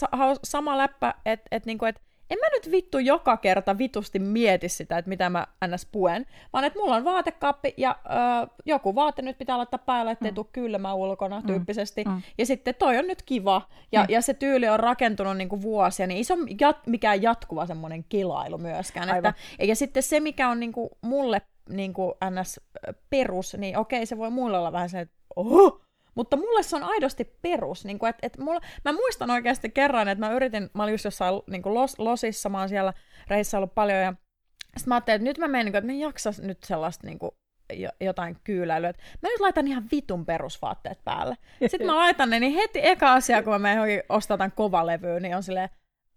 sama läppä, että et, niinku, et en mä nyt vittu joka kerta vitusti mieti sitä, että mitä mä ns. puen, vaan että mulla on vaatekaappi ja ö, joku vaate nyt pitää laittaa päälle, ettei mm. tule kylmä ulkona mm. tyyppisesti. Mm. Ja sitten toi on nyt kiva ja, mm. ja se tyyli on rakentunut niinku vuosia, niin ei se ole jat, mikään jatkuva semmoinen kilailu myöskään. Että, ja sitten se, mikä on niinku mulle niinku ns. perus, niin okei, se voi mulle olla vähän se, että oho, mutta mulle se on aidosti perus. Niin kuin, et, et mulla, mä muistan oikeasti kerran, että mä yritin, mä olin just jossain niin kuin los, losissa, mä oon siellä reissä ollut paljon, ja sitten mä ajattelin, että nyt mä menen, niin kuin, että mä en jaksa nyt sellaista niin kuin, jotain kyyläilyä. Että mä nyt laitan ihan vitun perusvaatteet päälle. Sitten mä laitan ne, niin heti eka asia, kun mä menen johonkin ostaa tämän kovalevyyn, niin on silleen,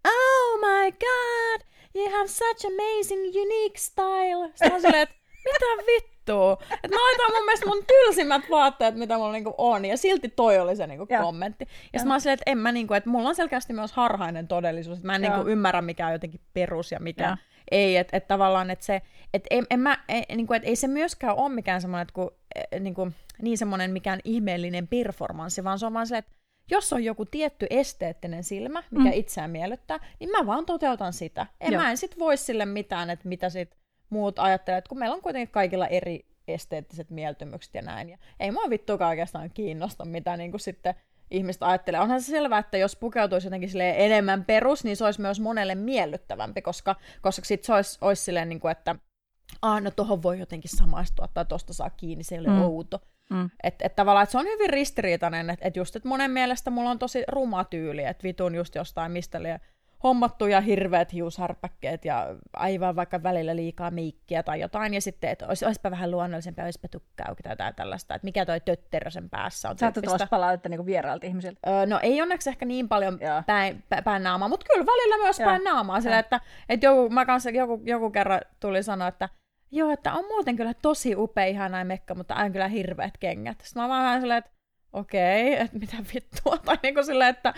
oh my god, you have such amazing unique style. Sitten on silleen, että mitä vittu? Vittua. Et mä laitan mun mielestä mun tylsimmät vaatteet, mitä mulla niinku on, ja silti toi oli se niinku kommentti. Ja, ja sitten mä olin että en mä niinku, että mulla on selkeästi myös harhainen todellisuus, että mä en niinku ymmärrä mikä on jotenkin perus ja mikä ja. ei, että et tavallaan, että se, että en, en mä, en, niinku, et ei se myöskään ole mikään semmoinen, että kun, e, niinku, niin semmoinen mikään ihmeellinen performanssi, vaan se on vaan se, että jos on joku tietty esteettinen silmä, mikä mm. itseään miellyttää, niin mä vaan toteutan sitä. En Joo. mä en sit voi sille mitään, että mitä sit muut ajattelee, että kun meillä on kuitenkin kaikilla eri esteettiset mieltymykset ja näin, ja ei mua vittuakaan oikeastaan kiinnosta, mitä niin kuin sitten ihmiset ajattelee. Onhan se selvää, että jos pukeutuisi jotenkin enemmän perus, niin se olisi myös monelle miellyttävämpi, koska, koska sit se olisi, olisi silleen, niin kuin, että ah, no tohon voi jotenkin samaistua, tai tosta saa kiinni, se ei ole mm. outo. Mm. Että et tavallaan et se on hyvin ristiriitainen, että et just, että monen mielestä mulla on tosi ruma tyyli, että vitun just jostain mistä liian hommattu ja hirveät hiushärpäkkeet ja aivan vaikka välillä liikaa meikkiä tai jotain, ja sitten, että olisi, olisipa vähän luonnollisempia, olisipa tukkaukki tai jotain tällaista, että mikä toi tötterö sen päässä on. Saatko tuossa palautetta niin vierailta ihmisiltä? Öö, no ei onneksi ehkä niin paljon päin, päin naamaa, mutta kyllä välillä myös Joo. päin naamaa, sillä, että, että joku, mä kanssa, joku, joku kerran tuli sanoa, että joo, että on muuten kyllä tosi upea ihana mekka, mutta on kyllä hirveät kengät. Sitten mä vaan vähän silleen, että okei, okay, että mitä vittua, (laughs) tai niin kuin silleen, että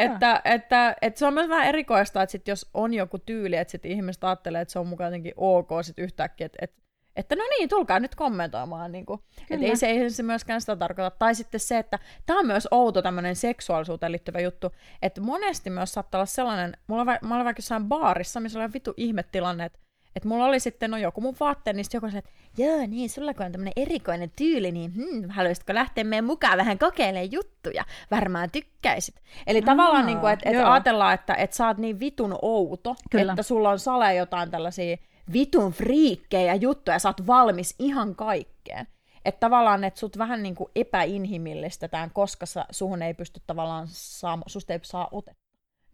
että, että, että, että, se on myös vähän erikoista, että sit jos on joku tyyli, että sit ihmiset ajattelee, että se on mukaan jotenkin ok sit yhtäkkiä, että, että, että no niin, tulkaa nyt kommentoimaan. Niin kuin. Että ei se, ei se myöskään sitä tarkoita. Tai sitten se, että tämä on myös outo tämmöinen seksuaalisuuteen liittyvä juttu, että monesti myös saattaa olla sellainen, mulla on, mä olen vaikka jossain baarissa, missä oli vitu ihmetilanne, että että mulla oli sitten no joku mun vaatteen, niin joku että joo niin, sulla kun on tämmöinen erikoinen tyyli, niin hmm, haluaisitko lähteä meidän mukaan vähän kokeilemaan juttuja? Varmaan tykkäisit. Eli Aa, tavallaan, niin kuin, että, että ajatellaan, että, että sä oot niin vitun outo, Kyllä. että sulla on sale jotain tällaisia vitun friikkejä juttuja, ja sä oot valmis ihan kaikkeen. Että tavallaan, että sut vähän niin kuin epäinhimillistetään, koska sä, suhun ei pysty tavallaan saamaan, susta ei saa otetta.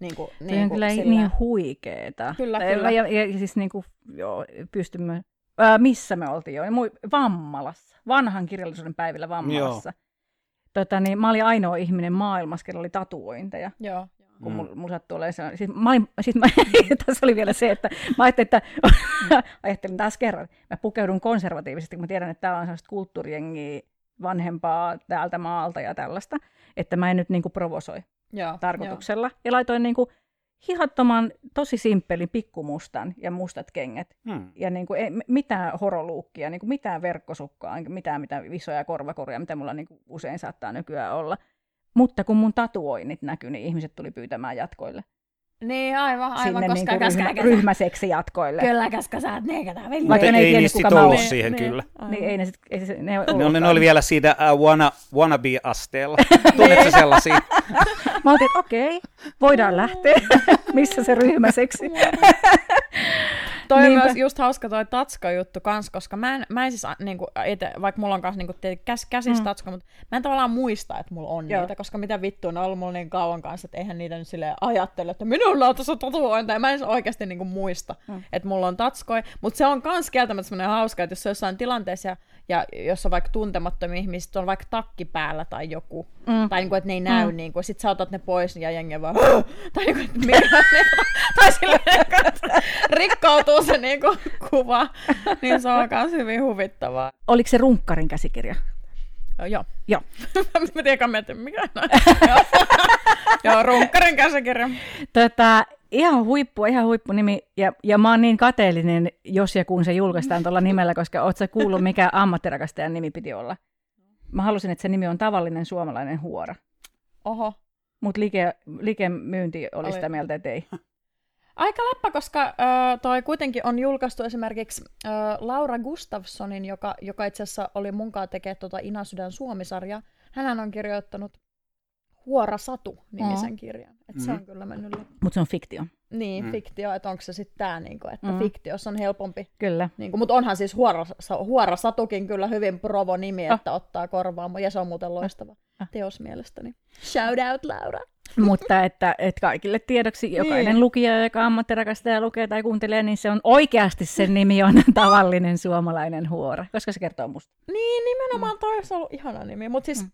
Niin kuin, niin kuin on kyllä sillä... niin huikeeta. Kyllä, ja, kyllä. Ja, ja, ja siis niin kuin, joo, pystymme, ää, missä me oltiin jo, Vammalassa, vanhan kirjallisuuden päivillä Vammalassa. Joo. Tota, niin, mä olin ainoa ihminen maailmassa, kellä oli tatuointeja. Joo kun mm. mulla sattuu olemaan siis, mä, siis mä, (laughs) tässä oli vielä se, että mä ajattelin, että (laughs) ajattelin taas kerran, mä pukeudun konservatiivisesti, kun mä tiedän, että täällä on sellaista kulttuurijengiä vanhempaa täältä maalta ja tällaista, että mä en nyt niinku provosoi. Joo, tarkoituksella. Jo. Ja laitoin niin kuin hihattoman, tosi simppelin pikkumustan ja mustat kengät. Hmm. Ja niin kuin, ei, mitään horoluukkia, niin kuin mitään verkkosukkaa, mitään, mitään isoja korvakoria, mitä mulla niin kuin usein saattaa nykyään olla. Mutta kun mun tatuoinnit näkyi, niin ihmiset tuli pyytämään jatkoille. Niin, aivan, aivan, Sinne koska niin ryhmä, ryhmäseksi jatkoille. Kyllä, koska sä oot neekätä Vaikka ne ei, ei niistä ollut ollut siihen niin, kyllä. Niin, ei ne, sit, ei se, ne, ne, oli, ne oli vielä siitä uh, wanna, wannabe-asteella. (laughs) Tunnetko sellaisia? (laughs) Mä että okei, okay, voidaan lähteä. (laughs) Missä se ryhmäseksi? Toi on myös just hauska toi tatska-juttu kans, koska mä en, mä en siis, niinku, ite, vaikka mulla on kans niinku, käs, käsis mm. tatska, mutta mä en tavallaan muista, että mulla on Joo. niitä, koska mitä vittua on ollut mulla niin kauan kanssa, että eihän niitä nyt silleen ajattele, että minulla on tuossa tatuointeja. Mä en oikeasti niinku muista, mm. että mulla on tatskoi, mutta se on kans kieltämättä semmoinen hauska, että jos se jossain tilanteessa ja ja jos on vaikka tuntemattomia ihmisiä, on vaikka takki päällä tai joku, mm. tai niin kuin, että ne ei näy, mm. niin kuin, sit sä otat ne pois ja jengi vaan, tai niin kuin, että mikä, (laughs) tai silleen, että rikkoutuu se niin kuin, kuva, niin se on myös hyvin huvittavaa. Oliko se runkkarin käsikirja? Joo. Joo. (laughs) mä tiedän, mä mikä on. (laughs) Joo, runkkarin käsikirja. Tota, ihan huippu, ihan huippu nimi. Ja, ja mä oon niin kateellinen, jos ja kun se julkaistaan tuolla nimellä, koska oot sä kuullut, mikä ammattirakastajan nimi piti olla? Mä halusin, että se nimi on tavallinen suomalainen huora. Oho. Mutta like, likemyynti oli, oli sitä mieltä, että ei. (laughs) Aika läppä, koska äh, toi kuitenkin on julkaistu esimerkiksi äh, Laura Gustafssonin, joka, joka itse asiassa oli munkaan tekee tuota Inasydän Suomi-sarjaa. Hän on kirjoittanut Huora Satu-nimisen mm. kirjan. Et mm. Se on kyllä mennyt läpi. Mutta se on fiktio. Niin, mm. fiktio, että onko se sitten tämä, niinku, että mm. fiktiossa on helpompi. Kyllä. Niinku, Mutta onhan siis Huora, Huora Satukin kyllä hyvin provo-nimi, oh. että ottaa korvaan, ja se on muuten loistava oh. teos mielestäni. Shout out, Laura! Mutta että, että kaikille tiedoksi jokainen niin. lukija, joka ammattirakastaja lukee tai kuuntelee, niin se on oikeasti sen nimi on (laughs) tavallinen suomalainen huora, koska se kertoo musta. Niin, nimenomaan mm. toi olisi ollut ihana nimi, mutta siis mm.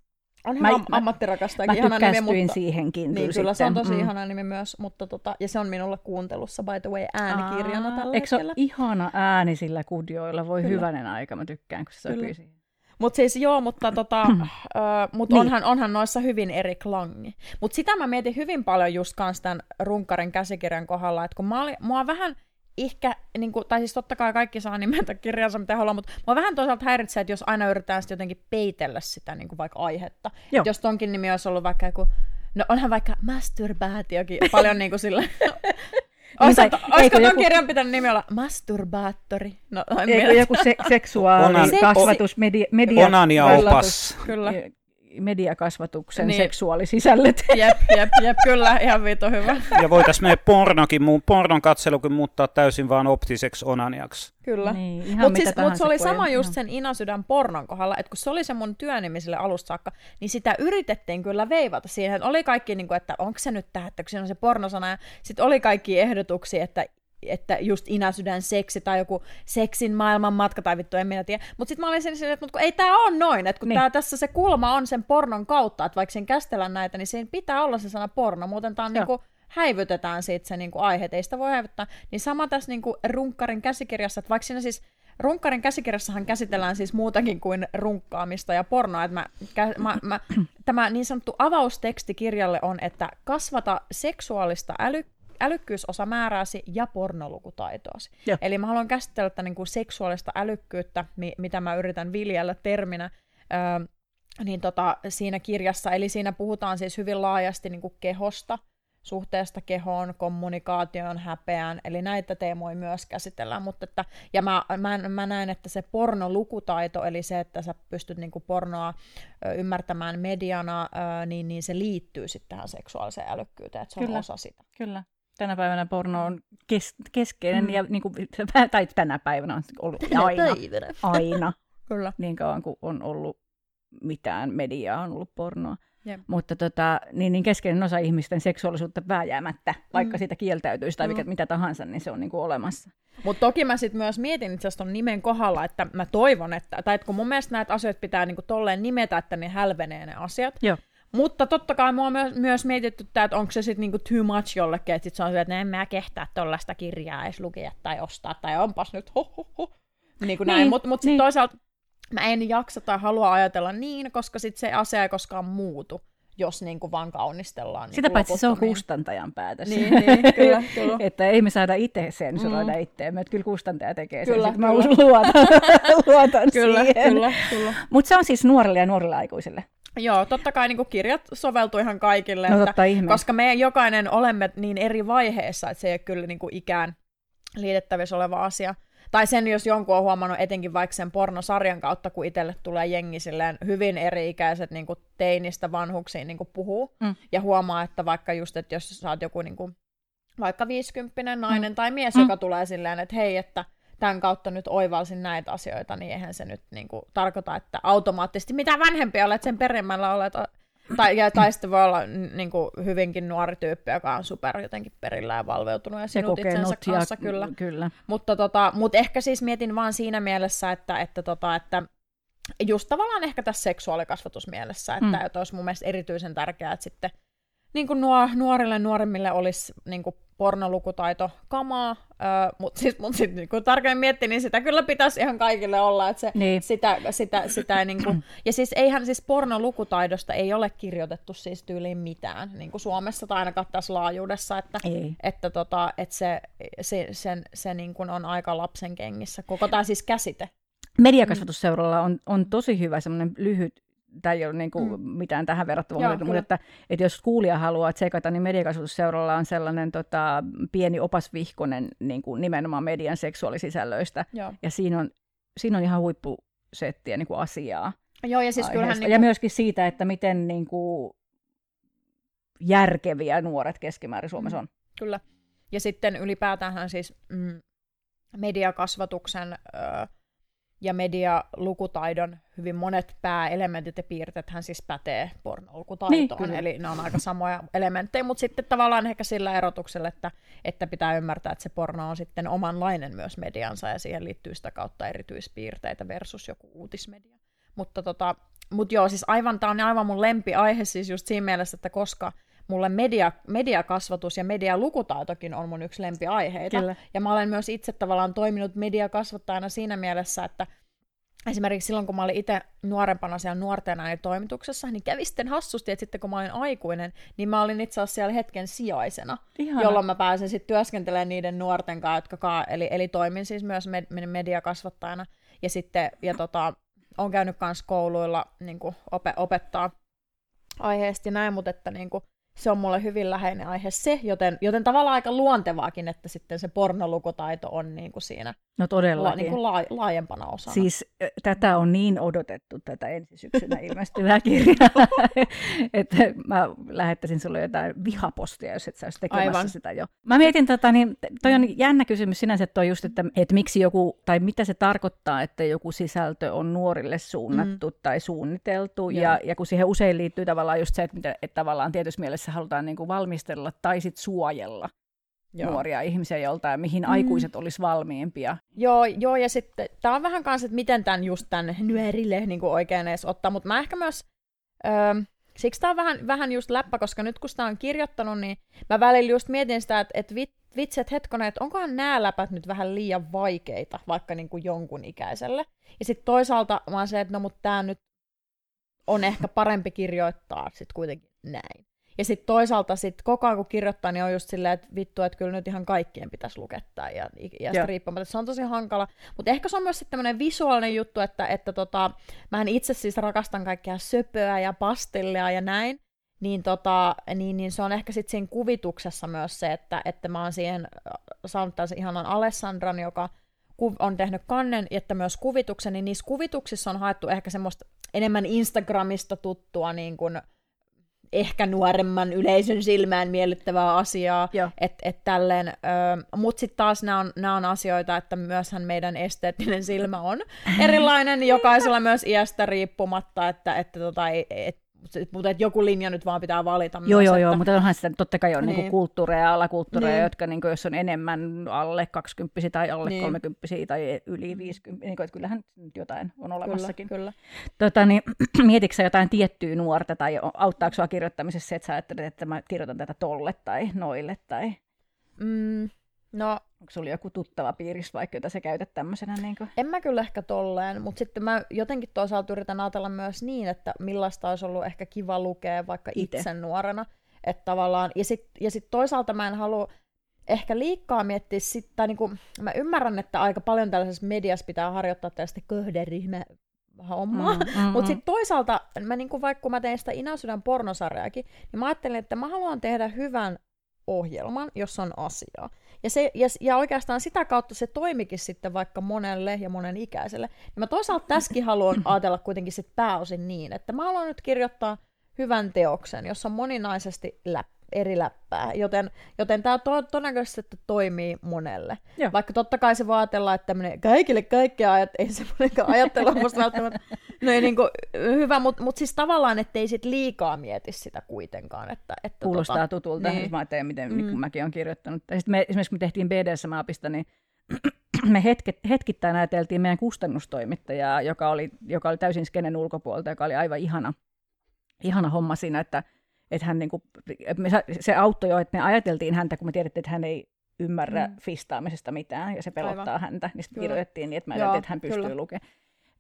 Onhan mä, am- ammattirakastajakin ihana nimi, mutta... siihenkin niin, kyllä, se on tosi mm. ihana nimi myös, mutta tota, ja se on minulla kuuntelussa, by the way, äänikirjana Aa, tällä Eikö se ole ihana ääni sillä kudjoilla? Voi kyllä. hyvänen aika, mä tykkään, kun se sopii siihen. Mutta siis joo, mutta tota, ö, mut niin. onhan, onhan noissa hyvin eri klangi. Mutta sitä mä mietin hyvin paljon just kans tämän runkarin käsikirjan kohdalla, että kun mä olin, mua vähän ehkä, niin kuin, tai siis totta kai kaikki saa nimetä kirjansa mitä haluaa, mutta mua vähän toisaalta häiritsee, että jos aina yritetään sitten jotenkin peitellä sitä niin kuin vaikka aihetta. Jos tonkin nimi olisi ollut vaikka joku, no onhan vaikka masturbaatiokin paljon niin kuin sillä (laughs) Olisiko, niin, olisiko tuon joku... kirjan pitänyt nimi olla Masturbaattori? No, eikö joku se, seksuaali, Onan, kasvatus, media, media Onania opas. Kyllä. Mediakasvatuksen Niin. seksuaalisisällöt. Jep, jep, jep, kyllä, ihan vito hyvä. Ja voitaisiin meidän pornokin, mu- pornon katselukin muuttaa täysin vaan optiseksi onaniaksi. Kyllä. Niin, Mutta siis, mut se oli sama just sen Inasydän pornon kohdalla, että kun se oli se mun työnimi sille alusta saakka, niin sitä yritettiin kyllä veivata siihen, että oli kaikki, niin kuin, että onko se nyt tämä, että kun siinä on se pornosana, ja sitten oli kaikki ehdotuksia, että että just Inasydän seksi tai joku seksin maailman matka tai vittu, en minä tiedä. Mutta sitten mä olin sen että mut kun ei tämä ole noin, että kun Niin. tää, tässä se kulma on sen pornon kautta, että vaikka sen kästellään näitä, niin siinä pitää olla se sana porno, muuten tämä on Joo. niinku, häivytetään siitä se niinku aihe, ei sitä voi häivyttää. Niin sama tässä niinku runkkarin käsikirjassa, että vaikka siinä siis Runkkarin käsikirjassahan käsitellään siis muutakin kuin runkkaamista ja pornoa. Että mä, kä, mä, mä, (clears throat) tämä niin sanottu avausteksti kirjalle on, että kasvata seksuaalista äly, älykkyysosamääräsi ja pornolukutaitoasi. Joo. Eli mä haluan käsitellä tätä niin kuin seksuaalista älykkyyttä, mi, mitä mä yritän viljellä terminä, öö, niin tota, siinä kirjassa. Eli siinä puhutaan siis hyvin laajasti niin kuin kehosta, suhteesta kehoon, kommunikaatioon, häpeään, eli näitä teemoja myös käsitellään, mutta että, ja mä, mä, mä näen, että se pornolukutaito, eli se, että sä pystyt niinku pornoa ö, ymmärtämään mediana, niin, niin se liittyy sitten tähän seksuaaliseen älykkyyteen, että se on Kyllä. osa sitä. Kyllä. Tänä päivänä porno on kes- keskeinen, Mm. ja niin kuin, (laughs) tai tänä päivänä on ollut aina, aina, (laughs) Kyllä. niin kauan kuin on ollut mitään mediaa, on ollut pornoa. Jep. Mutta tota, niin, niin keskeinen osa ihmisten seksuaalisuutta vääjäämättä, vaikka Mm. siitä kieltäytyisi tai mikä, Mm. mitä tahansa, niin se on niin kuin olemassa. Mutta toki mä sitten myös mietin itse asiassa nimen kohdalla, että mä toivon, että, tai että kun mun mielestä näitä asioita pitää niinku tolleen nimetä, että ne hälvenee ne asiat. Joo. Mutta totta kai mua on myös, myös mietitty, että onko se sitten niinku too much jollekin, että sit se on silleen, että en mä kehtaa tollaista kirjaa edes lukea tai ostaa, tai onpas nyt ho, ho, ho. Niin kuin näin, Niin, mutta mut sitten niin. toisaalta mä en jaksa tai halua ajatella niin, koska sitten se asia ei koskaan muutu, jos niinku vaan kaunistellaan. Niinku Sitä paitsi se on kustantajan päätös. Niin, niin, kyllä, (laughs) kyllä. että ei me saada itse sensuroida mm. itseämme, että kyllä kustantaja tekee sen. Kyllä, Mä kyllä. uskon- luotan, (laughs) luotan Kyllä, siihen. kyllä, kyllä. Mutta se on siis nuorille ja nuorille aikuisille. Joo, totta kai niin kirjat soveltuu ihan kaikille, No että, koska me jokainen olemme niin eri vaiheessa, että se ei ole kyllä niin kuin ikään liitettävissä oleva asia. Tai sen, jos jonkun on huomannut etenkin vaikka sen pornosarjan kautta, kun itselle tulee jengi silleen hyvin eri-ikäiset niin kuin teinistä vanhuksiin niin kuin puhuu, Mm. ja huomaa, että vaikka just, että jos sä oot joku niin kuin, vaikka 50 nainen Mm. tai mies, Mm. joka tulee silleen, että hei, että tämän kautta nyt oivalsin näitä asioita, niin eihän se nyt niin kuin, tarkoita, että automaattisesti mitä vanhempia olet, sen perimmällä olet, tai, ja, tai sitten voi olla niin kuin, hyvinkin nuori tyyppi, joka on super jotenkin perillä ja valveutunut ja Ja sinut itsensä kokenut ja kanssa, kyllä. kyllä. Mutta tota, mut ehkä siis mietin vaan siinä mielessä, että, että, tota, että just tavallaan ehkä tässä seksuaalikasvatusmielessä, että, Mm. että olisi mun mielestä erityisen tärkeää, että sitten niin kuin nuo, nuorille nuoremmille olisi niin kuin pornolukutaito kamaa, öö, mutta siis, mut sit, niin kun tarkemmin miettii, niin sitä kyllä pitäisi ihan kaikille olla, että se, Niin. sitä, sitä, sitä ei niin kuin, ja siis eihän siis pornolukutaidosta ei ole kirjoitettu siis tyyliin mitään, niin kuin Suomessa tai ainakaan tässä laajuudessa, että, Ei. että, tota, että se, se, sen, se niin kuin on aika lapsen kengissä, koko tämä siis käsite. Mediakasvatusseuralla on, on tosi hyvä semmoinen lyhyt, tämä ei ole niin kuin Mm. mitään tähän verrattavaa, Joo, mutta, että, että jos kuulija haluaa tsekata, niin mediakasvatusseuralla on sellainen tota, pieni opasvihkonen niin kuin nimenomaan median seksuaalisisällöistä, Joo, ja siinä on, siinä on ihan huippusettiä niin kuin asiaa. Joo ja siis kyllähän... Niin Ja myöskin siitä, että miten niin kuin, järkeviä nuoret keskimäärin Suomessa on. Kyllä. Ja sitten ylipäätään siis mm, mediakasvatuksen ö, ja medialukutaidon hyvin monet pääelementit ja piirteet hän siis pätee pornolukutaitoon, Niin, eli ne on aika samoja elementtejä, mutta sitten tavallaan ehkä sillä erotuksella, että, että pitää ymmärtää, että se porno on sitten omanlainen myös mediansa ja siihen liittyy sitä kautta erityispiirteitä versus joku uutismedia. Mutta tota, mut joo, siis aivan, tämä on aivan mun lempiaihe siis just siinä mielessä, että koska mulle media, mediakasvatus ja medialukutaitokin on mun yksi lempiaiheita. Kyllä. Ja mä olen myös itse tavallaan toiminut mediakasvattajana siinä mielessä, että esimerkiksi silloin, kun mä olin itse nuorempana siellä nuorten ääni toimituksessa, niin kävi sitten hassusti, että sitten kun mä olin aikuinen, niin mä olin itse asiassa siellä hetken sijaisena, Ihana. jolloin mä pääsin sitten työskentelemään niiden nuorten kanssa, jotka ka- eli, eli toimin siis myös med- mediakasvattajana. Ja sitten, ja tota, on käynyt myös kouluilla niin opettaa aiheesta ja näin, mutta että niin kuin, se on mulle hyvin läheinen aihe se, joten, joten tavallaan aika luontevaakin, että sitten se pornolukutaito on niin kuin siinä No todellakin. la, niin kuin la, laajempana osana. Siis tätä on niin odotettu, tätä ensi syksynä ilmestyvää (laughs) kirjaa, (laughs) että mä lähettäisin sulle jotain vihapostia, jos et sä tekemässä Aivan. sitä jo. Mä mietin, tota, niin toi on jännä kysymys sinänsä, että, toi just, että, että miksi joku, tai mitä se tarkoittaa, että joku sisältö on nuorille suunnattu mm. tai suunniteltu, ja, ja kun siihen usein liittyy tavallaan just se, että, mitä- että tavallaan tietyssä mielessä halutaan niin kuin valmistella tai sit suojella Joo. nuoria ihmisiä joltain, mihin mm. aikuiset olisi valmiimpia. Joo, joo, ja sitten tämä on vähän kanssa, että miten tämän just tämän nyörille niin kuin oikein edes ottaa, mutta mä ehkä myös, öö, siksi tämä on vähän, vähän just läppä, koska nyt kun sitä on kirjoittanut, niin mä välillä just mietin sitä, että, että vit, vitsi, että hetkonen, että onkohan nämä läpät nyt vähän liian vaikeita, vaikka niin kuin jonkun ikäiselle. Ja sitten toisaalta mä oon se, että no mutta tämä nyt on ehkä parempi kirjoittaa sitten kuitenkin näin. Ja sitten toisaalta sit koko ajan kun kirjoittaa, niin on just silleen, että vittu, että kyllä nyt ihan kaikkien pitäisi lukettaa ja iästä Joo. riippumatta. Se on tosi hankala. Mutta ehkä se on myös tämmöinen visuaalinen juttu, että, että tota, mähän itse siis rakastan kaikkea söpöä ja pastellia ja näin. Niin, tota, niin, niin se on ehkä sitten siinä kuvituksessa myös se, että, että mä oon siihen äh, saanut tällaisen ihanan Alessandran, joka on tehnyt kannen, että myös kuvituksen, niin niissä kuvituksissa on haettu ehkä semmoista enemmän Instagramista tuttua niin kuin ehkä nuoremman yleisön silmään miellyttävää asiaa, että et tälleen, mutta sitten taas nämä on, nää on asioita, että myöshän meidän esteettinen silmä on (laughs) erilainen. Jokaisella myös iästä riippumatta, että, että tota, et, mutta et joku linja nyt vaan pitää valita Joo, myös, joo, että, joo, mutta onhan sitä totta kai on niin. Niin. Kulttuureja ja alakulttuureja, Niin. jotka niin kuin, jos on enemmän alle 20 tai alle Niin. niin. 30 tai yli 50, niin kuin, että kyllähän nyt jotain on olemassakin. Kyllä, kyllä. Tota, niin, (clears throat) mietitkö sä jotain tiettyä nuorta tai auttaako sua kirjoittamisessa se, että sä ajattelet, että mä kirjoitan tätä tolle tai noille tai Mm, no, onko sulla joku tuttava piirissä vaikka, jota sä käytät tämmöisenä? Niin kuin? En mä kyllä ehkä tolleen, mutta sitten mä jotenkin toisaalta yritän ajatella myös niin, että millaista olisi ollut ehkä kiva lukea vaikka Ite. itse nuorena. Että tavallaan, ja sitten ja sit toisaalta mä en halua ehkä liikaa miettiä sitä, tai niinku, mä ymmärrän, että aika paljon tällaisessa mediassa pitää harjoittaa tällaista kohderyhmä hommaa, mm, mm, mutta mm. sitten toisaalta, mä niinku, vaikka kun mä tein sitä Inasydän pornosarjaakin, niin mä ajattelin, että mä haluan tehdä hyvän ohjelman, jossa on asiaa. Ja, se, ja, ja oikeastaan sitä kautta se toimikin sitten vaikka monelle ja monen ikäiselle. Ja mä toisaalta tässäkin haluan (clears throat) ajatella kuitenkin sit pääosin niin, että mä haluan nyt kirjoittaa hyvän teoksen, jossa on moninaisesti läp, eri läppää, joten, joten tämä to, todennäköisesti että toimii monelle. Joo. Vaikka totta kai se voi ajatella, että tämmöinen kaikille kaikkea ajat, ei semmoinenkaan ajattelu (laughs) on musta välttämättä no ei niinku, hyvä, mutta mut siis tavallaan, ettei sit liikaa mieti sitä kuitenkaan. Että, että Kuulostaa tota, tutulta, niin. niin. mä ajattelen, miten Mm. niin mäkin olen kirjoittanut. Ja me, esimerkiksi kun me tehtiin BDSM-apista, niin (clears throat) me hetket, hetkittäin ajateltiin meidän kustannustoimittajaa, joka oli, joka oli täysin skenen ulkopuolelta, joka oli aivan ihana, ihana homma siinä, että, että hän niinku, me, sa- se auttoi jo, että me ajateltiin häntä, kun me tiedettiin, että hän ei ymmärrä Mm. fistaamisesta mitään, ja se pelottaa Aivan. häntä, niin sitten kirjoitettiin niin, että mä ajattelin, että hän pystyy kyllä. lukemaan.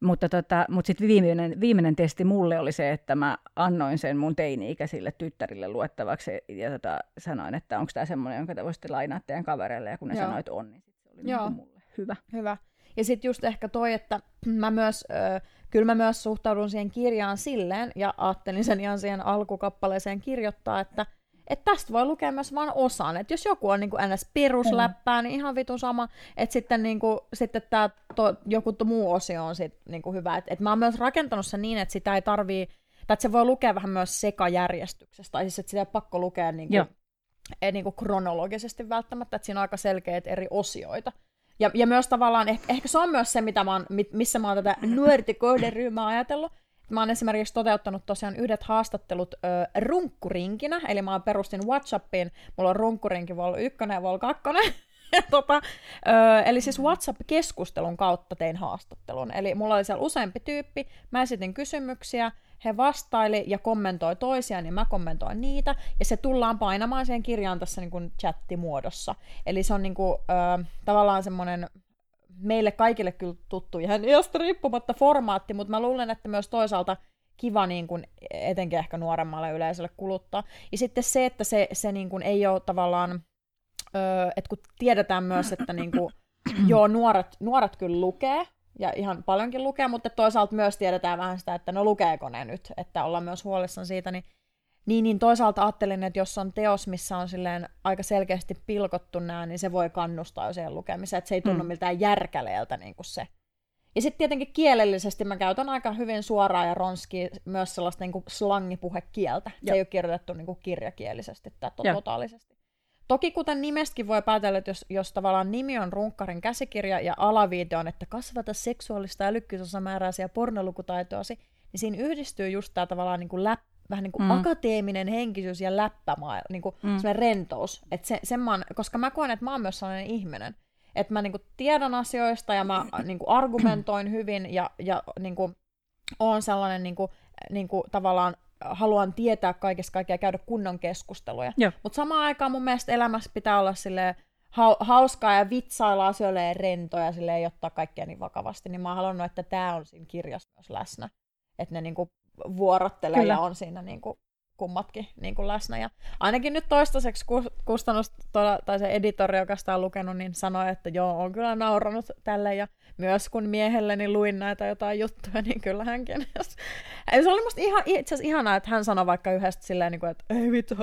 Mutta, tota, mutta sitten viimeinen, viimeinen testi mulle oli se, että mä annoin sen mun teini-ikäisille tyttärille luettavaksi ja tota, sanoin, että onko tämä semmoinen, jonka te voisitte lainaa teidän kavereille, ja kun ne Joo. sanoi, että on, niin se oli Joo. niin mulle hyvä. Hyvä. Ja sitten just ehkä toi, että mä myös, ö, kyllä mä myös suhtaudun siihen kirjaan silleen, ja ajattelin sen ihan siihen alkukappaleeseen kirjoittaa, että että tästä voi lukea myös vain osan. Että jos joku on niin kuin ns. perusläppää, niin ihan vitun sama. Että sitten, niin kuin, sitten tämä to, joku to, muu osio on sit, niin kuin hyvä. Että et mä oon myös rakentanut sen niin, että sitä ei tarvii, tai että se voi lukea vähän myös sekajärjestyksestä. Tai siis, että sitä ei pakko lukea niin kuin, ei niin kuin kronologisesti välttämättä, että siinä on aika selkeät eri osioita. Ja, ja myös tavallaan, ehkä, ehkä se on myös se, mitä mä oon, mi- missä mä oon tätä nuorten kohderyhmää ajatellut. Mä oon esimerkiksi toteuttanut tosiaan yhdet haastattelut ö, runkkurinkinä, eli mä perustin Whatsappiin, mulla on runkkurinki Vol 1 ja Vol 2, (laughs) ja tota, eli siis WhatsApp-keskustelun kautta tein haastattelun. Eli mulla oli siellä useampi tyyppi, mä esitin kysymyksiä, he vastaili ja kommentoi toisiaan, ja mä kommentoin niitä, ja se tullaan painamaan siihen kirjaan tässä niin kuin chattimuodossa. Eli se on niin kuin, ö, tavallaan semmoinen meille kaikille kyllä tuttu ihan iästä riippumatta formaatti, mutta mä luulen, että myös toisaalta kiva niin kuin, etenkin ehkä nuoremmalle yleisölle kuluttaa. Ja sitten se, että se, se niin kuin, ei ole tavallaan, öö, että kun tiedetään myös, että niin kuin, (clears throat) joo, nuoret, nuoret kyllä lukee, ja ihan paljonkin lukee, mutta toisaalta myös tiedetään vähän sitä, että no lukeeko ne nyt, että ollaan myös huolissaan siitä, niin Niin, niin toisaalta ajattelin, että jos on teos, missä on silleen aika selkeästi pilkottu nämä, niin se voi kannustaa jo siihen lukemiseen, että se ei tunnu mm. miltään järkäleeltä niin kuin se. Ja sitten tietenkin kielellisesti mä käytän aika hyvin suoraa ja ronski myös sellaista niin kuin slangipuhekieltä. Se Joo. ei ole kirjoitettu niin kuin kirjakielisesti tai to- totaalisesti. Toki kuten nimestäkin voi päätellä, että jos, jos tavallaan nimi on runkkarin käsikirja ja alaviite on, että kasvata seksuaalista älykkyysosamääräisiä pornolukutaitoasi, niin siinä yhdistyy just tämä tavallaan niin kuin läp, vähän niin kuin mm. akateeminen henkisyys ja läppämaa, niin kuin mm. rentous. Et se, sen mä oon, koska mä koen, että mä oon myös sellainen ihminen, että mä niin kuin tiedän asioista ja mä (clears throat) niin kuin argumentoin hyvin ja, ja niin kuin, oon sellainen niin kuin, niin kuin, tavallaan haluan tietää kaikesta kaikkea ja käydä kunnon keskusteluja. Mutta samaan aikaan mun mielestä elämässä pitää olla silleen, hauskaa ja vitsailla asioille ja rentoja sille ei ottaa kaikkea niin vakavasti, niin mä oon halunnut, että tämä on siinä kirjassa myös läsnä. Että ne niinku vuorottelee Kyllä. ja on siinä niinku kummatkin niin kuin läsnä. Ja ainakin nyt toistaiseksi kustannus, tai se editori, joka sitä on lukenut, niin sanoi, että joo, on kyllä nauranut tälle. Ja myös kun miehelleni luin näitä jotain juttuja, niin kyllä hänkin. (laughs) se oli musta ihan, itse asiassa ihanaa, että hän sanoi vaikka yhdestä silleen, niin kuin, että ei vittu.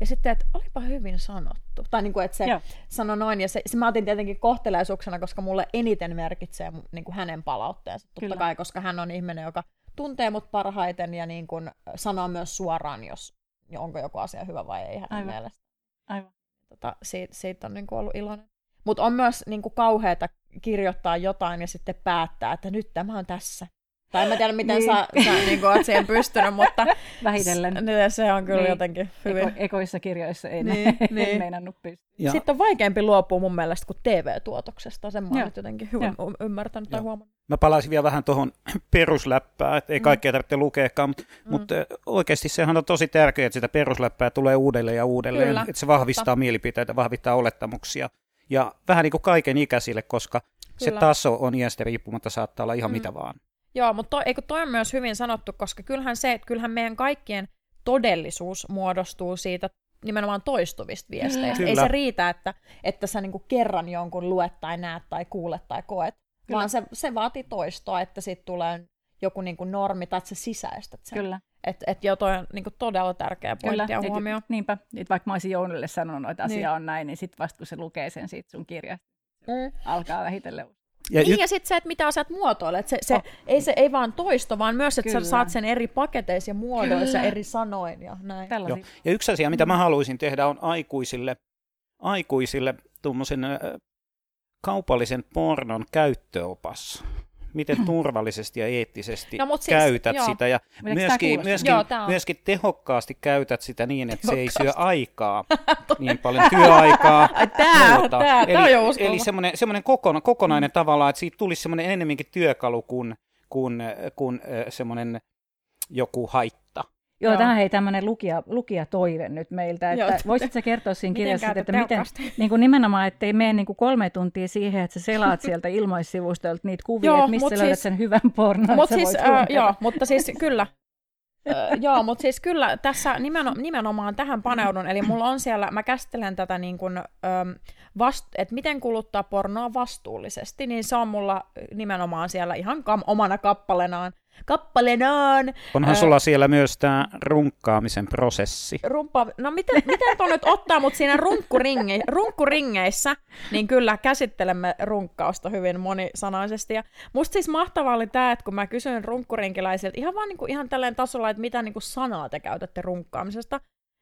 Ja sitten, että olipa hyvin sanottu. Tai niin kuin, että se joo. sanoi noin. Ja se, se mä otin tietenkin kohteleisuuksena, koska mulle eniten merkitsee niin kuin hänen palautteensa. Totta kai, koska hän on ihminen, joka tuntee mut parhaiten ja niin kun sanoo myös suoraan, jos onko joku asia hyvä vai ei hänen Aivan. mielestä. Aivan. Tota, siitä, siitä on niin ollut iloinen. Mutta on myös niin kuin kauheata kirjoittaa jotain ja sitten päättää, että nyt tämä on tässä. Tai en mä tiedä, miten niin. sä, sä niin oot siihen pystynyt, mutta Vähitellen. S- se on kyllä niin. jotenkin hyvin. Eko, ekoissa kirjoissa ei niin, (laughs) ne, niin. meinannut pystyä. Ja. Sitten on vaikeampi luopua mun mielestä kuin TV-tuotoksesta. Sen mä oon jotenkin hyvin ja. ymmärtänyt tai huomannut. Mä palaisin vielä vähän tuohon (clears throat) perusläppään, että ei mm. kaikkea tarvitse lukeakaan, mutta, mm. mutta oikeasti sehän on tosi tärkeää, että sitä perusläppää tulee uudelleen ja uudelleen, Kyllä. että se vahvistaa Totta. mielipiteitä, vahvistaa olettamuksia. Ja vähän niin kuin kaiken ikäisille, koska Kyllä. se taso on iästä riippumatta saattaa olla ihan mm. mitä vaan. Joo, mutta to, eikö toi on myös hyvin sanottu, koska kyllähän se, että kyllähän meidän kaikkien todellisuus muodostuu siitä nimenomaan toistuvista viesteistä. Kyllä. Ei se riitä, että, että sä niinku kerran jonkun luet tai näet tai kuulet tai koet, Kyllä. vaan se, se vaatii toistoa, että siitä tulee joku niinku normi tai että sä sisäistät sen. Kyllä. Että et jo toi on niinku todella tärkeä pointti ja huomio. Niinpä, et vaikka mä olisin Jounille sanonut, että asia niin. on näin, niin sitten vasta kun se lukee sen siitä sun kirjasta, mm. alkaa vähitellen ja niin, y- ja sitten se, että mitä asiat muotoilet. Se, se, oh. ei, se ei vaan toisto, vaan myös, että Kyllä. sä saat sen eri paketeissa ja muodoissa, eri sanoin ja näin. Joo. Ja yksi asia, mitä mä haluaisin tehdä, on aikuisille, aikuisille tuommoisen äh, kaupallisen pornon käyttöopas miten turvallisesti ja eettisesti no, siis, käytät joo. sitä ja myöskin, myöskin, joo, myöskin tehokkaasti käytät sitä niin, että se ei syö aikaa, (laughs) niin paljon työaikaa. Tämä, tuota, tämä, eli, tämä on Eli semmoinen, semmoinen kokona, kokonainen mm. tavallaan, että siitä tulisi semmoinen enemmänkin työkalu kuin, kuin, kuin semmoinen joku haitta. Joo, Joo. tämä hei tämmöinen lukija, lukijatoive nyt meiltä, että Joo. voisit sä kertoa siinä kirjassa, että miten, (laughs) niin kuin nimenomaan, ettei mene niin kuin kolme tuntia siihen, että sä selaat sieltä ilmoissivustolta niitä kuvia, Joo, että mistä löydät siis, sen hyvän pornon, mut siis, äh, Joo, mutta siis kyllä, joo, mutta siis kyllä tässä nimeno- nimenomaan tähän paneudun, eli mulla on siellä, mä käsittelen tätä niin kuin, vast- että miten kuluttaa pornoa vastuullisesti, niin se on mulla nimenomaan siellä ihan kam- omana kappalenaan kappalenaan. Onhan äh, sulla siellä myös tämä runkkaamisen prosessi. Rumpa, no miten, miten tuon nyt ottaa mut siinä runkkuringe, runkkuringeissä, niin kyllä käsittelemme runkkausta hyvin monisanaisesti. Ja musta siis mahtavaa oli tämä, että kun mä kysyin runkkurinkiläisiltä ihan vaan niinku, ihan tälleen tasolla, että mitä niinku sanaa te käytätte runkkaamisesta,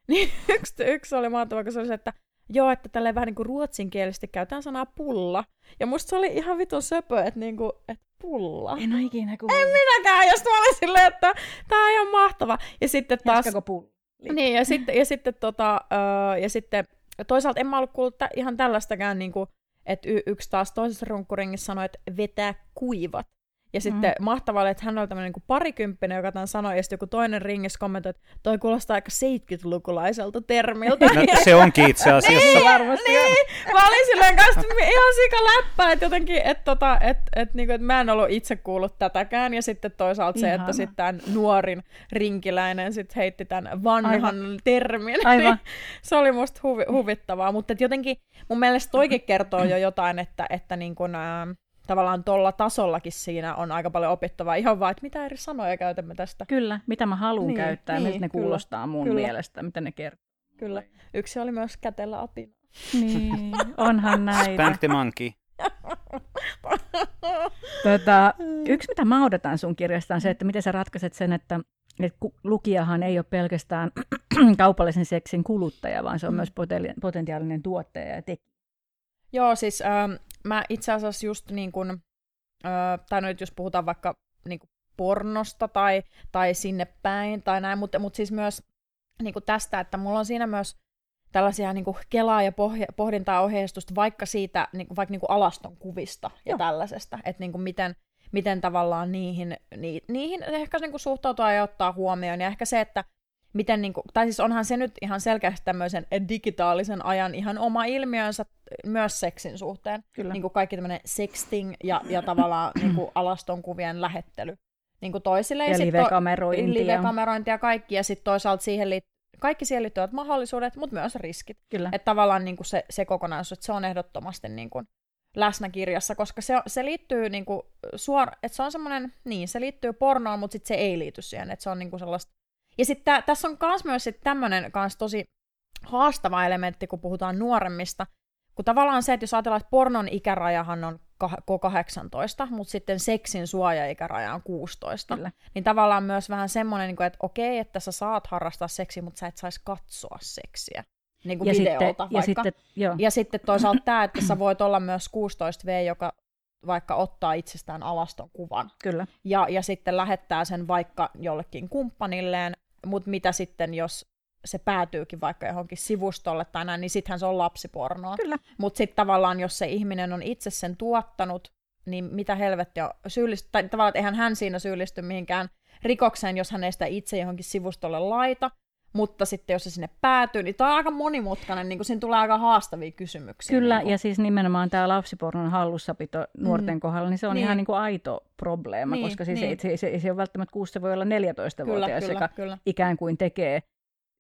niin (laughs) yksi, yksi oli mahtavaa, kun se oli se, että Joo, että tälleen vähän niin kuin ruotsinkielisesti käytetään sanaa pulla. Ja musta se oli ihan vitun söpö, että, niin kuin, että pulla. En ole ikinä kuullut. En minäkään, jos mä olin silleen, että tää on ihan mahtava. Ja sitten taas... Pulli? Niin, ja sitten, ja sitten, tota, uh, ja sitten toisaalta en mä ollut kuullut ihan tällaistakään, niin kuin, että y- yksi taas toisessa runkkuringissa sanoi, että vetää kuivat. Ja sitten mm. mahtavaa että hän oli tämmöinen niin parikymppinen, joka tämän sanoi, ja sitten joku toinen ringissä kommentoi, että toi kuulostaa aika 70-lukulaiselta termiltä. No, se onkin itse (laughs) asiassa. niin, varmasti. Niin, mä olin silleen kanssa ihan sika läppä, että jotenkin, että tota, et, et, niinku, et mä en ollut itse kuullut tätäkään, ja sitten toisaalta Ihana. se, että sitten tämän nuorin rinkiläinen sit heitti tämän vanhan Aivan. termin. (laughs) Aivan. Niin, se oli musta huvi, huvittavaa, mutta jotenkin mun mielestä toikin kertoo jo jotain, että, että niin kun, ää, tavallaan tuolla tasollakin siinä on aika paljon opittavaa. Ihan vaan, että mitä eri sanoja käytämme tästä. Kyllä, mitä mä haluan Niin, käyttää, niin, miltä ne kyllä, kuulostaa mun kyllä. mielestä, mitä ne kertoo. Kyllä. Yksi oli myös kätellä apina. Niin, onhan näitä. Spank the monkey. (laughs) Tota, yksi, mitä mä odotan sun kirjasta, on se, että miten sä ratkaiset sen, että, että lukijahan ei ole pelkästään (clears throat) kaupallisen seksin kuluttaja, vaan se on Mm. myös potentiaalinen tuottaja ja tekijä. Joo, siis ähm, mä itse asiassa just niin kuin, äh, tai nyt jos puhutaan vaikka niin kuin pornosta tai, tai sinne päin tai näin, mutta, mutta siis myös niin kuin tästä, että mulla on siinä myös tällaisia niin kuin kelaa ja pohja, pohdintaa ohjeistusta vaikka siitä, niin kuin, vaikka niin kuin alaston kuvista ja Joo. tällaisesta, että niin kuin miten, miten tavallaan niihin, ni, niihin ehkä niin kuin suhtautua ja ottaa huomioon, ja ehkä se, että miten, niin kuin, tai siis onhan se nyt ihan selkeästi tämmöisen digitaalisen ajan ihan oma ilmiönsä myös seksin suhteen, Kyllä. niin kuin kaikki tämmöinen sexting ja, ja tavallaan (clears throat) niin kuin alaston kuvien lähettely niin kuin toisille. Ja sit live-kamerointia. live-kamerointia ja kaikki, ja sitten toisaalta siihen liit- kaikki siihen liittyvät mahdollisuudet, mutta myös riskit. Kyllä. Että tavallaan niin kuin se, se kokonaisuus, että se on ehdottomasti niin kuin läsnä kirjassa, koska se, se liittyy niin kuin suor, että se on semmoinen, niin se liittyy pornoon, mutta sitten se ei liity siihen, että se on niin kuin sellaista. Ja sitten tässä on kans myös sit tämmöinen kans tosi haastava elementti, kun puhutaan nuoremmista, kun tavallaan se, että jos ajatellaan, että pornon ikärajahan on kah- ko 18, mutta sitten seksin suojaikäraja on 16, Kyllä. niin tavallaan myös vähän semmoinen, niin että okei, että sä saat harrastaa seksiä, mutta sä et saisi katsoa seksiä. Niin kuin Ja videolta sitten, vaikka. ja sitten, joo, Ja sitten toisaalta tämä, että sä voit olla myös 16V, joka vaikka ottaa itsestään alaston kuvan. kyllä. Ja, ja sitten lähettää sen vaikka jollekin kumppanilleen, mutta mitä sitten, jos se päätyykin vaikka johonkin sivustolle tai näin, niin sittenhän se on lapsipornoa. Kyllä. Mutta sitten tavallaan, jos se ihminen on itse sen tuottanut, niin mitä helvettiä syyllisty, tai tavallaan, että eihän hän siinä syyllisty mihinkään rikokseen, jos hän ei sitä itse johonkin sivustolle laita, mutta sitten jos se sinne päätyy, niin tämä on aika monimutkainen, niin kuin siinä tulee aika haastavia kysymyksiä. Kyllä, niin ja siis nimenomaan tämä lapsipornon hallussapito nuorten Mm. kohdalla, niin se on Niin. ihan niin kuin aito probleema, Niin, koska siis niin. ei, se, se, se ei ole välttämättä 6, se voi olla 14-vuotias, kyllä, kyllä, joka kyllä, ikään kuin tekee,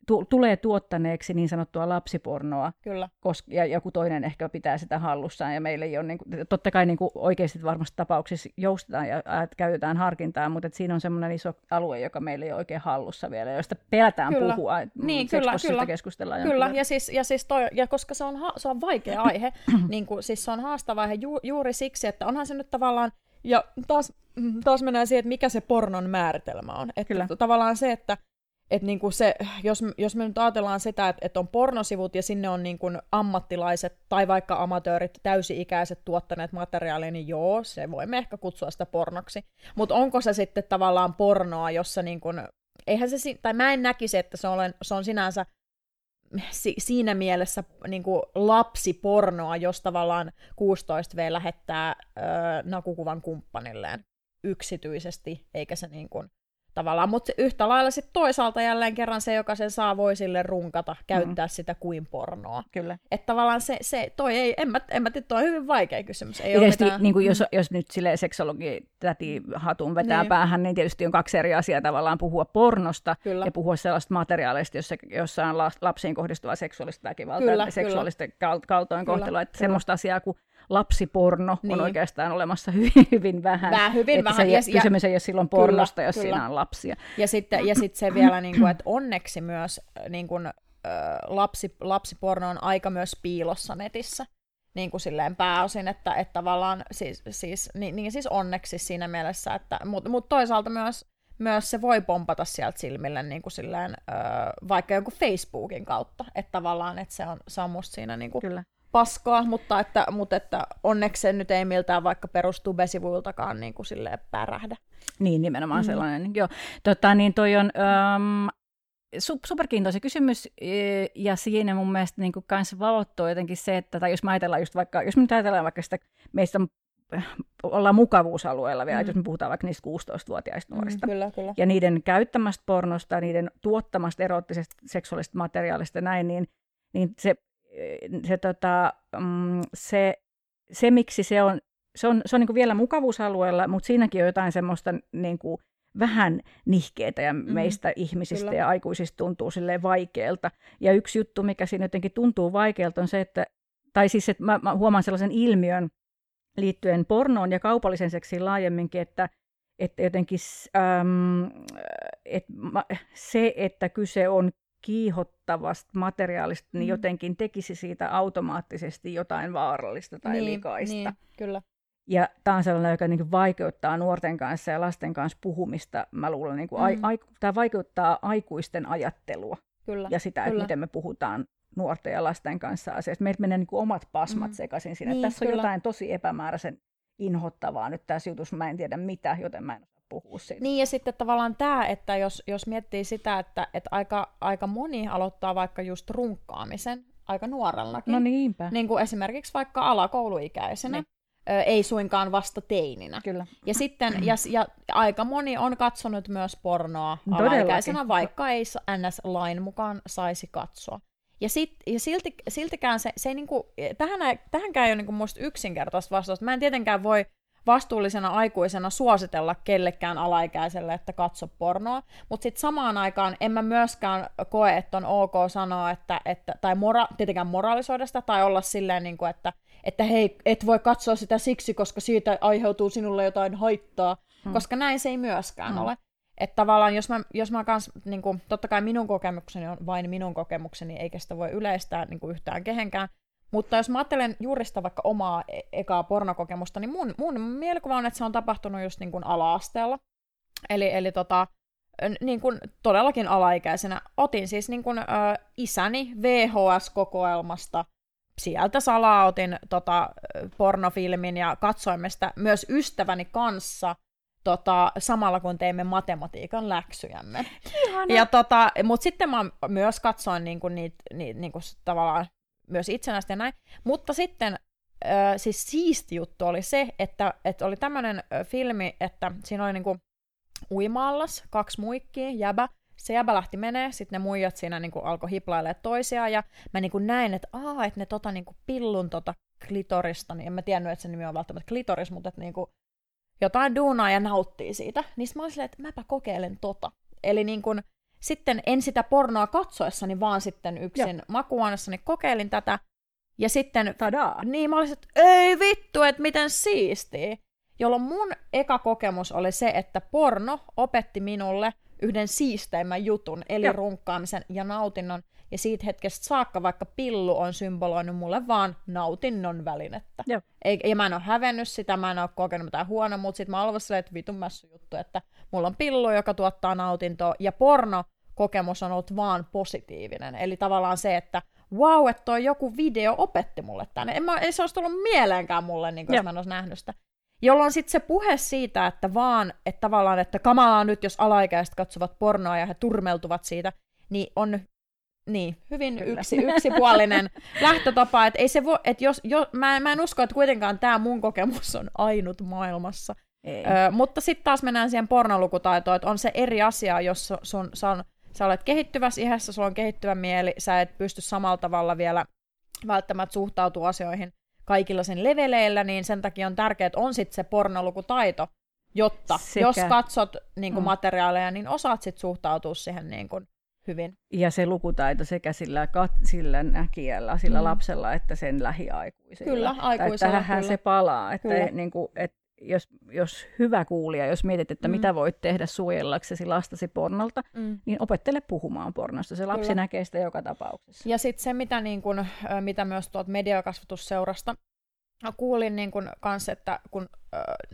tu, tulee tuottaneeksi niin sanottua lapsipornoa, kyllä. koska, ja joku toinen ehkä pitää sitä hallussaan, ja meillä ei ole, niin kuin, totta kai niin kuin oikeasti varmasti tapauksissa joustetaan ja ää, käytetään harkintaa, mutta siinä on semmoinen iso alue, joka meillä ei ole oikein hallussa vielä, josta pelätään Kyllä. puhua, Niin, kyllä, kyllä. keskustellaan. Kyllä, ja, siis, ja, siis toi, ja koska se on, ha- se on vaikea (clears throat) aihe, niin kuin, siis se on haastava aihe ju- juuri siksi, että onhan se nyt tavallaan, ja taas, taas mennään siihen, että mikä se pornon määritelmä on. Että Kyllä. tavallaan se, että et niin kuin se, jos, jos me nyt ajatellaan sitä, että, että on pornosivut ja sinne on niin kuin ammattilaiset tai vaikka amatöörit, täysi-ikäiset tuottaneet materiaalia, niin joo, se voimme ehkä kutsua sitä pornoksi. Mutta onko se sitten tavallaan pornoa, jossa niin kuin, eihän se, tai mä en näkisi, että se on, se on sinänsä si- siinä mielessä niin kuin lapsipornoa, jos tavallaan 16V lähettää ö, nakukuvan kumppanilleen yksityisesti, eikä se niin kuin, tavallaan, mutta yhtä lailla sitten toisaalta jälleen kerran se, joka sen saa, voi sille runkata, käyttää mm. sitä kuin pornoa. Kyllä. Että tavallaan se, se toi ei, en mä, en mä tiedä, toi on hyvin vaikea kysymys. Ei tietysti, mitään, niin kuin jos, jos nyt sille seksologi täti hatun vetää Niin. päähän, niin tietysti on kaksi eri asiaa tavallaan puhua pornosta Kyllä. ja puhua sellaista materiaaleista, jossa, jossa on la- lapsiin kohdistuvaa seksuaalista väkivaltaa Kyllä, ja seksuaalista kal- kaltoinkohtelua. Kyllä, Että kyllä. semmoista asiaa kuin lapsiporno Niin. on oikeastaan olemassa (laughs) hyvin, hyvin vähän. Vähän, hyvin että vähän, Se, ja- kysymys ei ole silloin Kyllä, pornosta, jos kyllä. siinä on lapsia. Ja sitten ja sit se vielä, niin kuin, että onneksi myös niin kuin, ö, lapsi, lapsiporno on aika myös piilossa netissä. Niin kuin silleen pääosin, että, että tavallaan siis, siis, niin, niin siis onneksi siinä mielessä, että, mutta mut toisaalta myös, myös se voi pompata sieltä silmille niin kuin silleen, ö, vaikka jonkun Facebookin kautta, että tavallaan että se on, se on musta siinä niin kuin Kyllä. Paskaa, mutta että, mutta että onneksi se nyt ei miltään vaikka perustube-sivuiltakaan niin kuin silleen pärähdä. Niin, nimenomaan Mm. mm. sellainen. Joo. Tota, niin toi on su- superkiintoisa kysymys, e, ja siinä mun mielestä niin kanssa valottuu jotenkin se, että, tai jos me ajatellaan just vaikka, jos me nyt ajatellaan vaikka sitä, meistä on, äh, ollaan mukavuusalueella vielä, Mm. mm. jos me puhutaan vaikka niistä 16-vuotiaista nuorista, Mm, kyllä, kyllä. ja niiden käyttämästä pornosta, niiden tuottamasta eroottisesta seksuaalisesta materiaalista ja näin, niin, niin se, se, tota, mm, se, se, miksi se on, se on, se on niin vielä mukavuusalueella, mutta siinäkin on jotain semmoista niin kuin vähän nihkeitä ja Mhm, meistä ihmisistä kyllä. ja aikuisista tuntuu silleen vaikealta. Ja yksi juttu, mikä siinä jotenkin tuntuu vaikealta, on se, että, tai siis että mä, mä huomaan sellaisen ilmiön, liittyen pornoon ja kaupallisen seksiin laajemminkin, että, että jotenkin äm, et, se, että kyse on kiihottavasta materiaalista, niin mm. jotenkin tekisi siitä automaattisesti jotain vaarallista tai niin, likaista. Niin, kyllä. Ja tämä on sellainen, joka niin vaikeuttaa nuorten kanssa ja lasten kanssa puhumista. Mä luulen, niin kuin mm. ai, tämä vaikeuttaa aikuisten ajattelua kyllä, ja sitä, kyllä. että miten me puhutaan nuorten ja lasten kanssa asiasta. Meiltä menee niin omat pasmat mm. sekaisin siinä. Niin, tässä kyllä. on jotain tosi epämääräisen inhottavaa nyt tässä jutussa. Mä en tiedä mitä, joten mä en puhua siitä. Niin ja sitten tavallaan tämä, että jos, jos miettii sitä, että, että aika, aika moni aloittaa vaikka just runkkaamisen aika nuorellakin. No niinpä. Niin kuin esimerkiksi vaikka alakouluikäisenä. Niin ei suinkaan vasta teininä. Kyllä. Ja sitten, ja, ja aika moni on katsonut myös pornoa alaikäisenä, vaikka ei NS-lain mukaan saisi katsoa. Ja, sit, ja silti, siltikään se, se ei niinku, tähän, tähänkään ei ole niinku musta yksinkertaista vastausta. Mä en tietenkään voi vastuullisena aikuisena suositella kellekään alaikäiselle, että katso pornoa, mutta sitten samaan aikaan en mä myöskään koe, että on ok sanoa, että, että tai mora, tietenkään moralisoida sitä, tai olla silleen, niin kuin, että, että hei, et voi katsoa sitä siksi, koska siitä aiheutuu sinulle jotain haittaa, hmm. koska näin se ei myöskään hmm. ole. Että tavallaan, jos mä, jos mä kans, niin kuin, totta kai minun kokemukseni on vain minun kokemukseni, eikä sitä voi yleistää niin kuin yhtään kehenkään, mutta jos mä ajattelen juuri sitä vaikka omaa e- ekaa pornokokemusta, niin mun, mun mielikuva on, että se on tapahtunut just niin kuin ala-asteella. Eli, eli tota, niin kuin todellakin alaikäisenä. Otin siis niin kuin, ö, isäni VHS-kokoelmasta sieltä salaa otin tota, pornofilmin ja katsoimme sitä myös ystäväni kanssa tota, samalla kun teimme matematiikan läksyjämme. Ja tota, Mutta sitten mä myös katsoin niinku niitä, niitä niinku tavallaan myös itsenäistä ja näin. Mutta sitten äh, siis siisti juttu oli se, että, että oli tämmöinen filmi, että siinä oli niinku uimaallas, kaksi muikkia, jäbä, se jäbä lähti menee, sitten ne muijat siinä niinku alkoi hiplailemaan toisiaan, ja mä niinku näin, että aa, että ne tota niinku pillun tota klitorista, niin en mä tiennyt, että se nimi on välttämättä klitoris, mutta että niinku jotain duunaa ja nauttii siitä. Niin mä olin silleen, että mäpä kokeilen tota. Eli niin kuin, sitten en sitä pornoa katsoessani, vaan sitten yksin makuuannessani kokeilin tätä. Ja sitten, Tadaa. niin mä olisin, että ei vittu, että miten siistiä. Jolloin mun eka kokemus oli se, että porno opetti minulle yhden siisteimmän jutun, eli Joo. runkkaamisen ja nautinnon. Ja siitä hetkestä saakka, vaikka pillu on symboloinut mulle vaan nautinnon välinettä. Joo. Ei, ja mä en ole hävennyt sitä, mä en ole kokenut mitään huonoa, mutta sitten mä olen silleen, että vitun juttu, että mulla on pillu, joka tuottaa nautintoa, ja porno kokemus on ollut vaan positiivinen. Eli tavallaan se, että wow, että toi joku video opetti mulle tänne. En mä, ei se olisi tullut mieleenkään mulle, niin kuin, jos mä en olisi nähnyt sitä. Jolloin sitten se puhe siitä, että vaan, että tavallaan, että kamalaa nyt, jos alaikäiset katsovat pornoa ja he turmeltuvat siitä, niin on niin, hyvin yksi, yksipuolinen (laughs) lähtötapa, että ei se vo, että jos, jo, mä, mä en usko, että kuitenkaan tämä mun kokemus on ainut maailmassa. Ei. Ö, mutta sitten taas mennään siihen pornolukutaitoon, että on se eri asia, jos sun, sun, sä olet kehittyvässä iässä, sulla on kehittyvä mieli, sä et pysty samalla tavalla vielä välttämättä suhtautua asioihin kaikilla sen leveleillä, niin sen takia on tärkeää, että on sitten se pornolukutaito, jotta Sekä. jos katsot niin kuin, mm. materiaaleja, niin osaat sitten suhtautua siihen niin kuin, hyvin. Ja se lukutaito sekä sillä, kat- sillä näkijällä, sillä mm. lapsella, että sen lähiaikuisilla. Kyllä, aikuisella. Tähän kyllä. se palaa, että, niin kuin, että jos, jos hyvä kuulija, jos mietit, että mm. mitä voit tehdä suojellaksesi lastasi pornolta, mm. niin opettele puhumaan pornosta. Se lapsi Kyllä. näkee sitä joka tapauksessa. Ja sitten se, mitä, niin kun, mitä myös tuolta mediakasvatusseurasta kuulin niin kun, kanssa, että kun,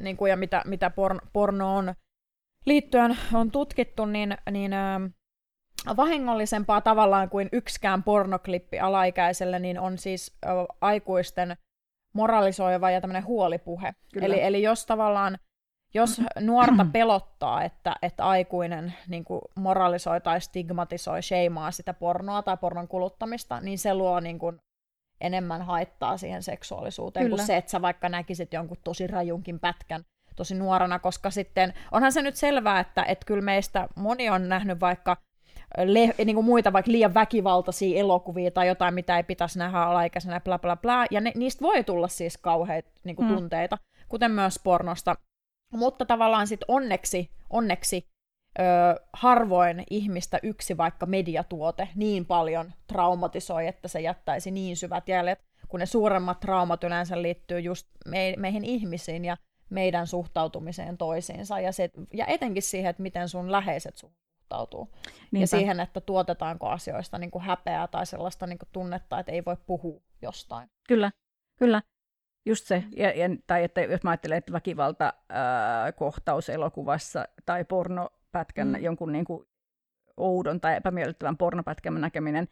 niin kun, ja mitä, mitä porno, porno on liittyen on tutkittu, niin, niin vahingollisempaa tavallaan kuin yksikään pornoklippi alaikäiselle, niin on siis aikuisten moralisoiva ja tämmöinen huolipuhe. Eli, eli jos tavallaan, jos nuorta (clears throat) pelottaa, että, että aikuinen niin kuin moralisoi tai stigmatisoi, sheimaa sitä pornoa tai pornon kuluttamista, niin se luo niin kuin enemmän haittaa siihen seksuaalisuuteen Kyllä. kuin se, että sä vaikka näkisit jonkun tosi rajunkin pätkän tosi nuorena, koska sitten onhan se nyt selvää, että, että kyllä meistä moni on nähnyt vaikka le- niin kuin muita vaikka liian väkivaltaisia elokuvia tai jotain, mitä ei pitäisi nähdä alaikäisenä, bla bla bla, ja ne, niistä voi tulla siis kauheita niin kuin, mm. tunteita, kuten myös pornosta. Mutta tavallaan sitten onneksi, onneksi ö, harvoin ihmistä yksi vaikka mediatuote niin paljon traumatisoi, että se jättäisi niin syvät jäljet, kun ne suuremmat traumat yleensä liittyy just me, meihin ihmisiin ja meidän suhtautumiseen toisiinsa ja, se, ja etenkin siihen, että miten sun läheiset suhtautuu. Niinpä. Ja siihen, että tuotetaanko asioista niin kuin häpeää tai sellaista niin kuin tunnetta, että ei voi puhua jostain. Kyllä, kyllä. Just se, ja, ja, tai että jos mä ajattelen, että väkivalta ää, kohtaus elokuvassa tai pornopätkän, mm. jonkun niin kuin oudon tai epämiellyttävän pornopätkän näkeminen,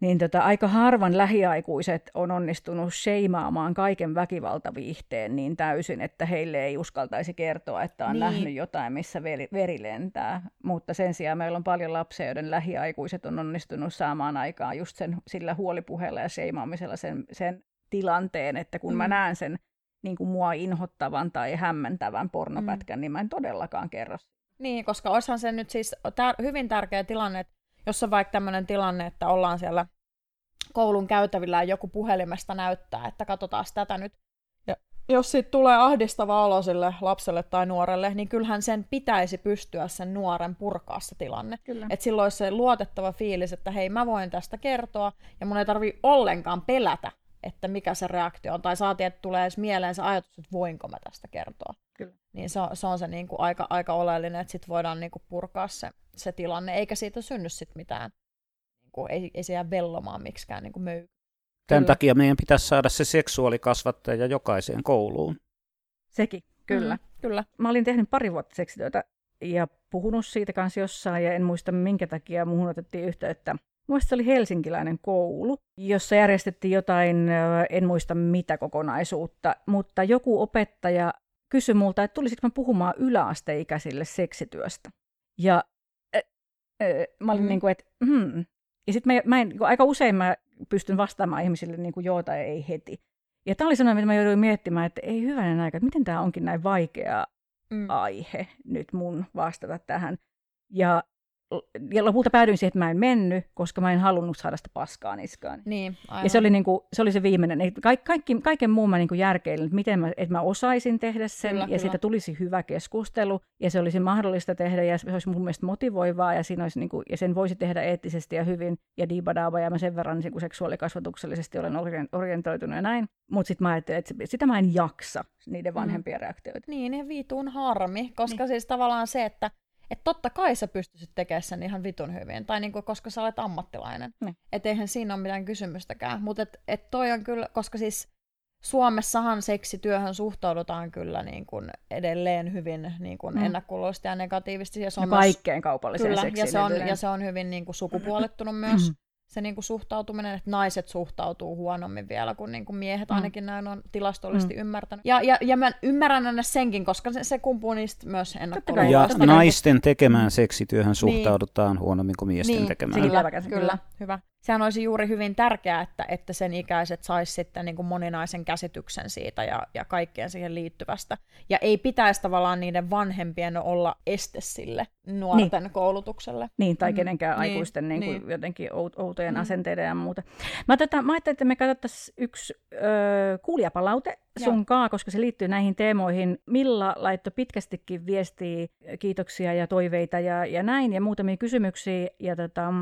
niin tota, aika harvan lähiaikuiset on onnistunut sheimaamaan kaiken väkivaltaviihteen niin täysin, että heille ei uskaltaisi kertoa, että on niin. nähnyt jotain, missä veri, veri lentää. Mutta sen sijaan meillä on paljon lapsia, joiden lähiaikuiset on onnistunut saamaan aikaan just sen, sillä huolipuheella ja sheimaamisella sen, sen tilanteen, että kun mm. mä näen sen niin kuin mua inhottavan tai hämmentävän pornopätkän, mm. niin mä en todellakaan kerro. Niin, koska olisihan se nyt siis tär- hyvin tärkeä tilanne, että jos on vaikka tämmöinen tilanne, että ollaan siellä koulun käytävillä ja joku puhelimesta näyttää, että katsotaan tätä nyt. Ja jos siitä tulee ahdistava olo sille lapselle tai nuorelle, niin kyllähän sen pitäisi pystyä sen nuoren purkaa se tilanne. Että silloin olisi se luotettava fiilis, että hei mä voin tästä kertoa ja mun ei tarvi ollenkaan pelätä, että mikä se reaktio on. Tai saatiin, että tulee edes mieleen se ajatus, että voinko mä tästä kertoa. Kyllä. Niin se on se, on se niin kuin aika, aika oleellinen, että sit voidaan niin kuin purkaa se, se tilanne, eikä siitä synny sit mitään. Niin kuin, ei, ei se jää vellomaan miksikään niin kuin möy. Tämän kyllä. takia meidän pitäisi saada se seksuaalikasvattaja jokaiseen kouluun. Sekin, kyllä. Mm, kyllä. Mä olin tehnyt pari vuotta seksityötä ja puhunut siitä kanssa jossain, ja en muista minkä takia muuhun otettiin yhteyttä. Muista se oli helsinkiläinen koulu, jossa järjestettiin jotain, en muista mitä kokonaisuutta, mutta joku opettaja kysyi multa, että tulisiko mä puhumaan yläasteikäisille seksityöstä. Ja äh, äh, mä olin mm. niin kuin, että hmm. Ja sitten mä, mä en, niin aika usein mä pystyn vastaamaan ihmisille niin kuin joo tai ei heti. Ja tämä oli sellainen, mitä mä jouduin miettimään, että ei hyvänen aika, että miten tämä onkin näin vaikea mm. aihe nyt mun vastata tähän. Ja ja lopulta päädyin siihen, että mä en mennyt, koska mä en halunnut saada sitä paskaa niskaan. Niin, aivan. Ja se oli, niin kuin, se oli se viimeinen. Ka- kaikki, kaiken muun mä niin järkeilin, että miten mä, että mä osaisin tehdä sen, kyllä, ja kyllä. siitä tulisi hyvä keskustelu, ja se olisi mahdollista tehdä, ja se olisi mun mielestä motivoivaa, ja, siinä olisi, niin kuin, ja sen voisi tehdä eettisesti ja hyvin, ja dibadaava, ja mä sen verran niin kuin seksuaalikasvatuksellisesti olen orientoitunut ja näin. Mutta sitten mä ajattelin, että sitä mä en jaksa, niiden mm. vanhempien mm. reaktioita. Niin, ne vituun harmi, koska niin. siis tavallaan se, että että totta kai sä pystyisit tekemään sen ihan vitun hyvin, tai niinku, koska sä olet ammattilainen. Niin. Että eihän siinä ole mitään kysymystäkään. Mutta et, et toi on kyllä, koska siis Suomessahan seksityöhön suhtaudutaan kyllä niin kuin edelleen hyvin niin kuin mm. ennakkoluuloisesti ja negatiivisesti. Ja se on ja kaikkeen kaupalliseen kyllä, ja se, on, ja se on hyvin niin kuin sukupuolittunut myös. Mm se niin kuin suhtautuminen, että naiset suhtautuu huonommin vielä kuin, niin kuin miehet, mm. ainakin näin on tilastollisesti mm. ymmärtänyt. Ja, ja, ja mä ymmärrän aina senkin, koska se, se kumpuu niistä myös ennakkoluuloista. Ja naisten tekemään seksityöhön suhtaudutaan niin. huonommin kuin miesten niin. tekemään. Kyllä, kyllä, hyvä sehän olisi juuri hyvin tärkeää, että, että sen ikäiset saisi sitten niin kuin moninaisen käsityksen siitä ja, ja kaikkeen siihen liittyvästä. Ja ei pitäisi tavallaan niiden vanhempien olla este sille nuorten niin. koulutukselle. Niin, tai mm. kenenkään niin, aikuisten niin kuin niin. jotenkin outojen mm. asenteiden ja muuta. Mä, tätä, mä ajattelin, että me katsottaisiin yksi ö, kuulijapalaute sunkaan, koska se liittyy näihin teemoihin. Milla laittoi pitkästikin viestiä, kiitoksia ja toiveita ja, ja näin, ja muutamia kysymyksiä. Ja, tota,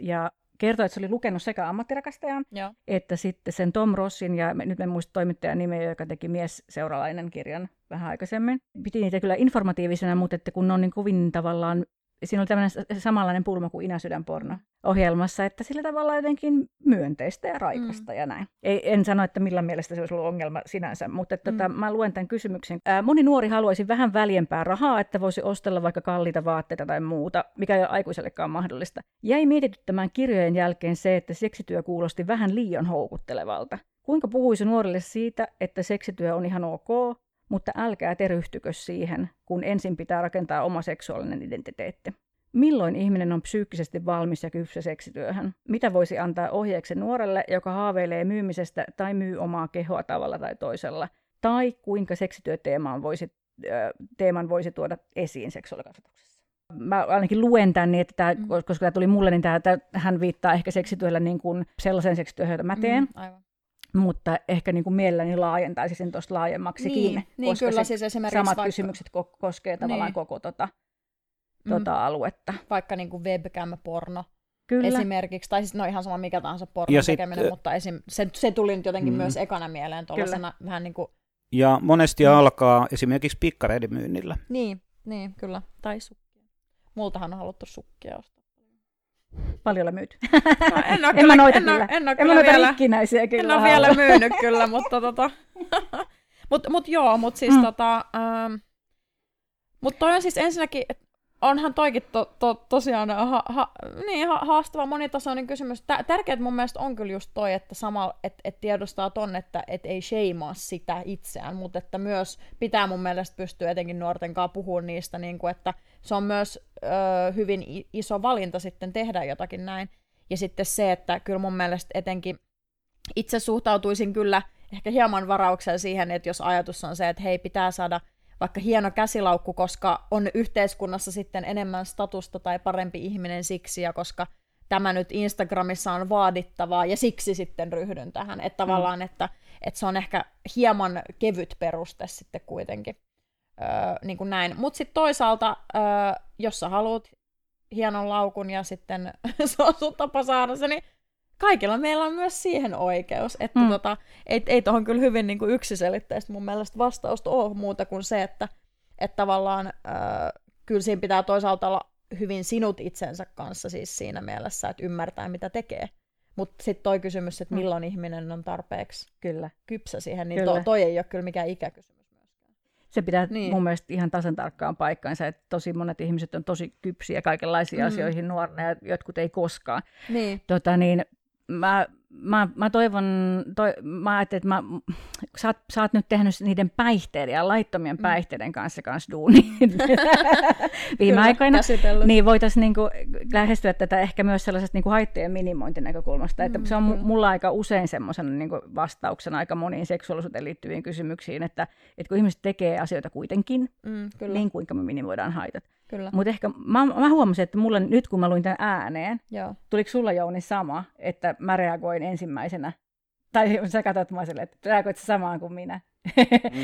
ja kertoi, että se oli lukenut sekä ammattirakastajan, Joo. että sitten sen Tom Rossin, ja nyt en muista toimittajan nimeä, joka teki mies seuralainen kirjan vähän aikaisemmin. Piti niitä kyllä informatiivisena, mutta että kun ne on niin kovin tavallaan siinä oli tämmöinen samanlainen pulma kuin Ina Sydänporno ohjelmassa, että sillä tavalla jotenkin myönteistä ja raikasta mm. ja näin. Ei, en sano, että millä mielestä se olisi ollut ongelma sinänsä, mutta että, tota, mm. tota, mä luen tämän kysymyksen. Ää, moni nuori haluaisi vähän väljempää rahaa, että voisi ostella vaikka kalliita vaatteita tai muuta, mikä ei ole aikuisellekaan mahdollista. Jäi mietityttämään kirjojen jälkeen se, että seksityö kuulosti vähän liian houkuttelevalta. Kuinka puhuisi nuorille siitä, että seksityö on ihan ok, mutta älkää te ryhtykö siihen, kun ensin pitää rakentaa oma seksuaalinen identiteetti. Milloin ihminen on psyykkisesti valmis ja kypsä seksityöhön? Mitä voisi antaa ohjeeksi nuorelle, joka haaveilee myymisestä tai myy omaa kehoa tavalla tai toisella? Tai kuinka seksityöteeman voisi, teeman voisi tuoda esiin seksuaalikasvatuksessa? Mä ainakin luen tämän, niin että tämä, mm. koska tämä tuli mulle, niin tämä, hän viittaa ehkä seksityöllä niin kuin sellaiseen seksityöhön, jota mä teen. Mm, aivan mutta ehkä niin kuin mielelläni laajentaisin sen tuosta laajemmaksikin, niin, niin, koska kyllä, siis esimerkiksi samat vaikka... kysymykset ko- koskee tavallaan niin. koko tota, tota mm. aluetta. Vaikka niin kuin webcam-porno, Kyllä. esimerkiksi, tai siis no ihan sama mikä tahansa pornon tekeminen, mutta esim, se, se tuli nyt jotenkin mm. myös ekana mieleen tuollaisena vähän niin kuin... Ja monesti mm. alkaa esimerkiksi pikkareiden myynnillä. Niin, niin, kyllä, tai sukkia. Multahan on haluttu sukkia ostaa. Paljon myyty. No, en, (laughs) ole en mä noita en kyllä. En, en, mä noita vielä, rikkinäisiä kyllä. En ole vielä myynyt kyllä, mutta tota... (laughs) mut, mut joo, mut siis mm. tota... Ähm, mutta toi on siis ensinnäkin, että onhan toikin to, to, tosiaan ha, ha, niin, ha, haastava monitasoinen kysymys. Tärkeää mun mielestä on kyllä just toi, että sama, että et tiedostaa ton, että et ei sheimaa sitä itseään, mutta että myös pitää mun mielestä pystyä etenkin nuorten kanssa puhumaan niistä, niin kuin, että se on myös ö, hyvin iso valinta sitten tehdä jotakin näin. Ja sitten se, että kyllä mun mielestä etenkin itse suhtautuisin kyllä ehkä hieman varauksella siihen, että jos ajatus on se, että hei, pitää saada – vaikka hieno käsilaukku, koska on yhteiskunnassa sitten enemmän statusta tai parempi ihminen siksi, ja koska tämä nyt Instagramissa on vaadittavaa, ja siksi sitten ryhdyn tähän. Että tavallaan, mm. että, että se on ehkä hieman kevyt peruste sitten kuitenkin. Öö, niin kuin näin. Mutta sitten toisaalta, öö, jos sä haluat hienon laukun ja sitten (laughs) se on sun tapa saada se, niin kaikilla meillä on myös siihen oikeus. Että mm. tota, ei, ei tuohon kyllä hyvin niin kuin yksiselitteistä mun mielestä vastausta ole muuta kuin se, että, että tavallaan äh, kyllä siinä pitää toisaalta olla hyvin sinut itsensä kanssa siis siinä mielessä, että ymmärtää mitä tekee. Mutta sitten toi kysymys, että mm. milloin mm. ihminen on tarpeeksi kyllä. kypsä siihen, niin kyllä. To, toi ei ole kyllä mikään ikäkysymys myöskään. Se pitää niin. mun mielestä ihan tasan tarkkaan paikkaansa, että tosi monet ihmiset on tosi kypsiä kaikenlaisiin mm. asioihin nuorena ja jotkut ei koskaan. Niin. Tota, niin, mä, mä, mä toivon, toi, mä ajattelin, että mä, sä, oot, sä oot nyt tehnyt niiden päihteiden ja laittomien mm. päihteiden kanssa kanssa duuni (laughs) viime aikoina, niin voitaisiin niinku lähestyä tätä ehkä myös sellaisesta niinku haittojen minimointinäkökulmasta, mm, että se on mulla aika usein semmoisena niinku vastauksena aika moniin seksuaalisuuteen liittyviin kysymyksiin, että, että kun ihmiset tekee asioita kuitenkin, mm, kyllä. niin kuinka me minimoidaan haitat. Kyllä. Mutta ehkä mä, mä huomasin, että mulla nyt kun mä luin tämän ääneen, Joo. tuliko sulla Jouni sama, että mä reagoin ensimmäisenä, tai sä katsot mä sille, että reagoit sä samaan kuin minä. Mm.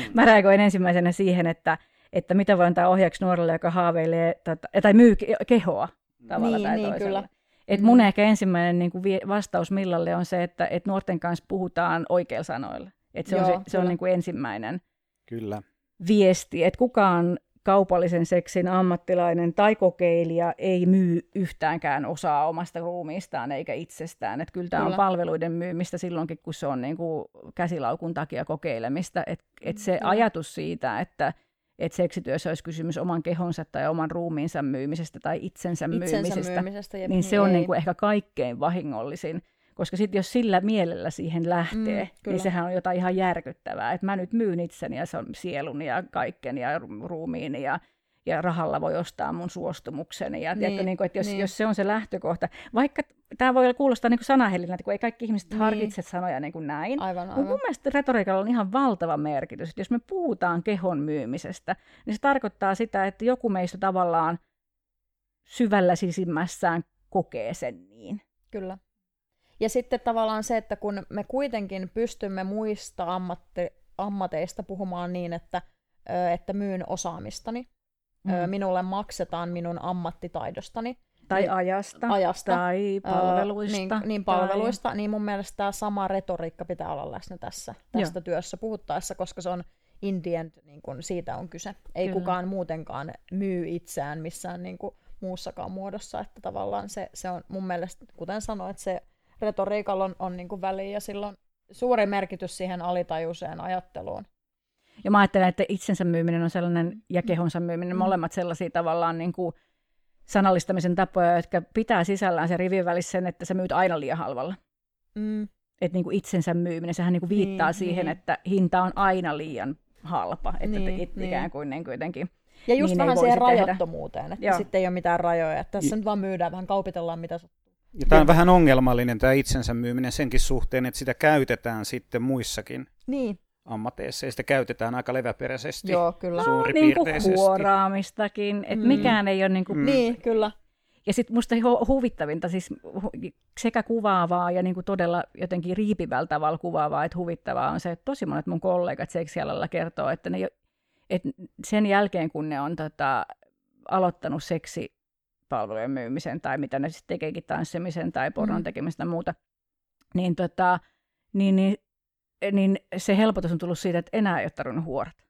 (laughs) mä reagoin ensimmäisenä siihen, että, että mitä voi antaa ohjaksi nuorelle, joka haaveilee tota, tai myy kehoa tavalla niin, tai niin, toisella. Kyllä. Et mun mm. ehkä ensimmäinen niin kuin vastaus Millalle on se, että et nuorten kanssa puhutaan oikeilla sanoilla. Et se, Joo, on se, se on niin kuin ensimmäinen Kyllä. viesti, että kukaan kaupallisen seksin ammattilainen tai kokeilija ei myy yhtäänkään osaa omasta ruumiistaan eikä itsestään. Että kyllä tämä on palveluiden myymistä silloinkin, kun se on niin kuin käsilaukun takia kokeilemista. Että et se kyllä. ajatus siitä, että et seksityössä olisi kysymys oman kehonsa tai oman ruumiinsa myymisestä tai itsensä, itsensä myymisestä, myymisestä niin, niin se on niin kuin ehkä kaikkein vahingollisin koska sitten jos sillä mielellä siihen lähtee, mm, niin sehän on jotain ihan järkyttävää. Että mä nyt myyn itseni ja sieluni ja kaikkeni ja ruumiini ja, ja rahalla voi ostaa mun suostumukseni. Ja niin, tiedätkö, niin kuin, että jos, niin. jos se on se lähtökohta, vaikka tämä voi kuulostaa niin sanahelinä, että kun ei kaikki ihmiset niin. harkitse sanoja niin kuin näin. Aivan, aivan. Mun mielestä retoriikalla on ihan valtava merkitys. Että jos me puhutaan kehon myymisestä, niin se tarkoittaa sitä, että joku meistä tavallaan syvällä sisimmässään kokee sen niin. Kyllä. Ja sitten tavallaan se, että kun me kuitenkin pystymme muista ammatti, ammateista puhumaan niin, että, että myyn osaamistani, mm. minulle maksetaan minun ammattitaidostani, tai niin, ajasta, ajasta tai palveluista. Niin, niin palveluista, tai... niin mun mielestä tämä sama retoriikka pitää olla läsnä tässä, tästä Joo. työssä puhuttaessa, koska se on in the end, niin kun siitä on kyse. Ei Kyllä. kukaan muutenkaan myy itseään missään niin kuin muussakaan muodossa, että tavallaan se, se on mun mielestä, kuten sanoin, että se retoriikalla on, on niin kuin väliä ja sillä on suuri merkitys siihen alitajuiseen ajatteluun. Ja mä ajattelen, että itsensä myyminen on sellainen ja kehonsa myyminen, mm. molemmat sellaisia tavallaan niin kuin sanallistamisen tapoja, jotka pitää sisällään se rivin välissä sen, että sä myyt aina liian halvalla. Mm. Että niin kuin itsensä myyminen, sehän niin kuin viittaa niin, siihen, niin. että hinta on aina liian halpa, että niin, it, niin. ikään kuin, niin kuin jotenkin ja just niin vähän siihen rajattomuuteen, että Joo. sitten ei ole mitään rajoja. Että tässä nyt vaan myydään, vähän kaupitellaan mitä ja tämä on vähän ongelmallinen tämä itsensä myyminen senkin suhteen, että sitä käytetään sitten muissakin niin. ammateissa ja sitä käytetään aika leväperäisesti. Joo, kyllä. No, niin kuin huoraamistakin, että mm. mikään ei ole niin kuin... Mm. Niin, kyllä. Ja sitten musta hu- huvittavinta, siis sekä kuvaavaa ja niin kuin todella jotenkin riipivällä tavalla kuvaavaa, että huvittavaa on se, että tosi monet mun kollegat seksialalla kertoo, että, ne, että sen jälkeen kun ne on tota, aloittanut seksi seksipalvelujen myymisen tai mitä ne sitten tekeekin, tanssimisen tai pornon Mm. tekemistä tai muuta, niin, tota, niin, niin, niin se helpotus on tullut siitä, että enää ei ole tarvinnut huorata.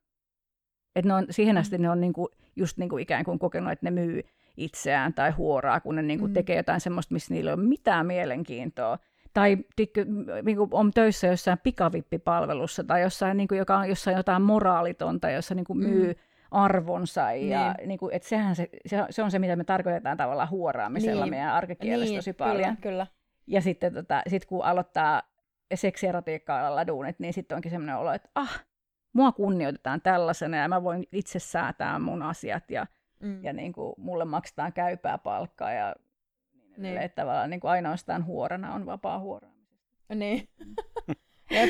Et ne on, siihen asti ne on niinku, just niinku ikään kuin kokenut, että ne myy itseään tai huoraa, kun ne niinku Mm. tekee jotain semmoista, missä niillä ei ole mitään mielenkiintoa. Tai tikky, niinku on töissä jossain pikavippipalvelussa tai jossain, niinku, joka on jossain jotain moraalitonta, jossa niinku myy Mm. Arvonsa. Ja, Niin. niinku, et sehän se, se, se on se, mitä me tarkoitetaan tavallaan huoraamisella Niin. meidän arkikielessä tosi paljon. Kyllä, kyllä. Ja sitten tota, sit kun aloittaa seksierotiikka-alalla duunit, niin sitten onkin semmoinen olo, että ah, mua kunnioitetaan tällaisena ja mä voin itse säätää mun asiat ja, Mm. ja niin kuin mulle maksetaan käypää palkkaa ja niin Niin. edelleen, että tavallaan niin kuin ainoastaan huorana on vapaa huoraamista. Niin. (laughs) Jep.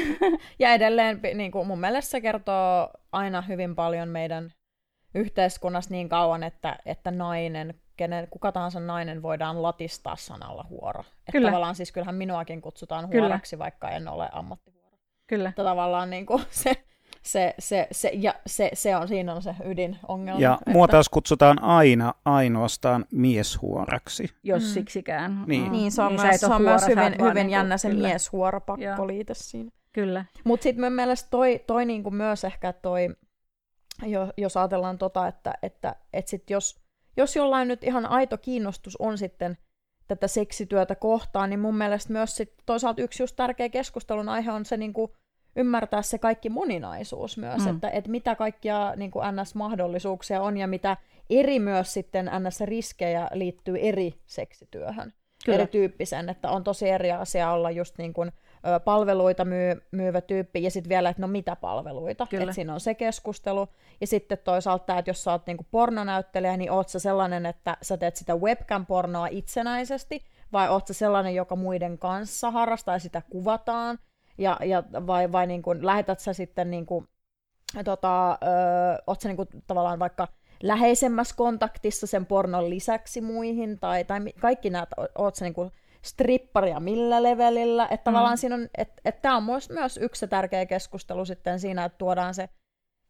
Ja edelleen niin kuin mun mielestä se kertoo aina hyvin paljon meidän yhteiskunnassa niin kauan, että, että nainen, kenen, kuka tahansa nainen voidaan latistaa sanalla huoro. Että Kyllä. tavallaan siis kyllähän minuakin kutsutaan Kyllä. huoraksi, vaikka en ole ammattihuoro. Kyllä. Että tavallaan niin kuin (laughs) se, se, se, se, ja se, se on, siinä on se ydinongelma. Ja että, mua taas kutsutaan aina ainoastaan mieshuoraksi. Jos Mm. siksikään. Niin. Mm. Niin, se on, sä myös, se on huora, myös hyvin, hyvin niinku- jännä se kyllä. mieshuoropakko siinä. Kyllä. Mutta sitten mun mielestä toi, toi niinku myös ehkä toi, jos ajatellaan tota, että, että et sit jos, jos jollain nyt ihan aito kiinnostus on sitten tätä seksityötä kohtaan, niin mun mielestä myös sit toisaalta yksi just tärkeä keskustelun aihe on se niinku ymmärtää se kaikki moninaisuus myös, Mm. että, että mitä kaikkia niinku NS-mahdollisuuksia on ja mitä eri myös sitten NS-riskejä liittyy eri seksityöhön Kyllä. erityyppisen, että on tosi eri asia olla just niin kuin, palveluita myy, myyvä tyyppi, ja sitten vielä, että no mitä palveluita, Kyllä. että siinä on se keskustelu, ja sitten toisaalta tämä, että jos sä oot niin kuin pornonäyttelijä, niin oot sä sellainen, että sä teet sitä webcam-pornoa itsenäisesti, vai oot sä sellainen, joka muiden kanssa harrastaa ja sitä kuvataan, ja, ja vai, vai niin kuin, lähetät sä sitten niin kuin, tota, ö, oot sä niin kuin, tavallaan vaikka läheisemmässä kontaktissa sen pornon lisäksi muihin, tai, tai kaikki nämä, oot sä niinku stripparia millä levelillä, että Mm. tavallaan siinä on, että et tämä on myös, myös yksi se tärkeä keskustelu sitten siinä, että tuodaan se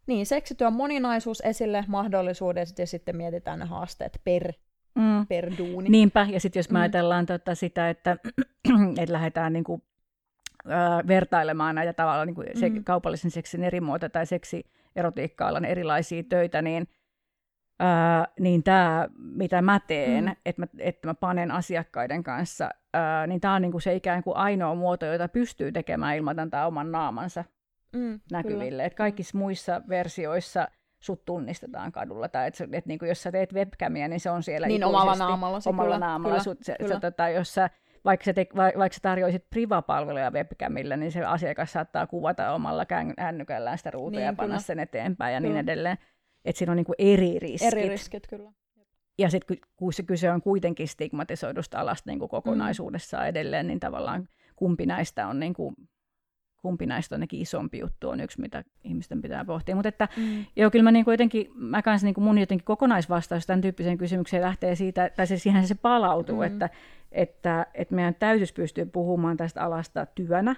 niin, seksityön moninaisuus esille, mahdollisuudet, ja sitten mietitään ne haasteet per, Mm. per duuni. Niinpä, ja sitten jos me Mm. ajatellaan tota sitä, että, (clears throat) että lähdetään niinku, äh, vertailemaan näitä tavallaan niinku se, Mm. kaupallisen seksin eri muotoja tai seksierotiikka-alan erilaisia töitä, niin, äh, niin tämä, mitä mä teen, Mm. että mä, että mä panen asiakkaiden kanssa, äh, niin tämä on niinku se ikään kuin ainoa muoto, jota pystyy tekemään ilman antaa oman naamansa mm, näkyville. Et kaikissa muissa versioissa sut tunnistetaan kadulla, tai että et niinku, jos sä teet webcamia, niin se on siellä Niin, omalla ikuisesti, naamallasi, omalla kyllä, naamalla. kyllä, sut, se, kyllä. Se, tota, jos sä, vaikka, sä te, vai, vaikka sä tarjoisit privapalveluja webcamilla, niin se asiakas saattaa kuvata omalla kään- kännykällään sitä ruutua Niin, ja panna kyllä. sen eteenpäin ja Kyllä. niin edelleen. Että siinä on niinku eri riskit. Eri riskit, kyllä. Ja sitten kun se kyse on kuitenkin stigmatisoidusta alasta niin kuin Mm. kokonaisuudessaan edelleen, niin tavallaan kumpi näistä on niin kuin, kumpi näistä on isompi juttu, on yksi, mitä ihmisten pitää pohtia. Mutta että Mm. joo, kyllä mä niin kuin jotenkin, mä kanssa niin kuin mun jotenkin kokonaisvastaus tämän tyyppiseen kysymykseen lähtee siitä, tai se siihen se palautuu, Mm. mm. että, että, että meidän täytyisi pystyä puhumaan tästä alasta työnä,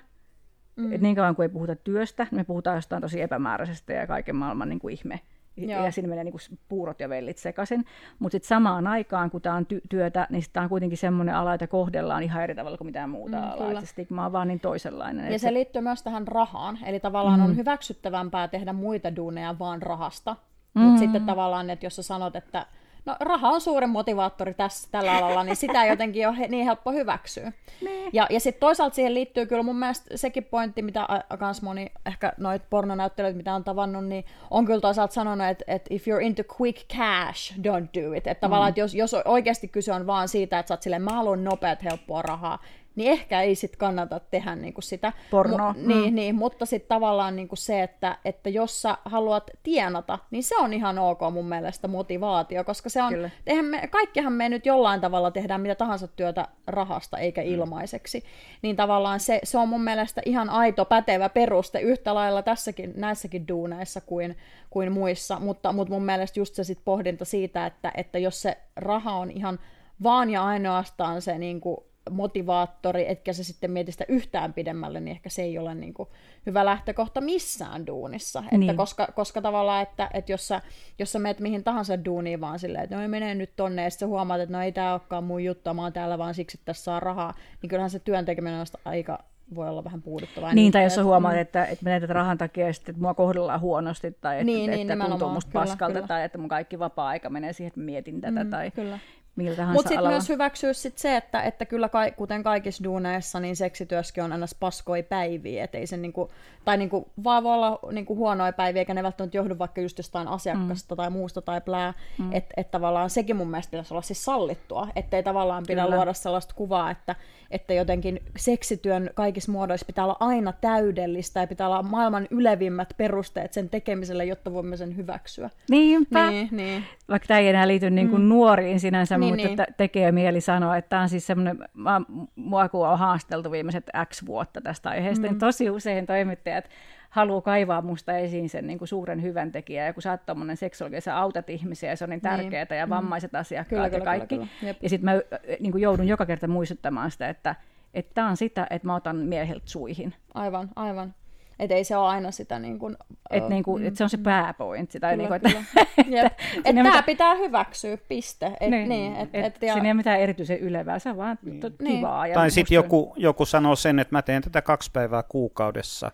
Mm. et niin kauan kuin ei puhuta työstä, me puhutaan jostain tosi epämääräisestä ja kaiken maailman niin kuin ihme. Joo. Ja siinä menee niin kuin puurot ja vellit sekaisin. Mutta sitten samaan aikaan, kun tämä on ty- työtä, niin tämä on kuitenkin semmoinen ala, että kohdellaan ihan eri tavalla kuin mitään muuta Mm, alaa. se stigma on vaan niin toisenlainen. Ja Et se liittyy myös tähän rahaan, eli tavallaan Mm. on hyväksyttävämpää tehdä muita duuneja vaan rahasta. Mm. Mutta sitten tavallaan, että jos sä sanot, että no raha on suurin motivaattori tässä, tällä alalla, niin sitä ei jotenkin ole he, niin helppo hyväksyä. Niin. Ja, ja sitten toisaalta siihen liittyy kyllä mun mielestä sekin pointti, mitä kans moni, ehkä noit pornonäyttelijät, mitä on tavannut, niin on kyllä toisaalta sanonut, että, että if you're into quick cash, don't do it. Että tavallaan, että jos, jos oikeasti kyse on vaan siitä, että sä oot silleen, mä haluan nopeat, helppoa rahaa, niin ehkä ei sit kannata tehdä niinku sitä. Pornoa, Mu- mm. niin, niin, mutta sitten tavallaan niinku se, että, että jos sä haluat tienata, niin se on ihan ok mun mielestä motivaatio, koska se on, eihän me, kaikkihan me nyt jollain tavalla tehdään mitä tahansa työtä rahasta eikä Mm. ilmaiseksi, niin tavallaan se, se on mun mielestä ihan aito, pätevä peruste yhtä lailla tässäkin, näissäkin duuneissa kuin, kuin muissa, mutta, mutta mun mielestä just se sit pohdinta siitä, että, että jos se raha on ihan vaan ja ainoastaan se niin kuin motivaattori, etkä se sitten mieti sitä yhtään pidemmälle, niin ehkä se ei ole niin kuin hyvä lähtökohta missään duunissa. Että Niin. koska, koska tavallaan, että, että jos, sä, jos sä meet mihin tahansa duuniin vaan silleen, että no ei mene nyt tonne, ja sitten sä huomaat, että no ei tää olekaan mun juttu, mä oon täällä vaan siksi, että tässä saa rahaa, niin kyllähän se työn tekeminen on aika voi olla vähän puuduttavaa. Niin, tai jos sä että- huomaat, mm. että, että menee tätä rahan takia ja sitten että mua kohdellaan huonosti, tai että, Niin, että, niin, että tuntuu musta Kyllä, paskalta, kyllä. tai että mun kaikki vapaa-aika menee siihen, että mietin tätä, Mm, tai kyllä. Millä tahansa Mutta sitten myös hyväksyä sit se, että, että kyllä kai, kuten kaikissa duuneissa, niin seksityöskin on aina paskoi päiviä, et ei se niinku, tai niinku, vaan voi olla niinku huonoja päiviä, eikä ne välttämättä johdu vaikka just jostain asiakasta mm. tai muusta tai plää, mm. että et tavallaan sekin mun mielestä pitäisi olla siis sallittua, ettei tavallaan pidä Kyllä. luoda sellaista kuvaa, että, että jotenkin seksityön kaikissa muodoissa pitää olla aina täydellistä ja pitää olla maailman ylevimmät perusteet sen tekemiselle, jotta voimme sen hyväksyä. Niinpä. Niin, niin. Vaikka tämä ei enää liity niin kuin mm. nuoriin sinänsä, Niin, niin, mutta niin. niin. tekee mieli sanoa, että tämä on siis semmoinen, mä, mua kun on haasteltu viimeiset X vuotta tästä aiheesta, mm. niin tosi usein toimittajat haluaa kaivaa musta esiin sen niin kuin suuren hyvän tekijän, ja kun sä oot tommonen seksologi, sä autat ihmisiä, ja se on niin tärkeää, ja vammaiset asiakkaat Kyllä, ja kyllä, kaikki. kyllä, kyllä. Jep. Ja sitten mä niin kuin joudun joka kerta muistuttamaan sitä, että että tämä on sitä, että mä otan mieheltä suihin. Aivan, aivan. Että ei se ole aina sitä niin kuin... Että niinku, et se on se pääpointti. Tai Kyllä, niinku, että, kyllä. (laughs) Jep. siinä Et tämä mitään- pitää hyväksyä, piste. Et, niin, niin, et, et, et, siinä ei ole mitään erityisen ylevää, se on vaan niin. Niin. kivaa. Ja Tai sitten joku, joku sanoo sen, että mä teen tätä kaksi päivää kuukaudessa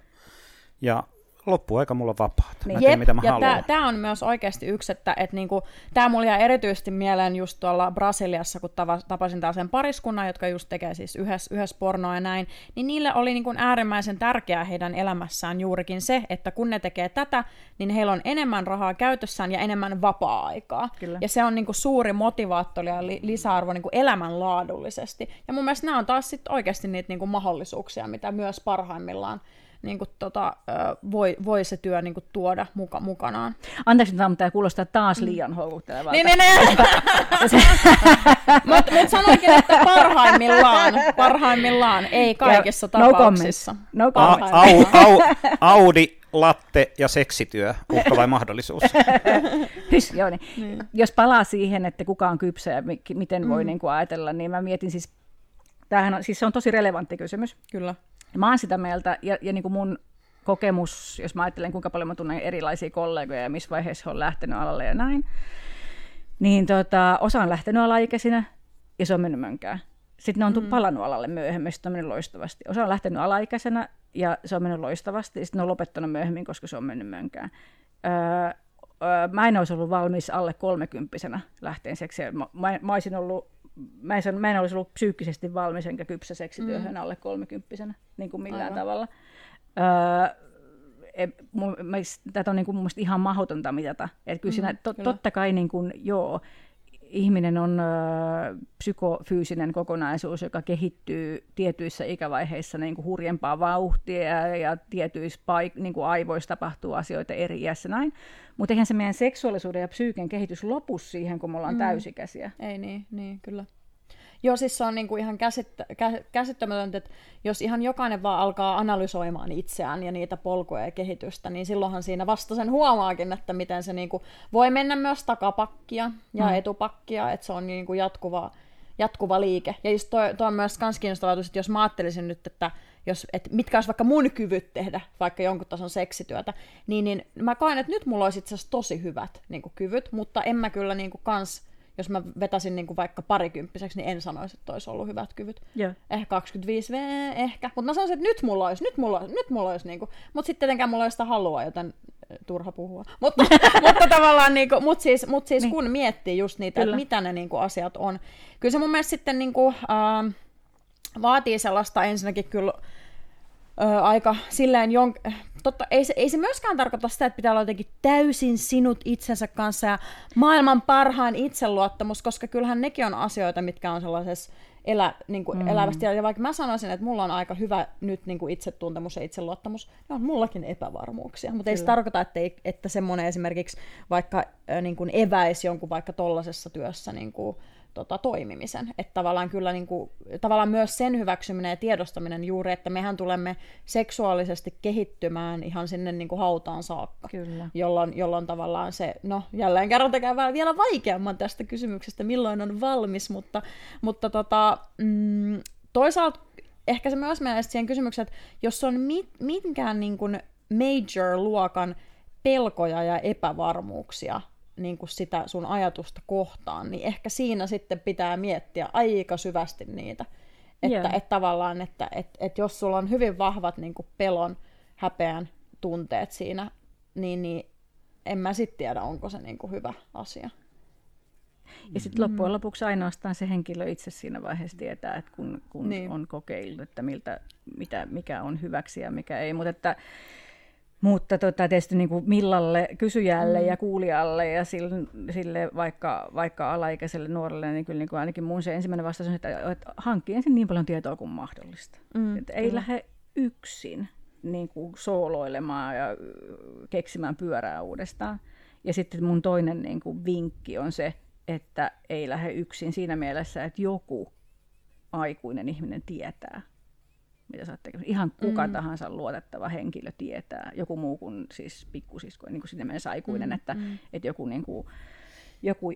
ja loppuaika mulla on vapaata. Mä Niin. teen Jep, mitä mä ja haluan. tämä on myös oikeasti yksi, että et niinku, tämä mulla jäi erityisesti mieleen just tuolla Brasiliassa, kun tava, tapasin taas sen pariskunnan, jotka just tekee siis yhdessä, yhdessä pornoa ja näin, niin niille oli niinku äärimmäisen tärkeää heidän elämässään juurikin se, että kun ne tekee tätä, niin heillä on enemmän rahaa käytössään ja enemmän vapaa-aikaa. Kyllä. Ja se on niinku suuri motivaattori ja li- lisäarvo niinku elämänlaadullisesti. Ja mun mielestä nämä on taas sit oikeasti niitä niinku mahdollisuuksia, mitä myös parhaimmillaan niinku tota, ö, voi, voi se työ niinku tuoda muka, mukanaan. Anteeksi, vaan, mutta tämä kuulostaa taas liian houkuttelevalta. Niin, niin, niin. (laughs) Mutta mut sanoinkin, että parhaimmillaan, parhaimmillaan, ei kaikissa Ja no tapauksissa. No A- comment. au, au, Audi, latte ja seksityö, uhka vai mahdollisuus? (laughs) Hys, joo, niin. Niin. Jos palaa siihen, että kuka on kypsä ja mi- miten voi niin kuin ajatella, niin mä mietin siis, tämähän on, siis se on tosi relevantti kysymys. Kyllä. Mä oon sitä mieltä, ja, ja niin kuin mun kokemus, jos mä ajattelen kuinka paljon mä tunnen erilaisia kollegoja ja missä vaiheessa he on lähtenyt alalle ja näin, niin tota, osa on lähtenyt alaikäisinä ja se on mennyt mönkään. Sitten ne on mm. palannut alalle myöhemmin, sitten on mennyt loistavasti. Osa on lähtenyt alaikäisenä ja se on mennyt loistavasti, ja sitten ne on lopettanut myöhemmin, koska se on mennyt mönkään. Öö, öö, mä en olisi ollut valmis alle kolmekymppisenä lähteen seksiä. Mä, mä, mä olisin ollut Mä en, mä en olisi ollut psyykkisesti valmis enkä kypsä seksityöhön mm. alle kolmekymppisenä, niin kuin millään Aivan. tavalla. Öö, tätä on niin kuin mun mielestä ihan mahdotonta mitata. Et kyllä siinä, to, kyllä. totta kai niin kuin, joo, ihminen on ö, psykofyysinen kokonaisuus, joka kehittyy tietyissä ikävaiheissa niin kuin hurjempaa vauhtia ja, ja tietyissä paik- niin kuin aivoissa tapahtuu asioita eri iässä näin. Mutta eihän se meidän seksuaalisuuden ja psyyken kehitys lopu siihen, kun me ollaan mm. täysikäisiä. Ei niin, niin kyllä. Joo, siis se on niinku ihan käsittä, kä, käsittämätöntä, että jos ihan jokainen vaan alkaa analysoimaan itseään ja niitä polkuja ja kehitystä, niin silloinhan siinä vasta sen huomaakin, että miten se niinku voi mennä myös takapakkia ja mm. etupakkia, että se on niinku jatkuva, jatkuva liike. Ja just toi, toi on myös kans kiinnostava että jos mä ajattelisin nyt, että jos, et mitkä olisi vaikka mun kyvyt tehdä vaikka jonkun tason seksityötä, niin, niin mä koen, että nyt mulla olisi itse asiassa tosi hyvät niin kyvyt, mutta en mä kyllä niin kans jos mä vetäisin niin kuin vaikka parikymppiseksi, niin en sanoisi, että olisi ollut hyvät kyvyt. Joo. Ehkä 25 V, ehkä. Mutta mä sanoisin, että nyt mulla olisi, nyt mulla olisi, nyt mulla olisi niin kuin. Mutta sitten tietenkään mulla ei sitä halua, joten turha puhua. (laughs) Mutta, mutta tavallaan, niin kuin, mut siis, mut siis niin. kun miettii just niitä, Kyllä. että mitä ne niin kuin, asiat on. Kyllä se mun mielestä sitten niin kuin, äh, vaatii sellaista ensinnäkin kyllä ö, aika silleen jonk... Totta, ei se, ei se myöskään tarkoita sitä, että pitää olla jotenkin täysin sinut itsensä kanssa ja maailman parhaan itseluottamus, koska kyllähän nekin on asioita, mitkä on sellaisessa elä, niin kuin mm. elävästi. Ja vaikka mä sanoisin, että mulla on aika hyvä nyt niin kuin itsetuntemus ja itseluottamus, niin on mullakin epävarmuuksia. Mutta ei se tarkoita, että, ei, että semmoinen esimerkiksi vaikka niin kuin eväisi jonkun vaikka tollasessa työssä niin kuin, tota, toimimisen. Että tavallaan kyllä niin kuin, tavallaan myös sen hyväksyminen ja tiedostaminen juuri, että mehän tulemme seksuaalisesti kehittymään ihan sinne niin kuin hautaan saakka. Kyllä. Jolloin, jolloin tavallaan se, no jälleen kerran tekee vähän vielä vaikeamman tästä kysymyksestä, milloin on valmis, mutta, mutta tota, mm, toisaalta ehkä se myös menee siihen kysymykseen, että jos on mit, minkään niin kuin major-luokan pelkoja ja epävarmuuksia niin kuin sitä sun ajatusta kohtaan, niin ehkä siinä sitten pitää miettiä aika syvästi niitä. Että yeah. et tavallaan, että et, et jos sulla on hyvin vahvat niin kuin pelon, häpeän tunteet siinä, niin, niin en mä sitten tiedä, onko se niin kuin hyvä asia. Ja sitten loppujen lopuksi ainoastaan se henkilö itse siinä vaiheessa tietää, että kun, kun niin. on kokeillut, että miltä, mitä, mikä on hyväksi ja mikä ei. Mutta että mutta tota, tietysti niin kuin millalle kysyjälle mm. ja kuulijalle ja sille, sille vaikka, vaikka alaikäiselle nuorelle, niin kyllä niin kuin ainakin mun se ensimmäinen vastaus on, että, että hankki ensin niin paljon tietoa kuin mahdollista. Mm, että ei lähde yksin niin kuin sooloilemaan ja keksimään pyörää uudestaan. Ja sitten mun toinen niin kuin vinkki on se, että ei lähde yksin siinä mielessä, että joku aikuinen ihminen tietää, mitä sä oot Ihan kuka mm. tahansa luotettava henkilö tietää, joku muu kuin siis pikkusisko, niin kuin sinne mielessä aikuinen, mm. että, mm. että joku, niin kuin, joku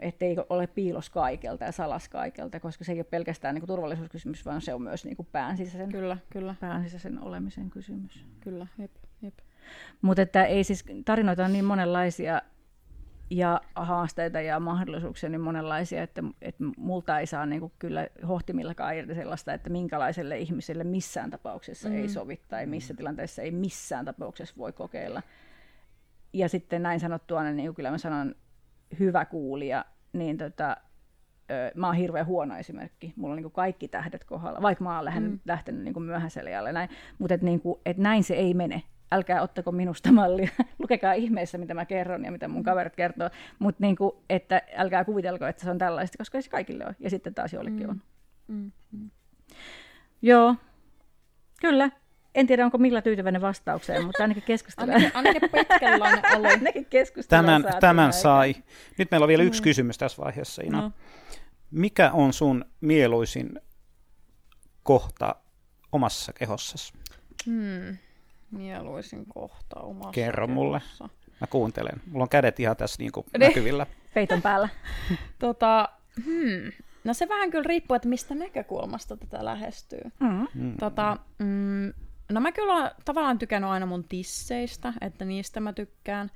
ettei ole piilos kaikelta ja salas kaikelta, koska se ei ole pelkästään niin kuin turvallisuuskysymys, vaan se on myös niin kuin pään sisäisen, kyllä, kyllä. pään sisäisen olemisen kysymys. Kyllä, jep, jep. Mutta että ei siis, tarinoita on niin monenlaisia, ja haasteita ja mahdollisuuksia niin monenlaisia, että, että multa ei saa niin kuin kyllä hohtimillakaan irti sellaista, että minkälaiselle ihmiselle missään tapauksessa mm. ei sovi tai missä tilanteessa ei missään tapauksessa voi kokeilla. Ja sitten näin sanottua, niin kyllä mä sanon hyvä kuulija, niin tota, mä oon hirveän huono esimerkki. Mulla on niin kaikki tähdet kohdalla, vaikka mä oon lähtenyt, mm. lähtenyt niin myöhäiselle jalle. Näin. Mutta et niin et näin se ei mene älkää ottako minusta (laughs) mallia, lukekaa ihmeessä, mitä mä kerron ja mitä mun kaverit kertoo, mutta niin kuin, että älkää kuvitelko, että se on tällaista, koska ei se kaikille ole, ja sitten taas joillekin mm. on. Mm. Mm. Joo, kyllä. En tiedä, onko millä tyytyväinen vastaukseen, mutta ainakin keskustellaan. ainakin, ainakin oli. ainakin Tämän, tämän sai. Nyt meillä on vielä yksi mm. kysymys tässä vaiheessa, Ina. No. Mikä on sun mieluisin kohta omassa kehossasi? Hmm mieluisin kohta omassa Kerro mulle. Mä kuuntelen. Mulla on kädet ihan tässä niin kuin näkyvillä. (laughs) Peiton päällä. (laughs) tota, hmm. No se vähän kyllä riippuu, että mistä näkökulmasta tätä lähestyy. Mm. mm. Tota, mm, no mä kyllä olen tavallaan tykännyt aina mun tisseistä, että niistä mä tykkään.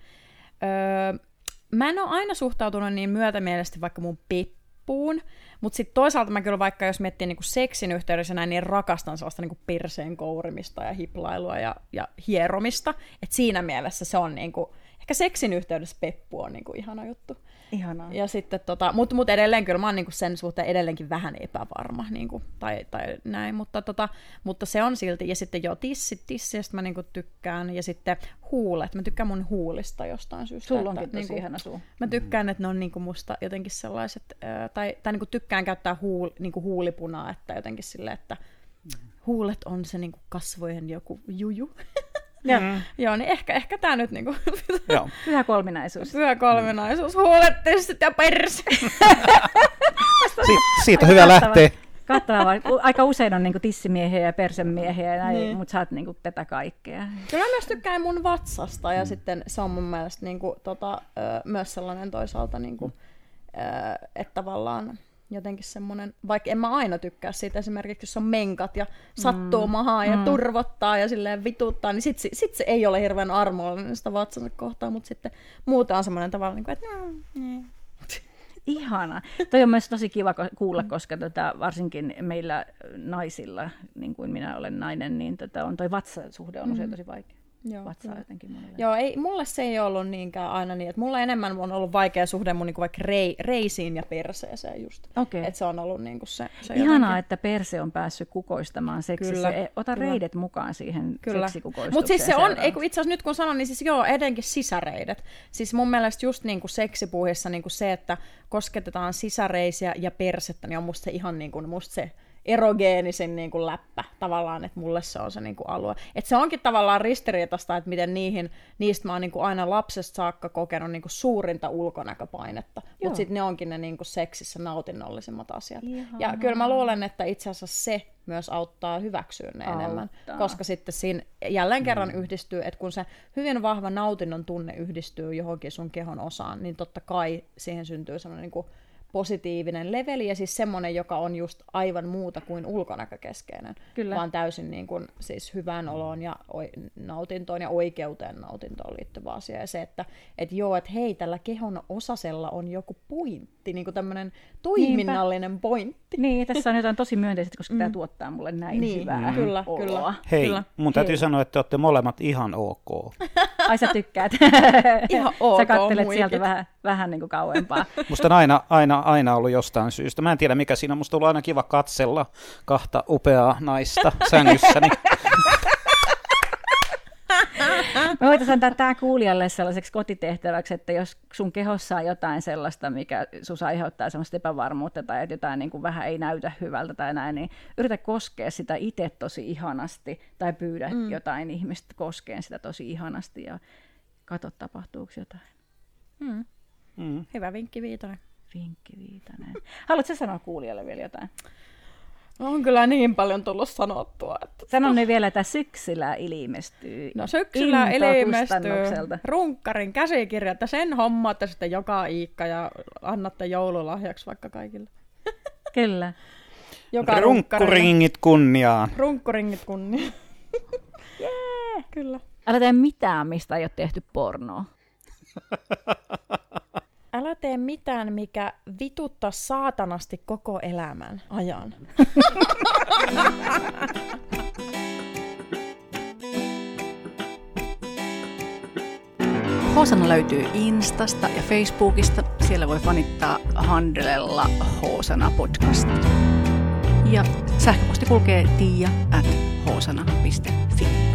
Öö, mä en ole aina suhtautunut niin myötämielisesti vaikka mun peppuun, mutta sitten toisaalta mä kyllä vaikka, jos miettii niinku seksin yhteydessä näin, niin rakastan sellaista niinku perseen kourimista ja hiplailua ja, ja hieromista. Et siinä mielessä se on niinku, ehkä seksin yhteydessä peppu on niinku ihana juttu. Ihanaa. Ja sitten tota, mutta mut edelleen kyllä mä oon niinku sen suhteen edelleenkin vähän epävarma, niinku, tai, tai näin, mutta, tota, mutta se on silti, ja sitten jo tissit, tissistä mä niinku tykkään, ja sitten huulet, mä tykkään mun huulista jostain syystä. Sulla onkin tosi niinku, ihana suu. Mä tykkään, että ne on niinku musta jotenkin sellaiset, äh, tai, tai niinku tykkään käyttää huul, niinku huulipunaa, että jotenkin silleen, että huulet on se niinku kasvojen joku juju. (laughs) Ja, mm. Joo, niin ehkä, ehkä tämä nyt niinku... (laughs) Joo. Pyhä kolminaisuus. Pyhä kolminaisuus. Huolet, testit ja perse. (laughs) si- siitä on hyvä lähteä. Kattavaa. Aika usein on niinku tissimiehiä ja persemiehiä, ja niin. mutta sä oot niinku tätä kaikkea. Kyllä mä myös tykkään mun vatsasta, ja mm. sitten se on mun mielestä niinku, tota, myös sellainen toisaalta, niinku, että tavallaan jotenkin semmoinen, vaikka en mä aina tykkää siitä esimerkiksi, jos on menkat ja sattuu mm. mahaan ja mm. turvottaa ja silleen vituttaa, niin sit, sit se ei ole hirveän armollinen sitä vatsansa kohtaan, mutta sitten muuta on semmoinen tavalla, niin kuin, että mm, (laughs) Ihana. Toi on myös tosi kiva kuulla, koska tota, varsinkin meillä naisilla, niin kuin minä olen nainen, niin tota, on toi vatsasuhde on usein mm. tosi vaikea. Joo, vatsaa jotenkin monelle. Joo, ei, mulle se ei ollut niinkään aina niin, että mulla enemmän on ollut vaikea suhde mun niinku vaikka rei, reisiin ja perseeseen just. Okay. Että se on ollut niinku se, se Ihanaa, jotenkin. että perse on päässyt kukoistamaan seksissä. Kyllä, e, Ota kyllä. reidet mukaan siihen kyllä. Mutta siis se on, ei kun itse asiassa nyt kun sanon, niin siis joo, edenkin sisäreidet. Siis mun mielestä just niinku seksipuhissa niinku se, että kosketetaan sisäreisiä ja persettä, niin on musta se ihan niinku, musta se erogeenisin niin kuin läppä tavallaan, että mulle se on se niin kuin alue. Että se onkin tavallaan ristiriitasta, että miten niihin, niistä mä oon niin kuin aina lapsesta saakka kokenut niin kuin suurinta ulkonäköpainetta, mutta sitten ne onkin ne niin kuin seksissä nautinnollisimmat asiat. Ihanaa. Ja kyllä mä luulen, että itse asiassa se myös auttaa hyväksyä ne auttaa. enemmän, koska sitten siinä jälleen kerran mm. yhdistyy, että kun se hyvin vahva nautinnon tunne yhdistyy johonkin sun kehon osaan, niin totta kai siihen syntyy semmoinen niin kuin positiivinen leveli ja siis semmoinen, joka on just aivan muuta kuin ulkonäkökeskeinen, Kyllä. vaan täysin niin kuin, siis hyvään oloon ja oi- nautintoon ja oikeuteen nautintoon liittyvä asia. Ja se, että et joo, että hei, tällä kehon osasella on joku pointti, niin kuin tämmöinen toiminnallinen pointti. Niin, tässä on jotain tosi myönteistä, koska mm. tämä tuottaa mulle näin Niin, hyvää kyllä, oloa. kyllä. Hei, Kyllä. mun täytyy Hei. sanoa, että te olette molemmat ihan ok. (laughs) Ai sä tykkäät. (laughs) Ihan ok, Sä kattelet muikit. sieltä vähän, vähän niin kuin kauempaa. (laughs) Musta on aina, aina, aina ollut jostain syystä. Mä en tiedä mikä siinä on. Musta on ollut aina kiva katsella kahta upeaa naista sängyssäni. (laughs) Me voitaisiin antaa tämä kuulijalle sellaiseksi kotitehtäväksi, että jos sun kehossa on jotain sellaista, mikä sus aiheuttaa sellaista epävarmuutta tai että jotain niin kuin vähän ei näytä hyvältä tai näin, niin yritä koskea sitä itse tosi ihanasti tai pyydä mm. jotain ihmistä koskeen sitä tosi ihanasti ja katso tapahtuuko jotain. Mm. Mm. Hyvä vinkki Viitonen. Vinkki Viitanen. Haluatko sanoa kuulijalle vielä jotain? On kyllä niin paljon tullut sanottua. Että... Sano ne vielä, että syksyllä ilmestyy. No syksyllä ilmestyy runkkarin käsikirja, että sen hommaatte sitten joka iikka ja annatte joululahjaksi vaikka kaikille. (laughs) Kyllä. Joka. Runkkuringit kunniaan. Runkkuringit kunnia. (laughs) Jee, kyllä. Älä tee mitään, mistä ei ole tehty pornoa. (laughs) Älä tee mitään, mikä vituttaa saatanasti koko elämän ajan. Hoosana löytyy Instasta ja Facebookista. Siellä voi fanittaa handlella Hoosana podcast. Ja sähköposti kulkee tiia at hoosana.fi.